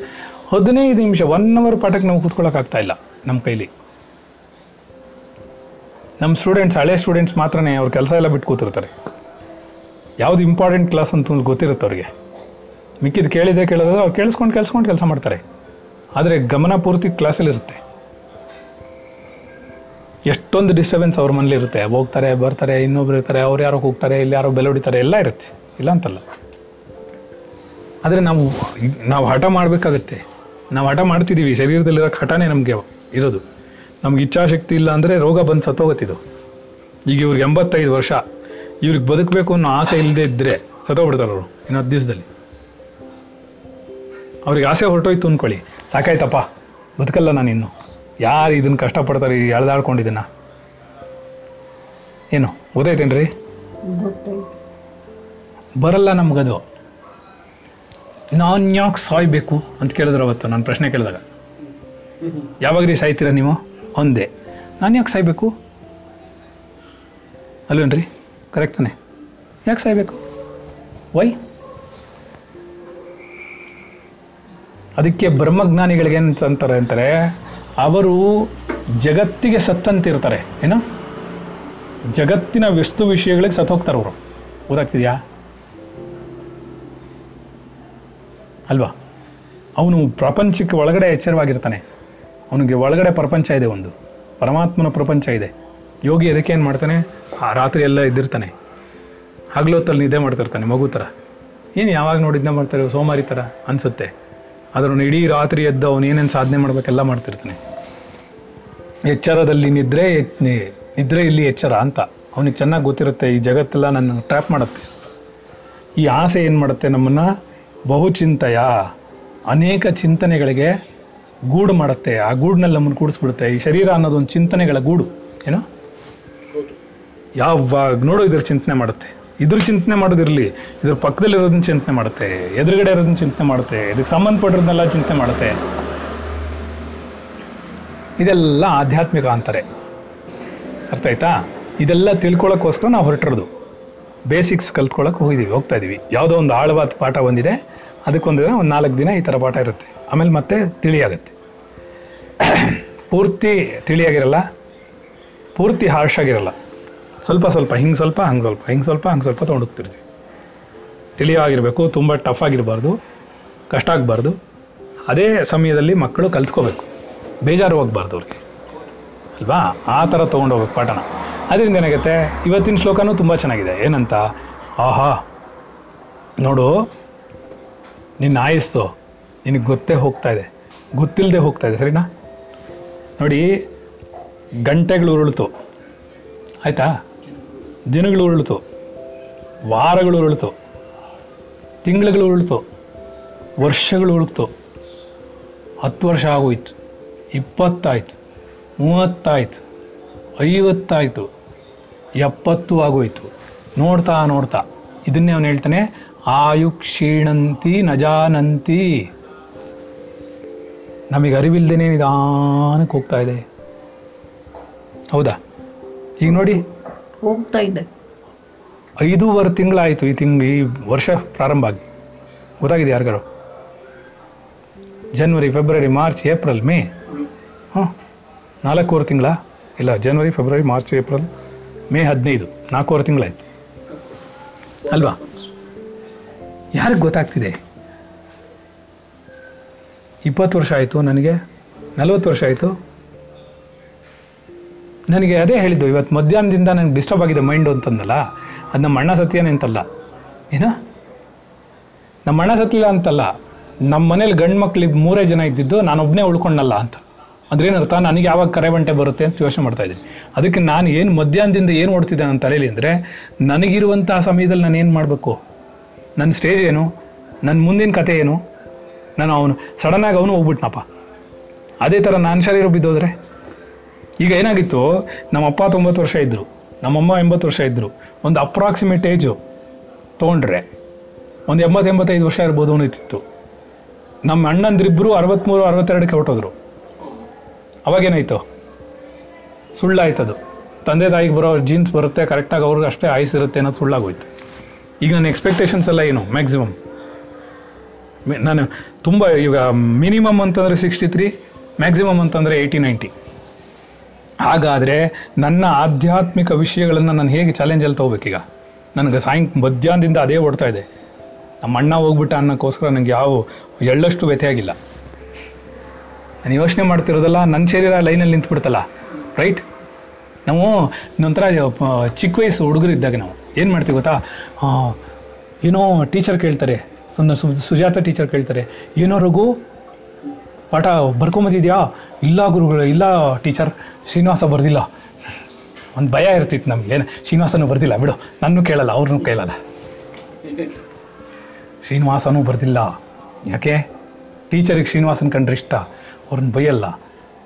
ಹದಿನೈದು ನಿಮಿಷ ಒನ್ ಅವರ್ ಪಾಠಕ್ಕೆ ನಾವು ಕೂತ್ಕೊಳ್ಳೋಕ್ಕಾಗ್ತಾಯಿಲ್ಲ ನಮ್ಮ ಕೈಲಿ. ನಮ್ಮ ಸ್ಟೂಡೆಂಟ್ಸ್ ಹಳೆ ಸ್ಟೂಡೆಂಟ್ಸ್ ಮಾತ್ರನೇ ಅವ್ರ ಕೆಲಸ ಎಲ್ಲ ಬಿಟ್ಟು ಕೂತಿರ್ತಾರೆ. ಯಾವುದು ಇಂಪಾರ್ಟೆಂಟ್ ಕ್ಲಾಸ್ ಅಂತ ಗೊತ್ತಿರುತ್ತೆ ಅವ್ರಿಗೆ. ಮಿಕ್ಕಿದ್ದು ಕೇಳಿದೆ ಕೇಳಿದ್ರೆ ಅವ್ರು ಕೇಳಿಸ್ಕೊಂಡು ಕೇಳಿಸ್ಕೊಂಡು ಕೆಲಸ ಮಾಡ್ತಾರೆ. ಆದರೆ ಗಮನ ಪೂರ್ತಿ ಕ್ಲಾಸಲ್ಲಿರುತ್ತೆ ಎಷ್ಟೊಂದು ಡಿಸ್ಟರ್ಬೆನ್ಸ್ ಅವ್ರ ಮನೇಲಿ ಇರುತ್ತೆ. ಹೋಗ್ತಾರೆ, ಬರ್ತಾರೆ, ಇನ್ನೊಬ್ರು ಇರ್ತಾರೆ, ಅವ್ರು ಯಾರೋ ಹೋಗ್ತಾರೆ ಇಲ್ಲಿ ಯಾರೋ ಬೆಲೆ ಹೊಡಿತಾರೆ, ಎಲ್ಲ ಇರುತ್ತೆ. ಇಲ್ಲ ಅಂತಲ್ಲ. ಆದರೆ ನಾವು ನಾವು ಹಠ ಮಾಡಬೇಕಾಗತ್ತೆ. ನಾವು ಹಠ ಮಾಡ್ತಿದ್ದೀವಿ. ಶರೀರದಲ್ಲಿರೋ ಹಠನೇ ನಮಗೆ ಇರೋದು. ನಮ್ಗೆ ಇಚ್ಛಾಶಕ್ತಿ ಇಲ್ಲ ಅಂದರೆ ರೋಗ ಬಂದು ಸತ್ತೋಗುತ್ತಿದ್ದು ಈಗ ಇವ್ರಿಗೆ ಎಂಬತ್ತೈದು ವರ್ಷ. ಇವ್ರಿಗೆ ಬದುಕಬೇಕು ಅನ್ನೋ ಆಸೆ ಇಲ್ಲದೆ ಇದ್ದರೆ ಸತ್ತೋಗ್ಬಿಡ್ತಾರೆ ಅವರು. ಇನ್ನು ಹತ್ತು ದಿವಸದಲ್ಲಿ. ಅವ್ರಿಗೆ ಆಸೆ ಹೊರಟೋಯ್ತು ಅಂದ್ಕೊಳ್ಳಿ ಸಾಕಾಯ್ತಪ್ಪ. ಬದುಕಲ್ಲ ನಾನು ಇನ್ನು ಯಾರು ಇದನ್ನು ಕಷ್ಟಪಡ್ತಾರೆ, ಈ ಎಳ್ದಾಡ್ಕೊಂಡಿದ್ದನ್ನ ಏನು ಓದೈತೇನ್ರಿ ಬರಲ್ಲ ನಮಗದು. ನಾನು ಯಾಕೆ ಸಾಯ್ಬೇಕು ಅಂತ ಕೇಳಿದ್ರು ಅವತ್ತು ನಾನು ಪ್ರಶ್ನೆ ಕೇಳಿದಾಗ. ಯಾವಾಗ ರೀ ಸಾಯ್ತೀರ ನೀವು? ಒಂದೇ. ನಾನು ಯಾಕೆ ಸಾಯ್ಬೇಕು? ಅಲ್ವೇನ್ರಿ? ಕರೆಕ್ಟ್ ತಾನೆ? ಯಾಕೆ ಸಾಯ್ಬೇಕು? ವೈ ಅದಕ್ಕೆ ಬ್ರಹ್ಮಜ್ಞಾನಿಗಳಿಗೆ ಅಂತಂತಾರೆ ಅಂತಾರೆ ಅವರು ಜಗತ್ತಿಗೆ ಸತ್ತಂತಿರ್ತಾರೆ. ಏನು? ಜಗತ್ತಿನ ವಸ್ತು ವಿಷಯಗಳಿಗೆ ಸತ್ತೋಗ್ತಾರೆ ಅವರು ಗೊತ್ತಾಗ್ತಿದ್ಯಾ? ಅಲ್ವಾ? ಅವನು ಪ್ರಪಂಚಕ್ಕೆ ಒಳಗಡೆ ಎಚ್ಚರವಾಗಿರ್ತಾನೆ. ಅವನಿಗೆ ಒಳಗಡೆ ಪ್ರಪಂಚ ಇದೆ ಒಂದು. ಪರಮಾತ್ಮನ ಪ್ರಪಂಚ ಇದೆ. ಯೋಗಿ ಅದಕ್ಕೆ ಏನು ಮಾಡ್ತಾನೆ? ಆ ರಾತ್ರಿ ಎಲ್ಲ ಇದ್ದಿರ್ತಾನೆ ಹಗಲೊತ್ತಲ್ಲಿ ನಿದ್ದೆ ಮಾಡ್ತಿರ್ತಾನೆ ಮಗು ಥರ. ಏನು ಯಾವಾಗ ನೋಡಿದ್ನ ಮಾಡ್ತಾರೆ? ಸೋಮಾರಿ ಥರ ಅನಿಸುತ್ತೆ. ಆದ್ರೂ ಇಡೀ ರಾತ್ರಿ ಎದ್ದು ಅವನು ಏನೇನು ಸಾಧನೆ ಮಾಡಬೇಕೆಲ್ಲ ಮಾಡ್ತಿರ್ತಾನೆ. ಎಚ್ಚರದಲ್ಲಿ ನಿದ್ರೆ ನಿದ್ರೆ ಇಲ್ಲಿ ಎಚ್ಚರ ಅಂತ. ಅವನಿಗೆ ಚೆನ್ನಾಗಿ ಗೊತ್ತಿರುತ್ತೆ ಈ ಜಗತ್ತೆಲ್ಲ ನನ್ನ ಟ್ರ್ಯಾಪ್ ಮಾಡುತ್ತೆ. ಈ ಆಸೆ ಏನು ಮಾಡುತ್ತೆ ನಮ್ಮನ್ನು? ಬಹುಚಿಂತೆಯ, ಅನೇಕ ಚಿಂತನೆಗಳಿಗೆ ಗೂಡು ಮಾಡುತ್ತೆ. ಆ ಗೂಡಿನಲ್ಲಿ ನಮ್ಮನ್ನು ಕೂಡಿಸ್ಬಿಡುತ್ತೆ. ಈ ಶರೀರ ಅನ್ನೋದು ಒಂದು ಚಿಂತನೆಗಳ ಗೂಡು, ಏನೋ? ಯಾವಾಗ ನೋಡೋ ಇದ್ರ ಚಿಂತನೆ ಮಾಡುತ್ತೆ. ಇದ್ರ ಚಿಂತನೆ ಮಾಡೋದಿರಲಿ. ಇದ್ರ ಪಕ್ಕದಲ್ಲಿರೋದನ್ನ ಚಿಂತನೆ ಮಾಡುತ್ತೆ. ಎದುರುಗಡೆ ಇರೋದನ್ನ ಚಿಂತನೆ ಮಾಡುತ್ತೆ. ಇದಕ್ಕೆ ಸಂಬಂಧಪಟ್ಟಿರೋದನ್ನೆಲ್ಲ ಚಿಂತನೆ ಮಾಡುತ್ತೆ. ಇದೆಲ್ಲ ಆಧ್ಯಾತ್ಮಿಕ ಅಂತಾರೆ. ಅರ್ಥ ಆಯ್ತಾ? ಇದೆಲ್ಲ ತಿಳ್ಕೊಳ್ಳೋಕ್ಕೋಸ್ಕರ ನಾವು ಹೊರಟಿರೋದು. ಬೇಸಿಕ್ಸ್ ಕಲ್ತ್ಕೊಳ್ಳೋಕೆ ಹೋಗಿದ್ದೀವಿ, ಹೋಗ್ತಾ ಇದ್ದೀವಿ ಯಾವುದೋ ಒಂದು ಆಳವಾದ ಪಾಠ ಬಂದಿದೆ. ಅದಕ್ಕೊಂದು ದಿನ, ಒಂದು ನಾಲ್ಕು ದಿನ ಈ ಥರ ಪಾಠ ಇರುತ್ತೆ. ಆಮೇಲೆ ಮತ್ತೆ ತಿಳಿಯಾಗುತ್ತೆ. ಪೂರ್ತಿ ತಿಳಿಯಾಗಿರಲ್ಲ? ಪೂರ್ತಿ ಹಾರ್ಶ್ ಆಗಿರಲ್ಲ. ಸ್ವಲ್ಪ ಸ್ವಲ್ಪ, ಹಿಂಗೆ ಸ್ವಲ್ಪ, ಹಂಗೆ ಸ್ವಲ್ಪ, ಹಿಂಗೆ ಸ್ವಲ್ಪ, ಹಂಗೆ ಸ್ವಲ್ಪ ತೊಗೊಂಡು ಹೋಗ್ತಿರ್ತೀವಿ. ತಿಳಿಯಾಗಿರಬೇಕು, ತುಂಬ ಟಫ್ ಆಗಿರಬಾರ್ದು, ಕಷ್ಟ ಆಗಬಾರ್ದು. ಅದೇ ಸಮಯದಲ್ಲಿ ಮಕ್ಕಳು ಕಲ್ತ್ಕೋಬೇಕು. ಬೇಜಾರು ಹೋಗ್ಬಾರ್ದು ಅವ್ರಿಗೆ. ಅಲ್ವಾ? ಆ ಥರ ತೊಗೊಂಡು ಹೋಗ್ಬೇಕು ಪಾಠನ ಅದರಿಂದ ಏನಾಗುತ್ತೆ? ಇವತ್ತಿನ ಶ್ಲೋಕನೂ ತುಂಬ ಚೆನ್ನಾಗಿದೆ. ಏನಂತ? ಆಹಾ! ನೋಡು, ನಿನ್ನ ಆಯಸ್ಸು ನಿನಗೆ ಗೊತ್ತೇ ಹೋಗ್ತಾ ಇದೆ. ಗೊತ್ತಿಲ್ಲದೆ ಹೋಗ್ತಾ ಇದೆ, ಸರಿನಾ? ನೋಡಿ, ಗಂಟೆಗಳು ಉರುಳಿತು. ಆಯಿತಾ? ದಿನಗಳು ಉರುಳಿತು, ವಾರಗಳು ಉರುಳಿತು, ತಿಂಗಳುಗಳು ಉರುಳಿತು, ವರ್ಷಗಳು ಉರುಳಿತು. ಹತ್ತು ವರ್ಷ ಆಗೋಯ್ತು, ಇಪ್ಪತ್ತಾಯ್ತು, ಮೂವತ್ತಾಯ್ತು, ಐವತ್ತಾಯಿತು, ಎಪ್ಪತ್ತು ಆಗೋಯ್ತು. ನೋಡ್ತಾ ನೋಡ್ತಾ, ಇದನ್ನೇ ಅವನು ಹೇಳ್ತಾನೆ ಆಯು ಕ್ಷೀಣಂತಿ ನಜಾನಂತಿ. ನಮಗೆ ಅರಿವಿಲ್ದೇನೆ ನಿಧಾನಕ್ಕೆ ಹೋಗ್ತಾ ಇದೆ. ಹೌದಾ? ಈಗ ನೋಡಿ ಹೋಗ್ತಾ ಇದೆ ಐದೂವರೆ ತಿಂಗಳಾಯಿತು ಈ ತಿಂಗಳು ಈ ವರ್ಷ ಪ್ರಾರಂಭ ಆಗಿ. ಗೊತ್ತಾಗಿದೆ ಯಾರಿಗಾರು? January February March April May ಹಾಂ ನಾಲ್ಕೂವರೆ ತಿಂಗಳ? ಇಲ್ಲ January February March April May ಹದಿನೈದು. ನಾಲ್ಕೂವರೆ ತಿಂಗಳಾಯ್ತು. ಅಲ್ವಾ? ಯಾರಿಗೆ ಗೊತ್ತಾಗ್ತಿದೆ? ಇಪ್ಪತ್ತು ವರ್ಷ ಆಯಿತು ನನಗೆ. ನಲವತ್ತು ವರ್ಷ ಆಯಿತು. ನನಗೆ ಅದೇ ಹೇಳಿದ್ದು, ಇವತ್ತು ಮಧ್ಯಾಹ್ನದಿಂದ ನನಗೆ ಡಿಸ್ಟರ್ಬ್ ಆಗಿದೆ ಮೈಂಡು ಅಂತಂದಲ್ಲ, ಅದು ನಮ್ಮ ಅಣ್ಣ ಸತ್ಯನೇ ಅಂತಲ್ಲ. ಏನ? ನಮ್ಮ ಅಣ್ಣ ಸತ್ತಿಲ್ಲ ಅಂತಲ್ಲ, ನಮ್ಮ ಮನೇಲಿ ಗಂಡು ಮಕ್ಳಿಗೆ ಮೂರೇ ಜನ ಇದ್ದಿದ್ದು ನಾನೊಬ್ಬನೇ ಉಳ್ಕೊಂಡಲ್ಲ ಅಂತ. ಅದ್ರೇನರ್ಥ, ನನಗೆ ಯಾವಾಗ ಕರೆ ಬಂಟೆ ಬರುತ್ತೆ ಅಂತ ಯೋಚನೆ ಮಾಡ್ತಾ ಇದ್ದೀನಿ. ಅದಕ್ಕೆ ನಾನು ಏನು ಮಧ್ಯಾಹ್ನದಿಂದ ಏನು ಓಡ್ತಿದ್ದೆ ನನ್ನ ತಲೆಯಲ್ಲಿ ಅಂದರೆ ನನಗಿರುವಂಥ ಸಮಯದಲ್ಲಿ ನಾನು ಏನು ಮಾಡಬೇಕು? ನನ್ನ ಸ್ಟೇಜ್ ಏನು? ನನ್ನ ಮುಂದಿನ ಕತೆ ಏನು? ನಾನು ಅವನು ಸಡನ್ನಾಗಿ ಅವನು ಹೋಗ್ಬಿಟ್ನಪ್ಪ. ಅದೇ ಥರ ನಾನು ಶರೀರ ಬಿದ್ದೋದ್ರೆ? ಈಗ ಏನಾಗಿತ್ತು? ನಮ್ಮ ಅಪ್ಪ ತೊಂಬತ್ತು ವರ್ಷ ಇದ್ದರು ನಮ್ಮಮ್ಮ ಎಂಬತ್ತು ವರ್ಷ ಇದ್ದರು ಒಂದು ಅಪ್ರಾಕ್ಸಿಮೇಟ್ ಏಜು ತೊಗೊಂಡ್ರೆ ಒಂದು ಎಂಬತ್ತು, ಎಂಬತ್ತೈದು ವರ್ಷ ಇರ್ಬೋದು ಅನ್ನಿತಿತ್ತು ನಮ್ಮ ಅಣ್ಣಂದ್ರಿಬ್ಬರು ಅರವತ್ತ್ಮೂರು ಅರವತ್ತೆರಡಕ್ಕೆ ಹೊರಟೋದ್ರು. ಅವಾಗೇನಾಯ್ತು? ಸುಳ್ಳಾಯ್ತದು. ತಂದೆ ತಾಯಿಗೆ ಬರೋ ಜೀನ್ಸ್ ಬರುತ್ತೆ ಕರೆಕ್ಟಾಗಿ ಅವ್ರಿಗೆ ಅಷ್ಟೇ ಆಯ್ಸಿರುತ್ತೆ ಅನ್ನೋದು ಸುಳ್ಳಾಗೋಯ್ತು. ಈಗ ನನ್ನ ಎಕ್ಸ್ಪೆಕ್ಟೇಷನ್ಸ್ ಎಲ್ಲ ಏನು? ಮ್ಯಾಕ್ಸಿಮಮ್ ನಾನು ತುಂಬ ಈಗ ಮಿನಿಮಮ್ ಅಂತಂದರೆ ಸಿಕ್ಸ್ಟಿ ತ್ರೀ ಮ್ಯಾಕ್ಸಿಮಮ್ ಅಂತಂದರೆ ಏಯ್ಟಿ ನೈಂಟಿ ಹಾಗಾದರೆ ನನ್ನ ಆಧ್ಯಾತ್ಮಿಕ ವಿಷಯಗಳನ್ನು ನಾನು ಹೇಗೆ ಚಾಲೆಂಜಲ್ಲಿ ತೊಗೋಬೇಕೀಗ? ನನಗೆ ಸಾಯಂ, ಮಧ್ಯಾಹ್ನದಿಂದ ಅದೇ ಓಡ್ತಾ ಇದೆ. ನಮ್ಮ ಅಣ್ಣ ಹೋಗ್ಬಿಟ್ಟ ಅನ್ನೋಕ್ಕೋಸ್ಕರ ನನಗೆ ಯಾವ ಎಳ್ಳಷ್ಟು ವ್ಯಥೆ ಆಗಿಲ್ಲ. ನಾನು ಯೋಚನೆ ಮಾಡ್ತಿರೋದಲ್ಲ ನನ್ನ ಶರೀರ ಲೈನಲ್ಲಿ ನಿಂತ್ಬಿಡ್ತಲ್ಲ ರೈಟ್ ನಾವು ಇನ್ನೊಂಥರ ಚಿಕ್ಕ ವಯಸ್ಸು ಹುಡುಗರು ಇದ್ದಾಗ ನಾವು ಏನು ಮಾಡ್ತೀವಿ ಗೊತ್ತಾ? ಏನೋ ಟೀಚರ್ ಕೇಳ್ತಾರೆ ಸುಜಾತ ಟೀಚರ್ ಕೇಳ್ತಾರೆ, ಏನೋ ರಘು ಪಾಠ ಬರ್ಕೊಂಬಂದಿದ್ಯಾ? ಇಲ್ಲ ಗುರುಗಳು, ಇಲ್ಲ ಟೀಚರ್ ಶ್ರೀನಿವಾಸ ಬರೆದಿಲ್ಲ. ಒಂದು ಭಯ ಇರ್ತಿತ್ತು ನಮ್ಗೆ. ಶ್ರೀನಿವಾಸನೂ ಬರ್ದಿಲ್ಲ, ಬಿಡು. ನನ್ನೂ ಕೇಳಲ್ಲ, ಅವ್ರನ್ನೂ ಕೇಳಲ್ಲ. ಶ್ರೀನಿವಾಸನೂ ಬರ್ದಿಲ್ಲ. ಯಾಕೆ? ಟೀಚರಿಗೆ ಶ್ರೀನಿವಾಸನ ಕಂಡ್ರೆ ಇಷ್ಟ. ಅವ್ರನ್ನ ಬೈಯಲ್ಲ.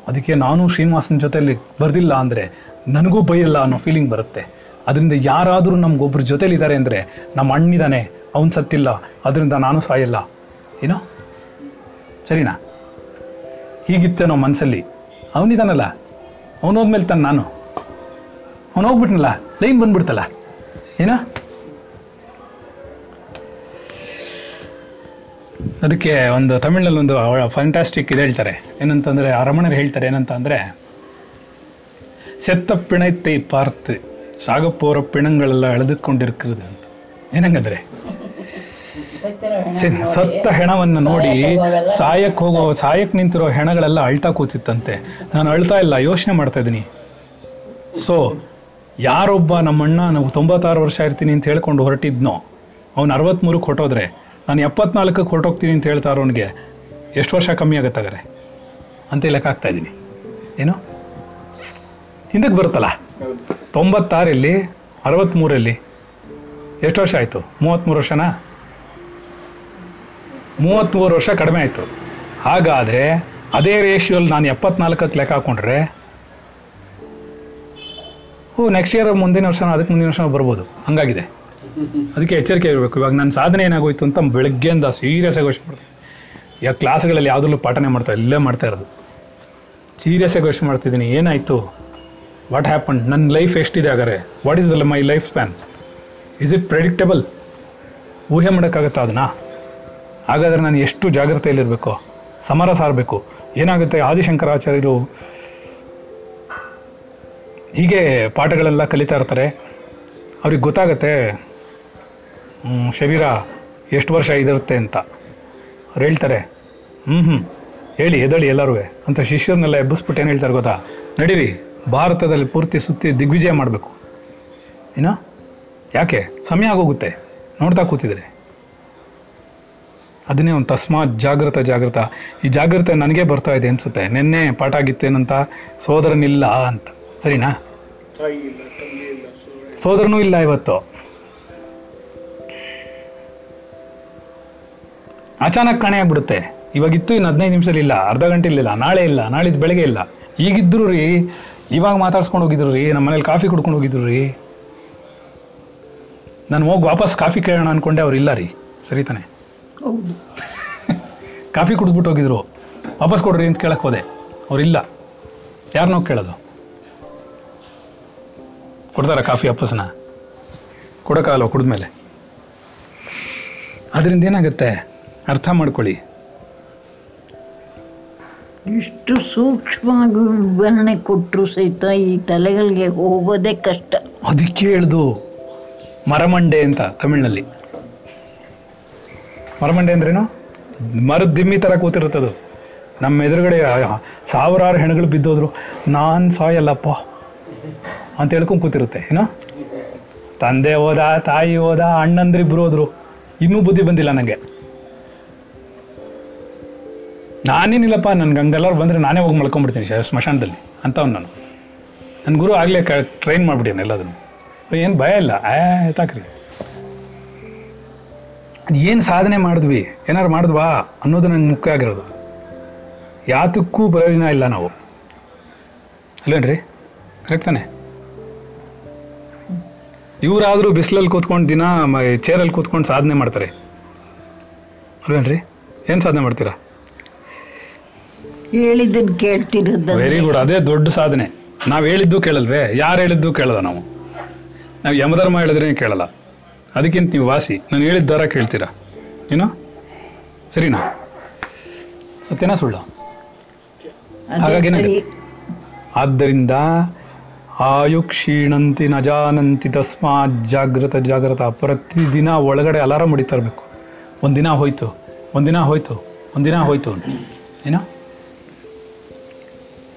ಅದಕ್ಕೆ ನಾನು ಶ್ರೀನಿವಾಸನ ಜೊತೆಯಲ್ಲಿ ಬರ್ದಿಲ್ಲ ಅಂದರೆ ನನಗೂ ಬೈಯಲ್ಲ ಅನ್ನೋ ಫೀಲಿಂಗ್ ಬರುತ್ತೆ. ಅದರಿಂದ ಯಾರಾದರೂ ನಮಗೊಬ್ಬರ ಜೊತೆಲಿದ್ದಾರೆ ಅಂದರೆ ನಮ್ಮ ಅಣ್ಣಿದ್ದಾನೆ ಅವನು ಸತ್ತಿಲ್ಲ, ಅದರಿಂದ ನಾನು ಸಾಯಲ್ಲ. ಏನೋ? ಸರಿನಾ? ಹೀಗಿತ್ತೇನೋ ಮನಸ್ಸಲ್ಲಿ ಅವನಿದಾನಲ್ಲ ಅವನು ಹೋದ್ಮೇಲೆ ತಾನು ನಾನು ಅವನು ಹೋಗ್ಬಿಟ್ನಲ್ಲ ಲೈನ್ ಬಂದ್ಬಿಡ್ತಲ್ಲ ಏನೋ ಅದಕ್ಕೆ ಒಂದು ತಮಿಳ್ನಲ್ಲಿ ಒಂದು ಫ್ಯಾಂಟಾಸ್ಟಿಕ್ ಇದು ಹೇಳ್ತಾರೆ ಏನಂತಂದರೆ ಆ ರಮಣರು ಹೇಳ್ತಾರೆ ಏನಂತ ಅಂದರೆ செத்த பிணைத்தை பார்த்து சாகப்போற பிணங்களெல்லாம் ಎಳೆದುಕೊಂಡಿರುತ್ತದೆ ಅಂತ ಏನಂಗಂದ್ರೆ ಸ- ಸತ್ತ ಹೆಣವನ್ನು ನೋಡಿ ಸಾಯಕ್ಕೆ ಹೋಗೋ ಸಾಯಕ್ಕೆ ನಿಂತಿರೋ ಹೆಣಗಳೆಲ್ಲ ಅಳ್ತಾ ಕೂತಿತ್ತಂತೆ. ನಾನು ಅಳ್ತಾ ಇಲ್ಲ ಯೋಚನೆ ಮಾಡ್ತಾ ಇದ್ದೀನಿ. ಸೊ ಯಾರೊಬ್ಬ ನಮ್ಮಣ್ಣ ನಾವು ತೊಂಬತ್ತಾರು ವರ್ಷ ಇರ್ತೀನಿ ಅಂತ ಹೇಳ್ಕೊಂಡು ಹೊರಟಿದ್ನೋ ಅವ್ನು ಅರವತ್ತ್ಮೂರಕ್ಕೆ ಹೊಟ್ಟೋದ್ರೆ ನಾನು ಎಪ್ಪತ್ನಾಲ್ಕಕ್ಕೆ ಹೊರಟೋಗ್ತೀನಿ ಅಂತ ಹೇಳ್ತಾ ಅವ್ನಿಗೆ ಎಷ್ಟು ವರ್ಷ ಕಮ್ಮಿ ಆಗುತ್ತಾಗಾರೆ ಅಂತ ಲೆಕ್ಕ ಆಗ್ತಾ ಇದ್ದೀನಿ. ಏನು? ಹಿಂದಕ್ಕೆ ಬರುತ್ತಲ್ಲ? ತೊಂಬತ್ತಾರಲ್ಲಿ ಅರವತ್ತ್ಮೂರಲ್ಲಿ ಎಷ್ಟು ವರ್ಷ ಆಯಿತು? ಮೂವತ್ತ್ಮೂರು ವರ್ಷನಾ? ಮೂವತ್ತ್ಮೂರು ವರ್ಷ ಕಡಿಮೆ ಆಯಿತು. ಹಾಗಾದರೆ ಅದೇ ರೇಷಿಯೋಲಿ ನಾನು ಎಪ್ಪತ್ನಾಲ್ಕಕ್ಕೆ ಲೆಕ್ಕ ಹಾಕೊಂಡ್ರೆ, ಓ ನೆಕ್ಸ್ಟ್ ಇಯರ್ ಮುಂದಿನ ವರ್ಷ ಅದಕ್ಕೆ ಮುಂದಿನ ವರ್ಷ ಬರ್ಬೋದು. ಹಂಗಾಗಿದೆ. ಅದಕ್ಕೆ ಎಚ್ಚರಿಕೆ ಇರಬೇಕು. ಇವಾಗ ನನ್ನ ಸಾಧನೆ ಏನಾಗೋಯ್ತು ಅಂತ ಬೆಳಗ್ಗೆಯಿಂದ ಸೀರಿಯಸ್ ಆಗಿ ಯೋಚನೆ ಮಾಡ್ತೀನಿ. ಈಗ ಕ್ಲಾಸ್ಗಳಲ್ಲಿ ಯಾವುದರಲ್ಲೂ ಪಾಠನೆ ಮಾಡ್ತಾ ಇಲ್ಲೇ ಮಾಡ್ತಾ ಇರೋದು. ಸೀರಿಯಸ್ ಆಗಿ ಯೋಚನೆ ಮಾಡ್ತಿದ್ದೀನಿ. ಏನಾಯಿತು? ವಾಟ್ ಹ್ಯಾಪನ್ ನನ್ನ ಲೈಫ್ ಎಷ್ಟಿದೆ ಹಾಗಾದ್ರೆ? What is the my life span is it predictable ಊಹೆ ಮಾಡೋಕ್ಕಾಗತ್ತಾ ಅದನ್ನ? ಹಾಗಾದರೆ ನಾನು ಎಷ್ಟು ಜಾಗ್ರತೆಯಲ್ಲಿರಬೇಕು? ಸಮರ ಸಾರಬೇಕು. ಏನಾಗುತ್ತೆ? ಆದಿಶಂಕರಾಚಾರ್ಯರು ಹೀಗೆ ಪಾಠಗಳೆಲ್ಲ ಕಲಿತಾ ಇರ್ತಾರೆ. ಅವ್ರಿಗೆ ಗೊತ್ತಾಗತ್ತೆ ಶರೀರ ಎಷ್ಟು ವರ್ಷ ಇದಿರುತ್ತೆ ಅಂತ. ಅವ್ರು ಹೇಳ್ತಾರೆ ಹ್ಞೂ ಹ್ಞೂ ಹೇಳಿ ಎದಳಿ ಎಲ್ಲರೂ ಅಂತ ಶಿಷ್ಯರನ್ನೆಲ್ಲ ಎಬ್ಬಿಸ್ಬಿಟ್ಟು ಏನು ಹೇಳ್ತಾರೆ ಗೊತ್ತಾ? ನಡೀರಿ, ಭಾರತದಲ್ಲಿ ಪೂರ್ತಿ ಸುತ್ತಿ ದಿಗ್ವಿಜಯ ಮಾಡಬೇಕು. ಏನೋ? ಯಾಕೆ? ಸಮಯ ಆಗೋಗುತ್ತೆ. ನೋಡ್ತಾ ಕೂತಿದ್ರೆ. ಅದನ್ನೇ ಒಂದು ತಸ್ಮಾತ್ ಜಾಗೃತ ಜಾಗೃತ. ಈ ಜಾಗೃತ ನನಗೆ ಬರ್ತಾ ಇದೆ ಅನಿಸುತ್ತೆ. ನಿನ್ನೆ ಪಾಠ ಆಗಿತ್ತೇನಂತ? ಸೋದರನಿಲ್ಲ ಅಂತ. ಸರಿನಾ? ಸೋದರನೂ ಇಲ್ಲ ಇವತ್ತು. ಅಚಾನಕ್ ಕಾಣೆ ಆಗ್ಬಿಡುತ್ತೆ. ಇವಾಗಿತ್ತು ಇನ್ನು ಹದಿನೈದು ನಿಮಿಷ ಇಲ್ಲ. ಅರ್ಧ ಗಂಟೆ ಇಲ್ಲ. ನಾಳೆ ಇಲ್ಲ. ನಾಳಿದ್ದು ಬೆಳಗ್ಗೆ ಇಲ್ಲ. ಈಗಿದ್ರು ರೀ, ಇವಾಗ ಮಾತಾಡ್ಸ್ಕೊಂಡು ಹೋಗಿದ್ರು ರೀ, ನಮ್ಮ ಮನೇಲಿ ಕಾಫಿ ಕುಡ್ಕೊಂಡು ಹೋಗಿದ್ರು ರೀ. ನಾನು ಹೋಗಿ ವಾಪಸ್ ಕಾಫಿ ಕೇಳೋಣ ಅನ್ಕೊಂಡೆ ಅವ್ರು ಇಲ್ಲ ರೀ. ಸರಿ ತಾನೆ. ಹೌದು. ಕಾಫಿ ಕುಡಿದ್ಬಿಟ್ಟು ಹೋಗಿದ್ರು. ವಾಪಸ್ ಕೊಡ್ರಿ ಅಂತ ಕೇಳಕ್ಕೆ ಹೋದೆ. ಅವರಿಲ್ಲ. ಯಾರನ್ನೋ ಕೇಳೋದು? ಕೊಡ್ತಾರ ಕಾಫಿ ವಾಪಸ್ನ ಕೊಡೋಕ್ಕಾಗಲ್ಲ ಕುಡಿದ್ಮೇಲೆ. ಅದರಿಂದ ಏನಾಗುತ್ತೆ? ಅರ್ಥ ಮಾಡ್ಕೊಳ್ಳಿ. ಇಷ್ಟು ಸೂಕ್ಷ್ಮವಾಗಿ ವಿವರಣೆ ಕೊಟ್ಟರು ಸಹಿತ ಈ ತಲೆಗಳಿಗೆ ಹೋಗೋದೇ ಕಷ್ಟ. ಅದಕ್ಕೆ ಹೇಳ್ದು ಮರಮಂಡೆ ಅಂತ ತಮಿಳ್ನಲ್ಲಿ. ಮರಮಂಡೆ ಅಂದ್ರೇನು? ಮರು ದಿಮ್ಮಿ ಥರ ಕೂತಿರುತ್ತದು. ನಮ್ಮ ಎದುರುಗಡೆ ಸಾವಿರಾರು ಹೆಣಗಳು ಬಿದ್ದೋದ್ರು. ನಾನು ಸಾಯಲ್ಲಪ್ಪ ಅಂತ ಹೇಳ್ಕೊಂಡು ಕೂತಿರುತ್ತೆ, ಏನೋ? ತಂದೆ ಹೋದ, ತಾಯಿ ಹೋದ, ಅಣ್ಣಂದ್ರಿಬ್ರು ಹೋದ್ರು. ಇನ್ನೂ ಬುದ್ಧಿ ಬಂದಿಲ್ಲ ನನಗೆ ನಾನೇನಿಲ್ಲಪ್ಪ ನನ್ಗೆ ಹಂಗೆಲ್ಲರೂ ಬಂದರೆ ನಾನೇ ಹೋಗಿ ಮಲ್ಕೊಂಡ್ಬಿಡ್ತೀನಿ ಸ್ಮಶಾನದಲ್ಲಿ, ಅಂತವ್ನು ನಾನು. ನನ್ನ ಗುರು ಆಗಲೇ ಕ ಟ್ರೈನ್ ಮಾಡ್ಬಿಟ್ಟಿದ್ದಾನೆ ಎಲ್ಲದನ್ನು. ಏನು ಭಯ ಇಲ್ಲ. ತಾಕ್ರಿ. ಅದು ಏನು ಸಾಧನೆ ಮಾಡಿದ್ವಿ? ಏನಾರು ಮಾಡಿದ್ವಾ? ಅನ್ನೋದು ನನಗೆ ಮುಖ್ಯ ಆಗಿರೋದು. ಯಾತಕ್ಕೂ ಪ್ರಯೋಜನ ಇಲ್ಲ ನಾವು. ಅಲ್ವೇನ್ರಿ? ಕರೆಕ್ಟ್ ತಾನೆ? ಇವರಾದರೂ ಬಿಸಿಲಲ್ಲಿ ಕೂತ್ಕೊಂಡು ದಿನ ಚೇರಲ್ಲಿ ಕೂತ್ಕೊಂಡು ಸಾಧನೆ ಮಾಡ್ತಾರೆ. ಅಲ್ವೇನ್ರಿ? ಏನು ಸಾಧನೆ ಮಾಡ್ತೀರಾ? ಹೇಳಿದ್ದನ್ನು ಕೇಳ್ತಿರೋದು ವೆರಿ ಗುಡ್ ಅದೇ ದೊಡ್ಡ ಸಾಧನೆ. ನಾವು ಹೇಳಿದ್ದು ಕೇಳಲ್ವೇ? ಯಾರು ಹೇಳಿದ್ದು ಕೇಳಲ್ಲ ನಾವು? ನಾವು ಯಮಧರ್ಮ ಹೇಳಿದ್ರೆ ಕೇಳಲ್ಲ. ಅದಕ್ಕಿಂತ ನೀವು ವಾಸಿ. ನಾನು ಹೇಳಿದ ದರ ಕೇಳ್ತೀರಾ? ಏನೋ? ಸರಿನಾ? ಸತ್ಯನಾ ಸುಳ್ಳು? ಹಾಗಾಗಿ? ಆದ್ದರಿಂದ ಆಯು ಕ್ಷೀಣಂತಿ ನಜಾನಂತಿ ಜಾನಂತಿ ತಸ್ಮಾತ್ ಜಾಗೃತ ಜಾಗೃತ ಪ್ರತಿದಿನ ಒಳಗಡೆ ಅಲಾರಾಮ್ ಹೊಡಿತಾ ಇರಬೇಕು ಒಂದಿನ ಹೋಯ್ತು ಒಂದಿನ ಹೋಯ್ತು ಒಂದಿನ ಹೋಯ್ತು ಅಂತ. ಏನೋ?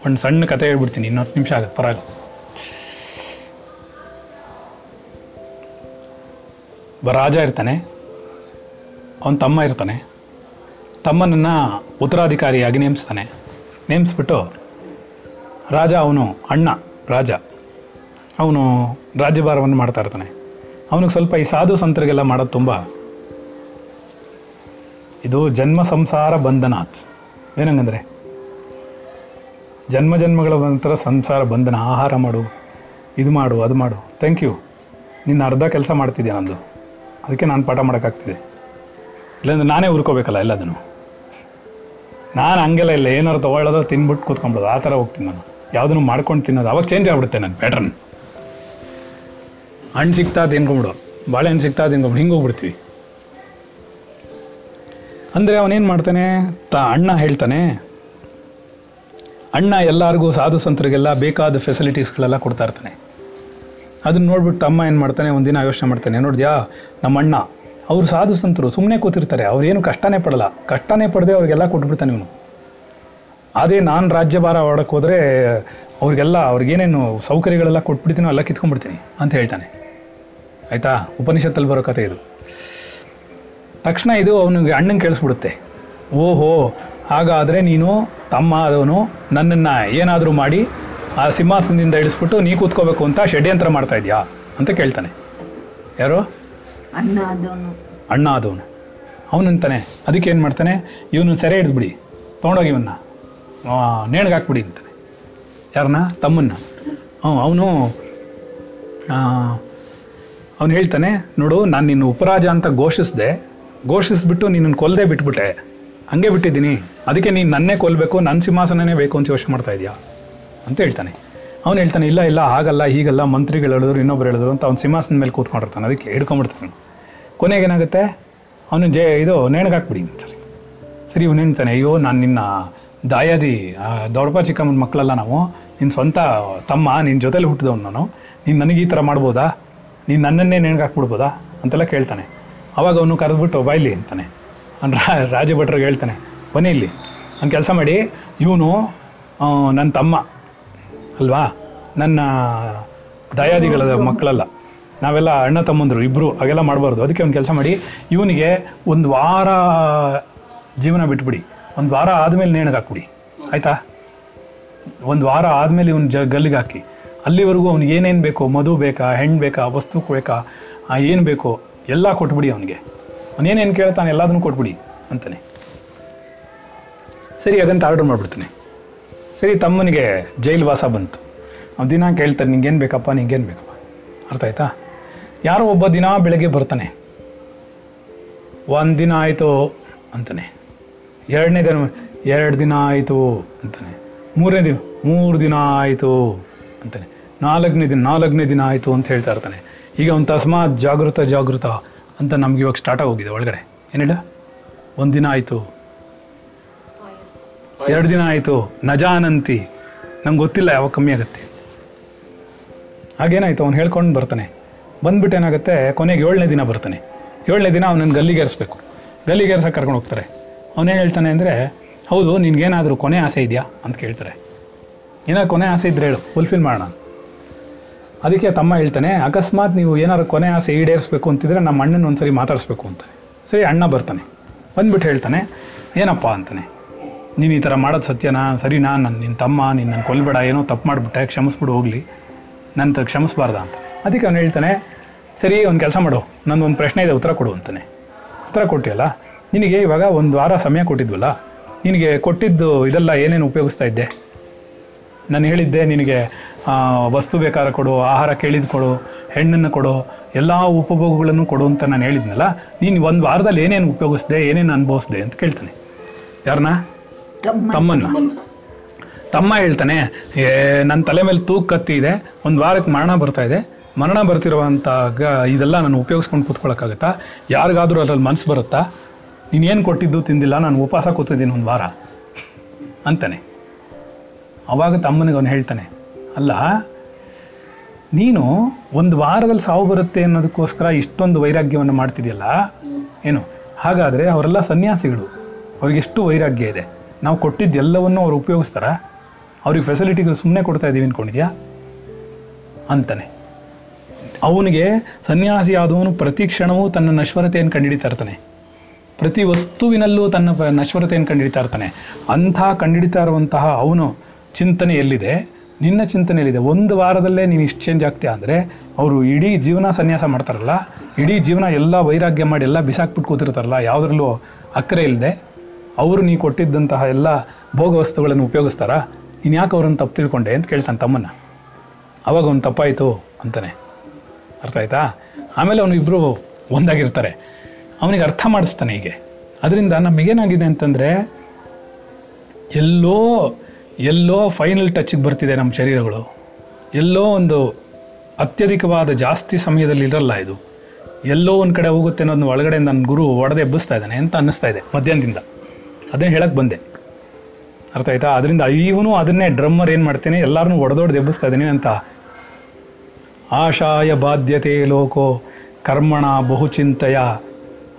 ಒಂದು ಸಣ್ಣ ಕತೆ ಹೇಳ್ಬಿಡ್ತೀನಿ ಇನ್ನೊತ್ತು ನಿಮಿಷ ಆಗುತ್ತೆ ಪರವಾಗಿಲ್ಲ. ಒಬ್ಬ ರಾಜ ಇರ್ತಾನೆ. ಅವನ ತಮ್ಮ ಇರ್ತಾನೆ. ತಮ್ಮನನ್ನು ಉತ್ತರಾಧಿಕಾರಿಯಾಗಿ ನೇಮಿಸ್ತಾನೆ. ನೇಮಿಸ್ಬಿಟ್ಟು ರಾಜ ಅವನು ಅಣ್ಣ, ರಾಜ. ಅವನು ರಾಜ್ಯಭಾರವನ್ನು ಮಾಡ್ತಾ ಇರ್ತಾನೆ. ಅವನಿಗೆ ಸ್ವಲ್ಪ ಈ ಸಾಧು ಸಂತರಿಗೆಲ್ಲ ಮಾಡೋದು ತುಂಬ ಇದು ಜನ್ಮ ಸಂಸಾರ ಬಂಧನಾತ್. ಏನಂಗಂದ್ರೆ ಜನ್ಮ ಜನ್ಮಗಳ ನಂತರ ಸಂಸಾರ ಬಂಧನ, ಆಹಾರ ಮಾಡು, ಇದು ಮಾಡು, ಅದು ಮಾಡು. ಥ್ಯಾಂಕ್ ಯು ನಿನ್ನ ಅರ್ಧ ಕೆಲಸ ಮಾಡ್ತಿದ್ಯಾ ನಂದು? ಅದಕ್ಕೆ ನಾನು ಪಾಠ ಮಾಡೋಕ್ಕಾಗ್ತಿದೆ. ಇಲ್ಲಾಂದ್ರೆ ನಾನೇ ಹುರ್ಕೋಬೇಕಲ್ಲ ಎಲ್ಲದನ್ನು. ನಾನು ಹಂಗೆಲ್ಲ ಇಲ್ಲ, ಏನಾರು ತೊಗೊಳ್ಳೋದು ತಿನ್ಬಿಟ್ಟು ಕೂತ್ಕೊಂಬಿಡೋದು, ಆ ಥರ ಹೋಗ್ತೀನಿ ನಾನು. ಯಾವುದನ್ನು ಮಾಡ್ಕೊಂಡು ತಿನ್ನೋದು, ಅವಾಗ ಚೇಂಜ್ ಆಗ್ಬಿಡುತ್ತೆ ನಾನು ಪ್ಯಾಟ್ರನ್ ಹಣ್ಣು ಸಿಗ್ತಾ ತಿನ್ಕೊಂಬಿಡು ಬಾಳೆಹಣ್ಣು ಸಿಗ್ತಾ ತಿನ್ಕೊಂಬಿಡು, ಹಿಂಗೆ ಹೋಗ್ಬಿಡ್ತೀವಿ. ಅಂದರೆ ಅವನೇನು ಮಾಡ್ತಾನೆ? ತ ಅಣ್ಣ ಹೇಳ್ತಾನೆ, ಅಣ್ಣ ಎಲ್ಲರಿಗೂ ಸಾಧು ಸಂತರಿಗೆಲ್ಲ ಬೇಕಾದ ಫೆಸಿಲಿಟೀಸ್ಗಳೆಲ್ಲ ಕೊಡ್ತಾ ಇರ್ತಾನೆ. ಅದನ್ನ ನೋಡ್ಬಿಟ್ಟು ತಮ್ಮ ಏನು ಮಾಡ್ತಾನೆ ಒಂದಿನ ಯೋಚನೆ ಮಾಡ್ತಾನೆ, ನೋಡಿದ್ಯಾ ನಮ್ಮ ಅಣ್ಣ ಅವ್ರು ಸಾಧು ಸಂತರು ಸುಮ್ಮನೆ ಕೂತಿರ್ತಾರೆ ಅವ್ರೇನು ಕಷ್ಟನೇ ಪಡಲ್ಲ, ಕಷ್ಟನೇ ಪಡದೆ ಅವ್ರಿಗೆಲ್ಲ ಕೊಟ್ಬಿಡ್ತಾನೆ ಇವನು. ಅದೇ ನಾನು ರಾಜ್ಯಭಾರ ಹೊಡಕ್ಕೆ ಹೋದರೆ ಅವ್ರಿಗೆಲ್ಲ ಅವ್ರಿಗೇನೇನು ಸೌಕರ್ಯಗಳೆಲ್ಲ ಕೊಟ್ಬಿಡ್ತೀನೋ ಎಲ್ಲ ಕಿತ್ಕೊಂಡ್ಬಿಡ್ತೀನಿ ಅಂತ ಹೇಳ್ತಾನೆ. ಆಯಿತಾ? ಉಪನಿಷತ್ತಲ್ಲಿ ಬರೋ ಕಥೆ ಇದು. ತಕ್ಷಣ ಇದು ಅವನಿಗೆ ಅಣ್ಣಂಗೆ ಕೇಳಿಸ್ಬಿಡುತ್ತೆ. ಓಹೋ, ಹಾಗಾದರೆ ನೀನು ತಮ್ಮ ಆದವನು, ನನ್ನನ್ನು ಏನಾದರೂ ಮಾಡಿ ಆ ಸಿಂಹಾಸನದಿಂದ ಇಳಿಸ್ಬಿಟ್ಟು ನೀ ಕೂತ್ಕೋಬೇಕು ಅಂತ ಷಡ್ಯಂತ್ರ ಮಾಡ್ತಾ ಇದೆಯಾ ಅಂತ ಕೇಳ್ತಾನೆ. ಯಾರು? ಅಣ್ಣ ಆದವನು. ಅಣ್ಣ ಆದವನು. ಅವನಂತಾನೆ ಅದಕ್ಕೆ ಏನು ಮಾಡ್ತಾನೆ? ಇವನು ಸೆರೆ ಹಿಡಿದ್ಬಿಡಿ ತೊಗೊಂಡೋಗಿ ಇವನ್ನ. ನೇಣಿಗೆ ಹಾಕ್ಬಿಡಿ ಅಂತಾನೆ. ಯಾರನ್ನ ತಮ್ಮನ್ನ. ಹ್ಞೂ ಅವನು ಅವನು ಹೇಳ್ತಾನೆ ನೋಡು ನಾನು ನಿನ್ನ ಉಪರಾಜ ಅಂತ ಘೋಷಿಸಿದೆ. ಘೋಷಿಸ್ಬಿಟ್ಟು ನಿನ್ನನ್ನು ಕೊಲ್ಲದೆ ಬಿಟ್ಬಿಟ್ಟೆ. ಹಂಗೆ ಬಿಟ್ಟಿದ್ದೀನಿ. ಅದಕ್ಕೆ ನೀನು ನನ್ನೇ ಕೊಲ್ಲಬೇಕು ನನ್ನ ಸಿಂಹಾಸನನೇ ಬೇಕು ಅಂತ ಯೋಚನೆ ಮಾಡ್ತಾ ಇದೆಯಾ? ಅಂತ ಹೇಳ್ತಾನೆ. ಅವನು ಹೇಳ್ತಾನೆ, ಇಲ್ಲ ಇಲ್ಲ, ಹಾಗಲ್ಲ, ಹೀಗಲ್ಲ, ಮಂತ್ರಿಗಳು ಹೇಳಿದ್ರು, ಇನ್ನೊಬ್ರು ಹೇಳಿದ್ರು ಅಂತ ಅವ್ನು ಸಿಂಹಾಸನ ಮೇಲೆ ಕೂತ್ಕೊಂಡಿರ್ತಾನೆ. ಅದಕ್ಕೆ ಹಿಡ್ಕೊಂಡ್ಬಿಡ್ತಾನೆ. ಕೊನೆಗೆ ಏನಾಗುತ್ತೆ? ಅವನು ಜೆ, ಇದು ನೇಣಗಾಕ್ಬಿಡಿ ಅಂತಾರೆ ಸರಿ, ಇವನು ಹೇಳ್ತಾನೆ, ಅಯ್ಯೋ, ನಾನು ನಿನ್ನ ದಾಯಾದಿ ದೊಡ್ಡಪ್ಪ, ಚಿಕ್ಕಮ್ಮನ ಮಕ್ಕಳೆಲ್ಲ ನಾವು. ನಿನ್ನ ಸ್ವಂತ ತಮ್ಮ ನಿನ್ನ ಜೊತೇಲಿ ಹುಟ್ಟಿದವನು ನಾನು. ನೀನು ನನಗೆ ಈ ಥರ ಮಾಡ್ಬೋದಾ? ನೀನು ನನ್ನನ್ನೇ ನೇಣಗಾಕ್ಬಿಡ್ಬೋದಾ? ಅಂತೆಲ್ಲ ಕೇಳ್ತಾನೆ. ಅವಾಗ ಅವನು ಕರೆದ್ಬಿಟ್ಟು ಬಾಯ್ಲಿ ಅಂತಾನೆ. ಅವ್ನು ರಾ ರಾಜಭಟ್ರಿಗೆ ಹೇಳ್ತಾನೆ, ಬನ್ನಿ ಇಲ್ಲಿ. ಅವ್ನು ಕೆಲಸ ಮಾಡಿ. ಇವನು ನನ್ನ ತಮ್ಮ. ಅಲ್ವಾ? ನನ್ನ ದಯಾದಿಗಳ ಮಕ್ಕಳಲ್ಲ. ನಾವೆಲ್ಲ ಅಣ್ಣ ತಮ್ಮಂದರು ಇಬ್ಬರು ಹಾಗೆಲ್ಲ ಮಾಡಬಾರ್ದು. ಅದಕ್ಕೆ ಒಂದು ಕೆಲಸ ಮಾಡಿ, ಇವನಿಗೆ ಒಂದು ವಾರ ಜೀವನ ಬಿಟ್ಬಿಡಿ. ಒಂದು ವಾರ ಆದಮೇಲೆ ನೇಣಿಗೆ ಹಾಕ್ಬಿಡಿ. ಆಯಿತಾ? ಒಂದು ವಾರ ಆದಮೇಲೆ ಇವನು ಜ ಗಲ್ಲಿಗೆ ಹಾಕಿ. ಅಲ್ಲಿವರೆಗೂ ಅವ್ನಿಗೆ ಏನೇನು ಬೇಕೋ, ಮಧು ಬೇಕಾ ಹೆಣ್ಣು ಬೇಕಾ, ವಸ್ತು ಬೇಕಾ ಏನು ಬೇಕೋ ಎಲ್ಲ ಕೊಟ್ಬಿಡಿ ಅವನಿಗೆ. ಅವನೇನೇನು ಕೇಳ್ತಾನೆ ಎಲ್ಲದನ್ನು ಕೊಟ್ಬಿಡಿ ಅಂತಾನೆ. ಸರಿ, ಹಾಗಂತ ಆರ್ಡರ್ ಮಾಡಿಬಿಡ್ತಾನೆ. ಸರಿ, ತಮ್ಮನಿಗೆ ಜೈಲು ವಾಸ ಬಂತು. ಅವ್ನು ದಿನ ಕೇಳ್ತಾನೆ ನಿಂಗೇನು ಬೇಕಪ್ಪ ನಿಂಗೇನು ಬೇಕಪ್ಪ? ಅರ್ಥ ಆಯ್ತಾ? ಯಾರೋ ಒಬ್ಬ ದಿನ ಬೆಳಗ್ಗೆ ಬರ್ತಾನೆ. ಒಂದು ದಿನ ಆಯಿತು, ಅಂತಾನೆ. ಎರಡನೇ ದಿನ, ಎರಡು ದಿನ ಆಯಿತು, ಅಂತಾನೆ. ಮೂರನೇ ದಿನ, ಮೂರು ದಿನ ಆಯಿತು, ಅಂತಾನೆ. ನಾಲ್ಕನೇ ದಿನ ನಾಲ್ಕನೇ ದಿನ ಆಯಿತು ಅಂತ ಹೇಳ್ತಾ ಇರ್ತಾನೆ. ಈಗ ಒಂದು ತಸ್ಮಾತ್ ಜಾಗೃತ ಜಾಗೃತ ಅಂತ ನಮ್ಗೆ ಇವಾಗ ಸ್ಟಾರ್ಟ್ ಆಗೋಗಿದೆ ಒಳಗಡೆ. ಏನಿಲ್ಲ ಒಂದು ದಿನ ಆಯಿತು ಎರಡು ದಿನ ಆಯಿತು, ನಜಾನಂತಿ. ನಂಗೆ ಗೊತ್ತಿಲ್ಲ ಯಾವಾಗ ಕಮ್ಮಿ ಆಗುತ್ತೆ. ಹಾಗೇನಾಯ್ತು, ಅವ್ನು ಹೇಳ್ಕೊಂಡು ಬರ್ತಾನೆ. ಬಂದ್ಬಿಟ್ಟು ಏನಾಗುತ್ತೆ, ಕೊನೆಗೆ ಏಳನೇ ದಿನ ಬರ್ತಾನೆ. ಏಳನೇ ದಿನ ಅವನನ್ನು ಗಲ್ಲಿಗೇರಿಸ್ಬೇಕು. ಗಲ್ಲಿಗೇರ್ಸಕ್ಕೆ ಕರ್ಕೊಂಡು ಹೋಗ್ತಾರೆ. ಅವನೇನು ಹೇಳ್ತಾನೆ ಅಂದರೆ, ಹೌದು, ನಿನಗೇನಾದರೂ ಕೊನೆ ಆಸೆ ಇದೆಯಾ? ಅಂತ ಕೇಳ್ತಾರೆ. ಏನೋ ಕೊನೆ ಆಸೆ ಇದ್ರೆ ಹೇಳು ಫುಲ್ಫಿಲ್ ಮಾಡೋಣ. ಅದಕ್ಕೆ ತಮ್ಮ ಹೇಳ್ತಾನೆ, ಅಕಸ್ಮಾತ್ ನೀವು ಏನಾದ್ರು ಕೊನೆ ಆಸೆ ಈಡೇರಿಸ್ಬೇಕು ಅಂತಿದ್ರೆ ನಮ್ಮ ಅಣ್ಣನ ಒಂದ್ಸರಿ ಮಾತಾಡಿಸ್ಬೇಕು ಅಂತಾನೆ. ಸರಿ, ಅಣ್ಣ ಬರ್ತಾನೆ. ಬಂದ್ಬಿಟ್ಟು ಹೇಳ್ತಾನೆ, ಏನಪ್ಪ ಅಂತಾನೆ. ನೀನು ಈ ಥರ ಮಾಡೋದು ಸತ್ಯನಾ? ಸರಿನಾ? ನನ್ನ ನಿನ್ನ ತಮ್ಮ, ನೀನು ನನ್ನ ಕೊಲ್ಬೇಡ, ಏನೋ ತಪ್ಪು ಮಾಡಿಬಿಟ್ಟೆ, ಕ್ಷಮಿಸ್ಬಿಡು, ಹೋಗಲಿ. ನನ್ನ ತ ಕ್ಷಮಿಸ್ಬಾರ್ದ ಅಂತ. ಅದಕ್ಕೆ ಅವನು ಹೇಳ್ತಾನೆ, ಸರಿ, ಒಂದು ಕೆಲಸ ಮಾಡು. ಒಂದು ಪ್ರಶ್ನೆ ಇದೆ, ಉತ್ತರ ಕೊಡು, ಅಂತಾನೆ. ಉತ್ತರ ಕೊಟ್ಟಿಯಲ್ಲ? ನಿನಗೆ ಇವಾಗ ಒಂದು ವಾರ ಸಮಯ ಕೊಟ್ಟಿದ್ವಲ್ಲ? ನಿನಗೆ ಕೊಟ್ಟಿದ್ದು ಇದೆಲ್ಲ ಏನೇನು ಉಪಯೋಗಿಸ್ತಾ ಇದ್ದೆ? ನಾನು ಹೇಳಿದ್ದೆ ನಿನಗೆ ವಸ್ತು ಬೇಕಾದ್ರೆ ಕೊಡು, ಆಹಾರ ಕೇಳಿದ್ದು ಕೊಡು, ಹೆಣ್ಣನ್ನು ಕೊಡು, ಎಲ್ಲ ಉಪಭೋಗಗಳನ್ನು ಕೊಡು ಅಂತ ನಾನು ಹೇಳಿದ್ನಲ್ಲ? ನೀನು ಒಂದು ವಾರದಲ್ಲಿ ಏನೇನು ಉಪಯೋಗಿಸ್ದೆ, ಏನೇನು ಅನುಭವಿಸ್ದೆ ಅಂತ ಕೇಳ್ತಾನೆ. ಯಾರನ್ನ ತಮ್ಮನ್ನ. ತಮ್ಮ ಹೇಳ್ತಾನೆ, ಏ ನನ್ನ ತಲೆ ಮೇಲೆ ತೂಕ ಕತ್ತಿ ಇದೆ, ಒಂದು ವಾರಕ್ಕೆ ಮರಣ ಬರ್ತಾ ಇದೆ. ಮರಣ ಬರ್ತಿರುವಂಥ ಗ ಇದೆಲ್ಲ ನಾನು ಉಪಯೋಗಿಸ್ಕೊಂಡು ಕೂತ್ಕೊಳ್ಳೋಕ್ಕಾಗತ್ತಾ ಯಾರಿಗಾದರೂ ಅದ್ರಲ್ಲಿ ಮನಸ್ಸು ಬರುತ್ತಾ? ನೀನೇನು ಕೊಟ್ಟಿದ್ದು ತಿಂದಿಲ್ಲ, ನಾನು ಉಪವಾಸ ಕೂತಿದ್ದೀನಿ ಒಂದು ವಾರ. ಅಂತಾನೆ. ಅವಾಗ ತಮ್ಮನಿಗೆ ಅವನು ಹೇಳ್ತಾನೆ, ಅಲ್ಲ, ನೀನು ಒಂದು ವಾರದಲ್ಲಿ ಸಾವು ಬರುತ್ತೆ ಅನ್ನೋದಕ್ಕೋಸ್ಕರ ಇಷ್ಟೊಂದು ವೈರಾಗ್ಯವನ್ನು ಮಾಡ್ತಿದೆಯಲ್ಲ? ಏನು? ಹಾಗಾದರೆ ಅವರೆಲ್ಲ ಸನ್ಯಾಸಿಗಳು. ಅವ್ರಿಗೆ ಎಷ್ಟು ವೈರಾಗ್ಯ ಇದೆ. ನಾವು ಕೊಟ್ಟಿದ್ದೆಲ್ಲವನ್ನೂ ಅವ್ರು ಉಪಯೋಗಿಸ್ತಾರ. ಅವ್ರಿಗೆ ಫೆಸಿಲಿಟಿಗಳು ಸುಮ್ಮನೆ ಕೊಡ್ತಾ ಇದ್ದೀವಿ ಅಂದ್ಕೊಂಡಿದ್ಯಾ ಅಂತಾನೆ. ಅವನಿಗೆ ಸನ್ಯಾಸಿ ಆದವನು ಪ್ರತಿ ಕ್ಷಣವೂ ತನ್ನ ನಶ್ವರತೆಯನ್ನು ಕಂಡುಹಿಡಿತಾ ಇರ್ತಾನೆ. ಪ್ರತಿ ವಸ್ತುವಿನಲ್ಲೂ ತನ್ನ ನಶ್ವರತೆಯನ್ನು ಕಂಡುಹಿಡಿತಾ ಇರ್ತಾನೆ. ಅಂಥ ಕಂಡುಹಿಡಿತಾ ಇರುವಂತಹ ಅವನು ಚಿಂತನೆ ಎಲ್ಲಿದೆ ನಿನ್ನ ಚಿಂತನೆ ಎಲ್ಲಿದೆ ಒಂದು ವಾರದಲ್ಲೇ ನೀನು ಇಷ್ಟು ಚೇಂಜ್ ಆಗ್ತೀಯ ಅಂದರೆ ಅವರು ಇಡೀ ಜೀವನ ಸನ್ಯಾಸ ಮಾಡ್ತಾರಲ್ಲ, ಇಡೀ ಜೀವನ ಎಲ್ಲ ವೈರಾಗ್ಯ ಮಾಡಿ ಎಲ್ಲ ಬಿಸಾಕ್ಬಿಟ್ಟು ಕೂತಿರ್ತಾರಲ್ಲ, ಯಾವುದ್ರಲ್ಲೂ ಅಕ್ಕರೆ ಇಲ್ಲದೆ ಅವರು ನೀ ಕೊಟ್ಟಿದ್ದಂತಹ ಎಲ್ಲ ಭೋಗ ವಸ್ತುಗಳನ್ನು ಉಪಯೋಗಿಸ್ತಾರಾ? ನೀನು ಯಾಕೆ ಅವ್ರನ್ನ ತಪ್ಪು ತಿಳ್ಕೊಂಡೆ ಅಂತ ಕೇಳ್ತಾನೆ ತಮ್ಮನ್ನ. ಅವಾಗ ಅವ್ನು ತಪ್ಪಾಯಿತು ಅಂತಾನೆ. ಅರ್ಥ ಆಯ್ತಾ? ಆಮೇಲೆ ಅವನು ಇಬ್ಬರು ಒಂದಾಗಿರ್ತಾರೆ. ಅವನಿಗೆ ಅರ್ಥ ಮಾಡಿಸ್ತಾನೆ ಹೀಗೆ. ಅದರಿಂದ ನಮಗೇನಾಗಿದೆ ಅಂತಂದರೆ, ಎಲ್ಲೋ ಎಲ್ಲೋ ಫೈನಲ್ ಟಚ್ಗೆ ಬರ್ತಿದೆ ನಮ್ಮ ಶರೀರಗಳು. ಎಲ್ಲೋ ಒಂದು ಅತ್ಯಧಿಕವಾದ ಜಾಸ್ತಿ ಸಮಯದಲ್ಲಿ ಇರಲ್ಲ ಇದು. ಎಲ್ಲೋ ಒಂದು ಕಡೆ ಹೋಗುತ್ತೆ ಅನ್ನೋದನ್ನ ಒಳಗಡೆ ನನ್ನ ಗುರು ಒಡೆದು ಎಬ್ಬಿಸ್ತಾ ಇದ್ದಾನೆ ಅಂತ ಅನ್ನಿಸ್ತಾ ಇದೆ ಮಧ್ಯಾಹ್ನದಿಂದ. ಅದೇ ಹೇಳಕ್ಕೆ ಬಂದೆ. ಅರ್ಥ ಆಯ್ತಾ? ಅದರಿಂದ ಇವನು ಅದನ್ನೇ ಡ್ರಮ್ಮರ್ ಏನು ಮಾಡ್ತೇನೆ? ಎಲ್ಲರನ್ನೂ ಒಡೆದೊಡೆದು ಎಬ್ಬಿಸ್ತಾ ಇದ್ದೀನಿ ಅಂತ. ಆಶಾಯ ಬಾಧ್ಯತೆ ಲೋಕೋ, ಕರ್ಮಣ ಬಹುಚಿಂತೆಯ.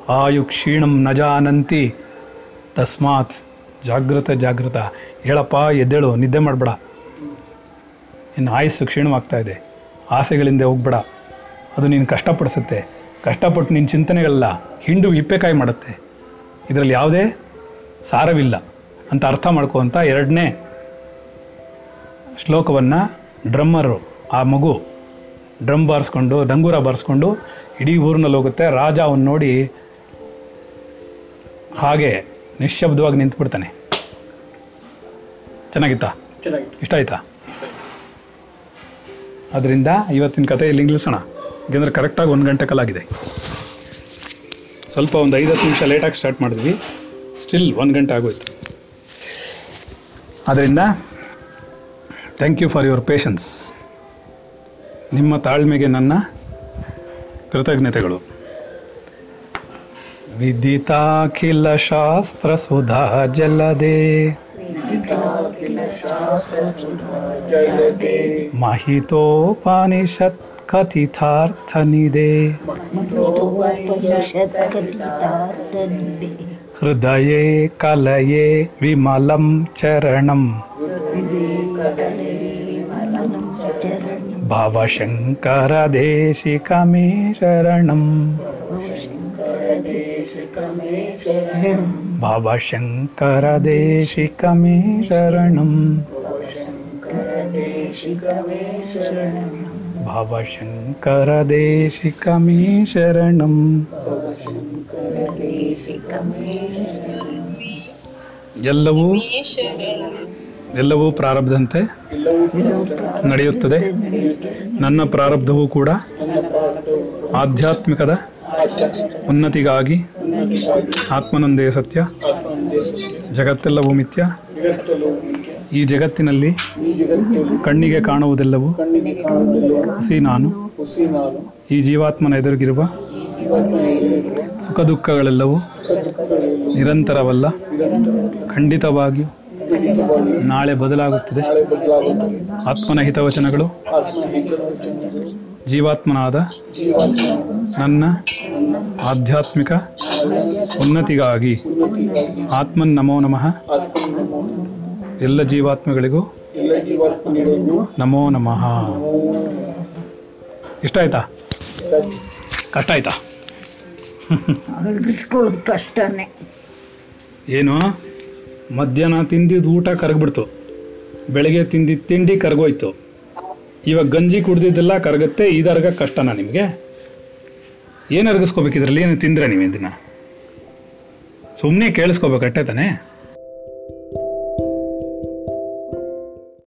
ಆಯು ಕ್ಷೀಣಂ ನಜಾನಂತಿ ತಸ್ಮಾತ್ ಜಾಗೃತ ಜಾಗೃತ ಹೇಳಪ್ಪ, ಎದ್ದೇಳು, ನಿದ್ದೆ ಮಾಡಬೇಡ. ಇನ್ನು ಆಯಸ್ಸು ಕ್ಷೀಣವಾಗ್ತಾ ಇದೆ. ಆಸೆಗಳಿಂದ ಹೋಗ್ಬೇಡ. ಅದು ನೀನು ಕಷ್ಟಪಡಿಸುತ್ತೆ. ಕಷ್ಟಪಟ್ಟು ನಿನ್ನ ಚಿಂತನೆಗಳೆಲ್ಲ ಹಿಂಡು ಇಪ್ಪೆಕಾಯಿ ಮಾಡುತ್ತೆ. ಇದರಲ್ಲಿ ಯಾವುದೇ ಸಾರವಿಲ್ಲ ಅಂತ ಅರ್ಥ ಮಾಡ್ಕೊಂತ ಎರಡನೇ ಶ್ಲೋಕವನ್ನು ಡ್ರಮ್ಮರು ಆ ಮಗು ಡ್ರಮ್ ಬಾರಿಸ್ಕೊಂಡು ಡಂಗೂರ ಬಾರಿಸ್ಕೊಂಡು ಇಡೀ ಊರಿನಲ್ಲಿ ಹೋಗುತ್ತೆ. ರಾಜ ಅವನು ನೋಡಿ ಹಾಗೆ ನಿಶ್ಶಬ್ದವಾಗಿ ನಿಂತ್ಬಿಡ್ತಾನೆ. ಚೆನ್ನಾಗಿತ್ತಾ? ಚೆನ್ನಾಗಿತ್ತು. ಇಷ್ಟ ಆಯ್ತಾ? ಅದರಿಂದ ಇವತ್ತಿನ ಕತೆ ಇಲ್ಲಿ ನಿಲ್ಲಿಸೋಣ. ಯಾಕೆಂದರೆ ಕರೆಕ್ಟಾಗಿ ಒಂದು ಗಂಟೆ ಕಾಲಾಗಿದೆ. ಸ್ವಲ್ಪ ಒಂದು ಐದು ಹತ್ತು ನಿಮಿಷ ಲೇಟಾಗಿ ಸ್ಟಾರ್ಟ್ ಮಾಡಿದ್ವಿ. ಸ್ಟಿಲ್ ಒಂದು ಗಂಟೆ ಆಗೋಯ್ತು. ಆದ್ದರಿಂದ thank you for your patience ನಿಮ್ಮ ತಾಳ್ಮೆಗೆ ನನ್ನ ಕೃತಜ್ಞತೆಗಳು. ವಿದಿತಾಖಿಲ ಶಾಸ್ತ್ರ ಸುಧಾ ಜಲದೆ. ಮಹಿತೋಪನಿಷತ್ ಕಥಿತಾರ್ಥನಿದೆ हृदय कलये विमल चरणम्। भवशङ्करदेशिकमे शरणम्। भवशङ्करदेशिकमे शरणम्। भवशङ्करदेशिकमे शरणम्। ಎಲ್ಲವೂ ಎಲ್ಲವೂ ಪ್ರಾರಬ್ಧಂತೆ ನಡೆಯುತ್ತದೆ. ನನ್ನ ಪ್ರಾರಬ್ಧವೂ ಕೂಡ ಆಧ್ಯಾತ್ಮಿಕದ ಉನ್ನತಿಗಾಗಿ ಆತ್ಮನೊಂದೇ ಸತ್ಯ, ಜಗತ್ತೆಲ್ಲವೂ ಮಿಥ್ಯ. ಈ ಜಗತ್ತಿನಲ್ಲಿ ಕಣ್ಣಿಗೆ ಕಾಣುವುದೆಲ್ಲವೂ ಹುಸಿ ನಾನು. ಈ ಜೀವಾತ್ಮನ ಎದುರಿಗಿರುವ ಸುಖ ದುಃಖಗಳೆಲ್ಲವೂ ನಿರಂತರವಲ್ಲ, ಖಂಡಿತವಾಗಿಯೂ ನಾಳೆ ಬದಲಾಗುತ್ತದೆ. ಆತ್ಮನ ಹಿತವಚನಗಳು ಜೀವಾತ್ಮನಾದ ನನ್ನ ಆಧ್ಯಾತ್ಮಿಕ ಉನ್ನತಿಗಾಗಿ ಆತ್ಮನ್ ನಮೋ ನಮಃ. ಎಲ್ಲ ಜೀವಾತ್ಮಗಳಿಗೂ ನಮೋ ನಮಃ. ಇಷ್ಟ ಆಯ್ತಾ ಕಷ್ಟ ಆಯ್ತಾ ಅರ್ಗಿಸ್ಕೊಳ್ಳೋದು ಕಷ್ಟನೇ. ಏನು? ಮಧ್ಯಾಹ್ನ ತಿಂದಿದ್ದು ಊಟ ಕರಗ್ಬಿಡ್ತು. ಬೆಳಗ್ಗೆ ತಿಂದಿದ್ದು ತಿಂಡಿ ಕರಗೋಯ್ತು. ಇವಾಗ ಗಂಜಿ ಕುಡ್ದಿದ್ದೆಲ್ಲ ಕರಗುತ್ತೆ ಇದರ್ಗ ಕಷ್ಟನಾ ನಿಮಗೆ? ಏನು ಅರ್ಗಿಸ್ಕೋಬೇಕಿದ್ರಲ್ಲಿ ಏನು ತಿಂದ್ರೆ ನೀವು ದಿನ ಸುಮ್ಮನೆ ಕೇಳಿಸ್ಕೋಬೇಕು, ಅಟ್ಟೆ ತಾನೇ?